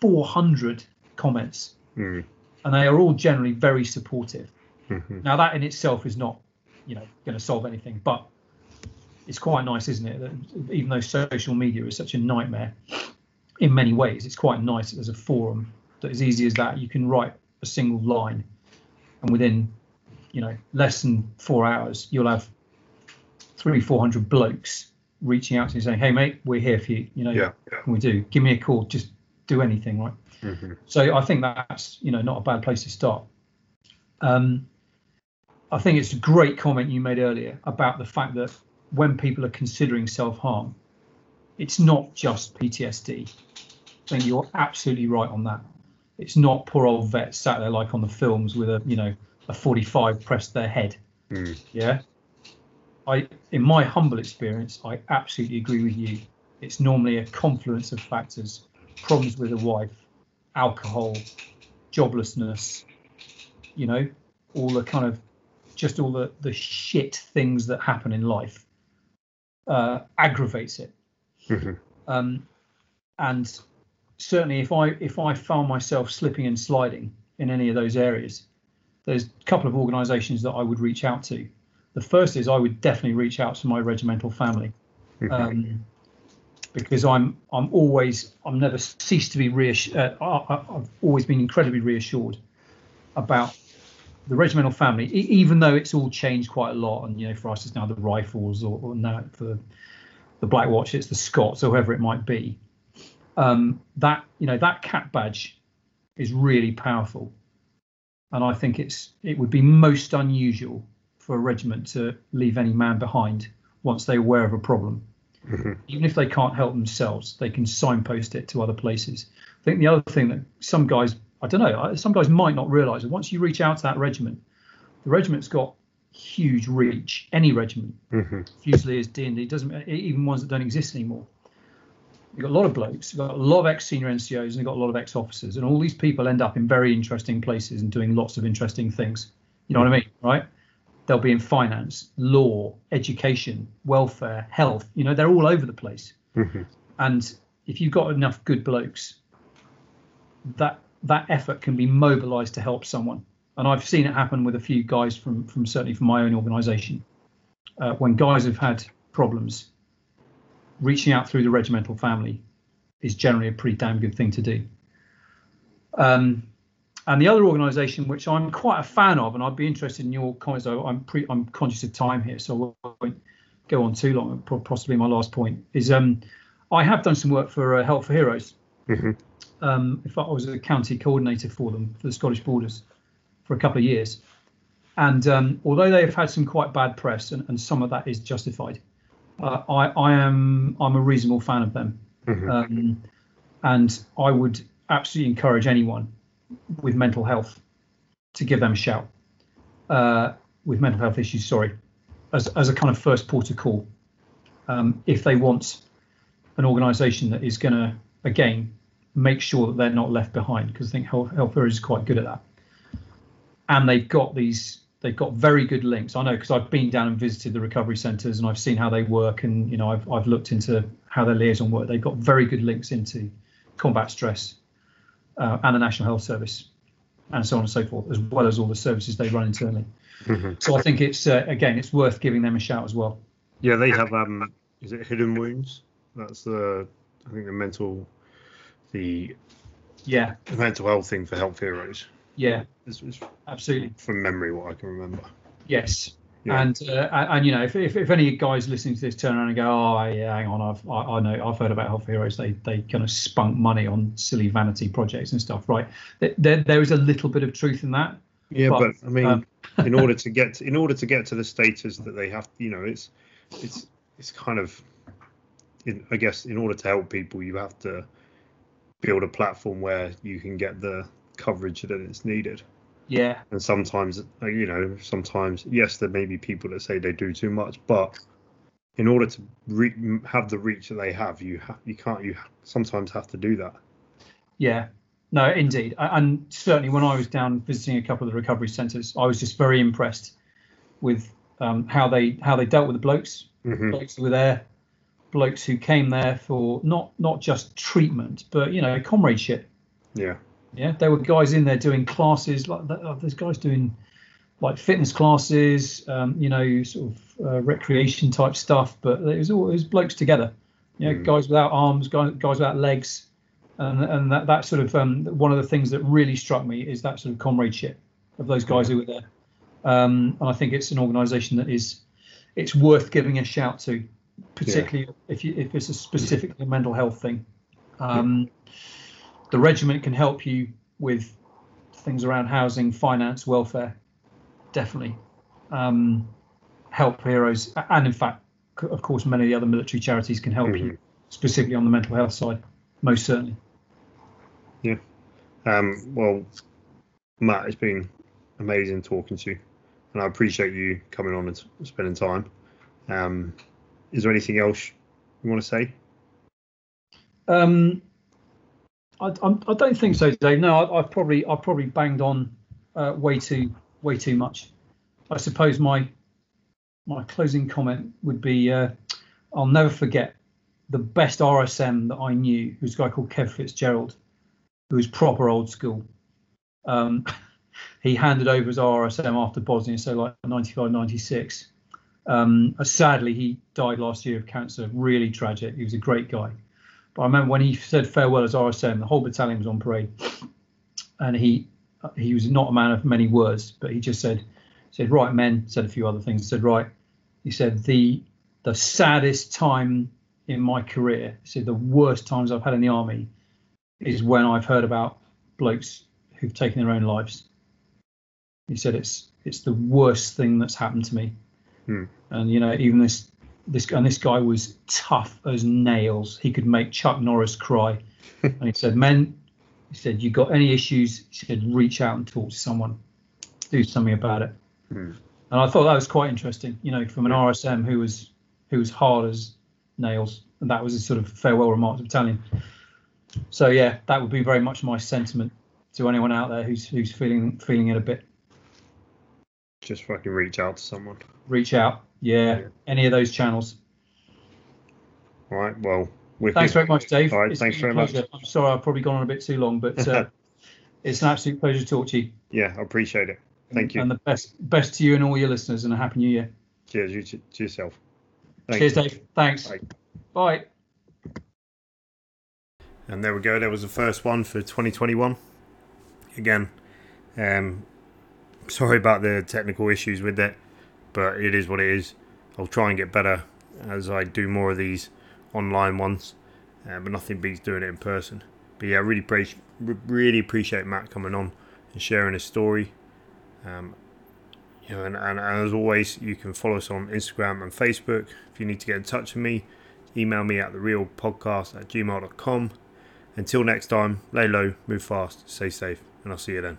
400 comments, mm. and they are all generally very supportive. Mm-hmm. Now that in itself is not, you know, going to solve anything, but it's quite nice, isn't it? That even though social media is such a nightmare in many ways, it's quite nice as a forum that as easy as that you can write a single line, and within you know less than four hours you'll have three four hundred blokes reaching out to you saying, "Hey, mate, we're here for you. You know, Yeah. we do? Give me a call. Just do anything, right?" hmm So I think that's you know not a bad place to start. Um, I think it's a great comment you made earlier about the fact that when people are considering self harm, it's not just PTSD. I think you're absolutely right on that. It's not poor old vets sat there like on the films with a you know a 45 pressed their head. Mm. Yeah. I, in my humble experience, I absolutely agree with you. It's normally a confluence of factors: problems with a wife, alcohol, joblessness. You know, all the kind of just all the the shit things that happen in life uh, aggravates it. Mhm. Um, and certainly, if I if I found myself slipping and sliding in any of those areas, there's a couple of organisations that I would reach out to. The first is I would definitely reach out to my regimental family, um, because I'm I'm always I'm never ceased to be reassured. Uh, I, I've always been incredibly reassured about the regimental family, e- even though it's all changed quite a lot. And you know, for us, it's now the rifles, or, or now for the Black Watch, it's the Scots, or whoever it might be. Um, that you know, that cap badge is really powerful, and I think it's it would be most unusual for a regiment to leave any man behind once they're aware of a problem. Even if they can't help themselves, they can signpost it to other places. I think the other thing that some guys, I don't know, some guys might not realise that once you reach out to that regiment, the regiment's got huge reach. Any regiment, Mhm. Fusiliers, D and D, doesn't even ones that don't exist anymore. You've got a lot of blokes, you've got a lot of ex-senior NCOs, and you've got a lot of ex-officers, and all these people end up in very interesting places and doing lots of interesting things. You know what I mean, right? They'll be in finance, law, education, welfare, health. You know, they're all over the place. Mhm. And if you've got enough good blokes, that that effort can be mobilised to help someone. And I've seen it happen with a few guys from from certainly from my own organisation. Uh, when guys have had problems, reaching out through the regimental family is generally a pretty damn good thing to do. Um, and the other organisation, which I'm quite a fan of, and I'd be interested in your comments. though, I'm pre, I'm conscious of time here, so I won't go on too long. Possibly my last point is um, I have done some work for uh, Help for Heroes. Mhm. Um, fact, I was a county coordinator for them for the Scottish Borders for a couple of years. And um, although they have had some quite bad press, and, and some of that is justified, uh, I, I am I'm a reasonable fan of them, Mhm. um, and I would absolutely encourage anyone with mental health to give them a shout. Uh, with mental health issues, sorry, as as a kind of first port of call, um, if they want an organisation that is going to again make sure that they're not left behind, because I think Health Health is quite good at that, and they've got these they've got very good links. I know because I've been down and visited the recovery centres and I've seen how they work, and you know I've I've looked into how their liaison work. They've got very good links into combat stress uh, and the National Health Service, and so on and so forth, as well as all the services they run internally. Mhm. So I think it's uh, again it's worth giving them a shout as well. Yeah, they have. Um, is it hidden wounds? That's the I think the mental, the Yeah, mental health thing for health heroes. yeah, This was absolutely. from memory what I can remember. Yes. Yeah. And, uh, and you know if, if, if any guys listening to this turn around and go oh yeah hang on I've I, I know I've heard about Health Heroes they they kind of spunk money on silly vanity projects and stuff right there there, there is a little bit of truth in that Yeah, But, but, I mean, um, in order to get to, in order to get to the status that they have, you know, it's it's it's kind of, in, I guess, in order to help people, you have to build a platform where you can get the coverage that is needed. yeah. And sometimes, you know, sometimes yes, there may be people that say they do too much, but in order to re- have the reach that they have, you have you can't you sometimes have to do that. Yeah, no, indeed, and certainly when I was down visiting a couple of the recovery centres, I was just very impressed with um, how they how they dealt with the blokes, hmm blokes who were there, blokes who came there for not not just treatment, but you know comradeship. Yeah. Yeah, there were guys in there doing classes like that. uh, There's guys doing like fitness classes, um, you know, sort of uh, recreation type stuff. But it was all it was blokes together. You know, Mm. guys without arms, guys, guys without legs, and and that, that sort of um, one of the things that really struck me is that sort of comradeship of those guys who were there. Um, and I think it's an organisation that is it's worth giving a shout to particularly if you if it's a specifically a mental health thing. Um, The regiment can help you with things around housing, finance, welfare, definitely. Um, help heroes, and in fact, of course, many of the other military charities can help you specifically on the mental health side, most certainly. Yeah. Um, well, Matt, it's been amazing talking to you, and I appreciate you coming on and spending time. Um, is there anything else you want to say? Um, I, I'm- don't think so, Dave. No, I, I've probably I've probably banged on uh, way too way too much. I suppose my my closing comment would be uh, I'll never forget the best RSM that I knew was a guy called Kev Fitzgerald, who was proper old school. Um, he handed over his RSM after Bosnia, so like 95, 96. Um, sadly, he died last year of cancer. Really tragic. He was a great guy. But I remember when he said farewell as RSM, the whole battalion was on parade, and he he was not a man of many words, but he just said said right men said a few other things. Said right. He said the the saddest time in my career. Said the worst times I've had in the army is when I've heard about blokes who've taken their own lives. He said it's it's the worst thing that's happened to me. Hmm. And you know even this this and this guy was tough as nails. He could make Chuck Norris cry. and he said, "Men," he said, "you got any issues?" He said, "Reach out and talk to someone. Do something about it." Hmm. And I thought that was quite interesting. You know, from an RSM who was who was hard as nails, and that was his sort of farewell remark to battalion. So yeah, that would be very much my sentiment to anyone out there who's who's feeling feeling it a bit. Just fucking reach out to someone. Reach out. Yeah, any of those channels. All right. Well. Thanks very much, Dave. All right, It's thanks very much. I'm sorry I've probably gone on a bit too long, but uh, it's an absolute pleasure to talk to you. Yeah, I appreciate it. Thank you. And the best best to you and all your listeners, and a happy new year. Cheers. You to, to yourself. Cheers. Dave. Thanks. Bye. Bye. And there we go. There was the first one for 2021. Again, um, sorry about the technical issues with it, but it is what it is. I'll try and get better as I do more of these online ones, uh, but nothing beats doing it in person. But yeah, I really appreciate really appreciate Matt coming on and sharing his story. Um, you know, and, and, as always, you can follow us on Instagram and Facebook. If you need to get in touch with me, email me at the reorg podcast at gmail.com. Until next time, lay low, move fast, stay safe, and I'll see you then.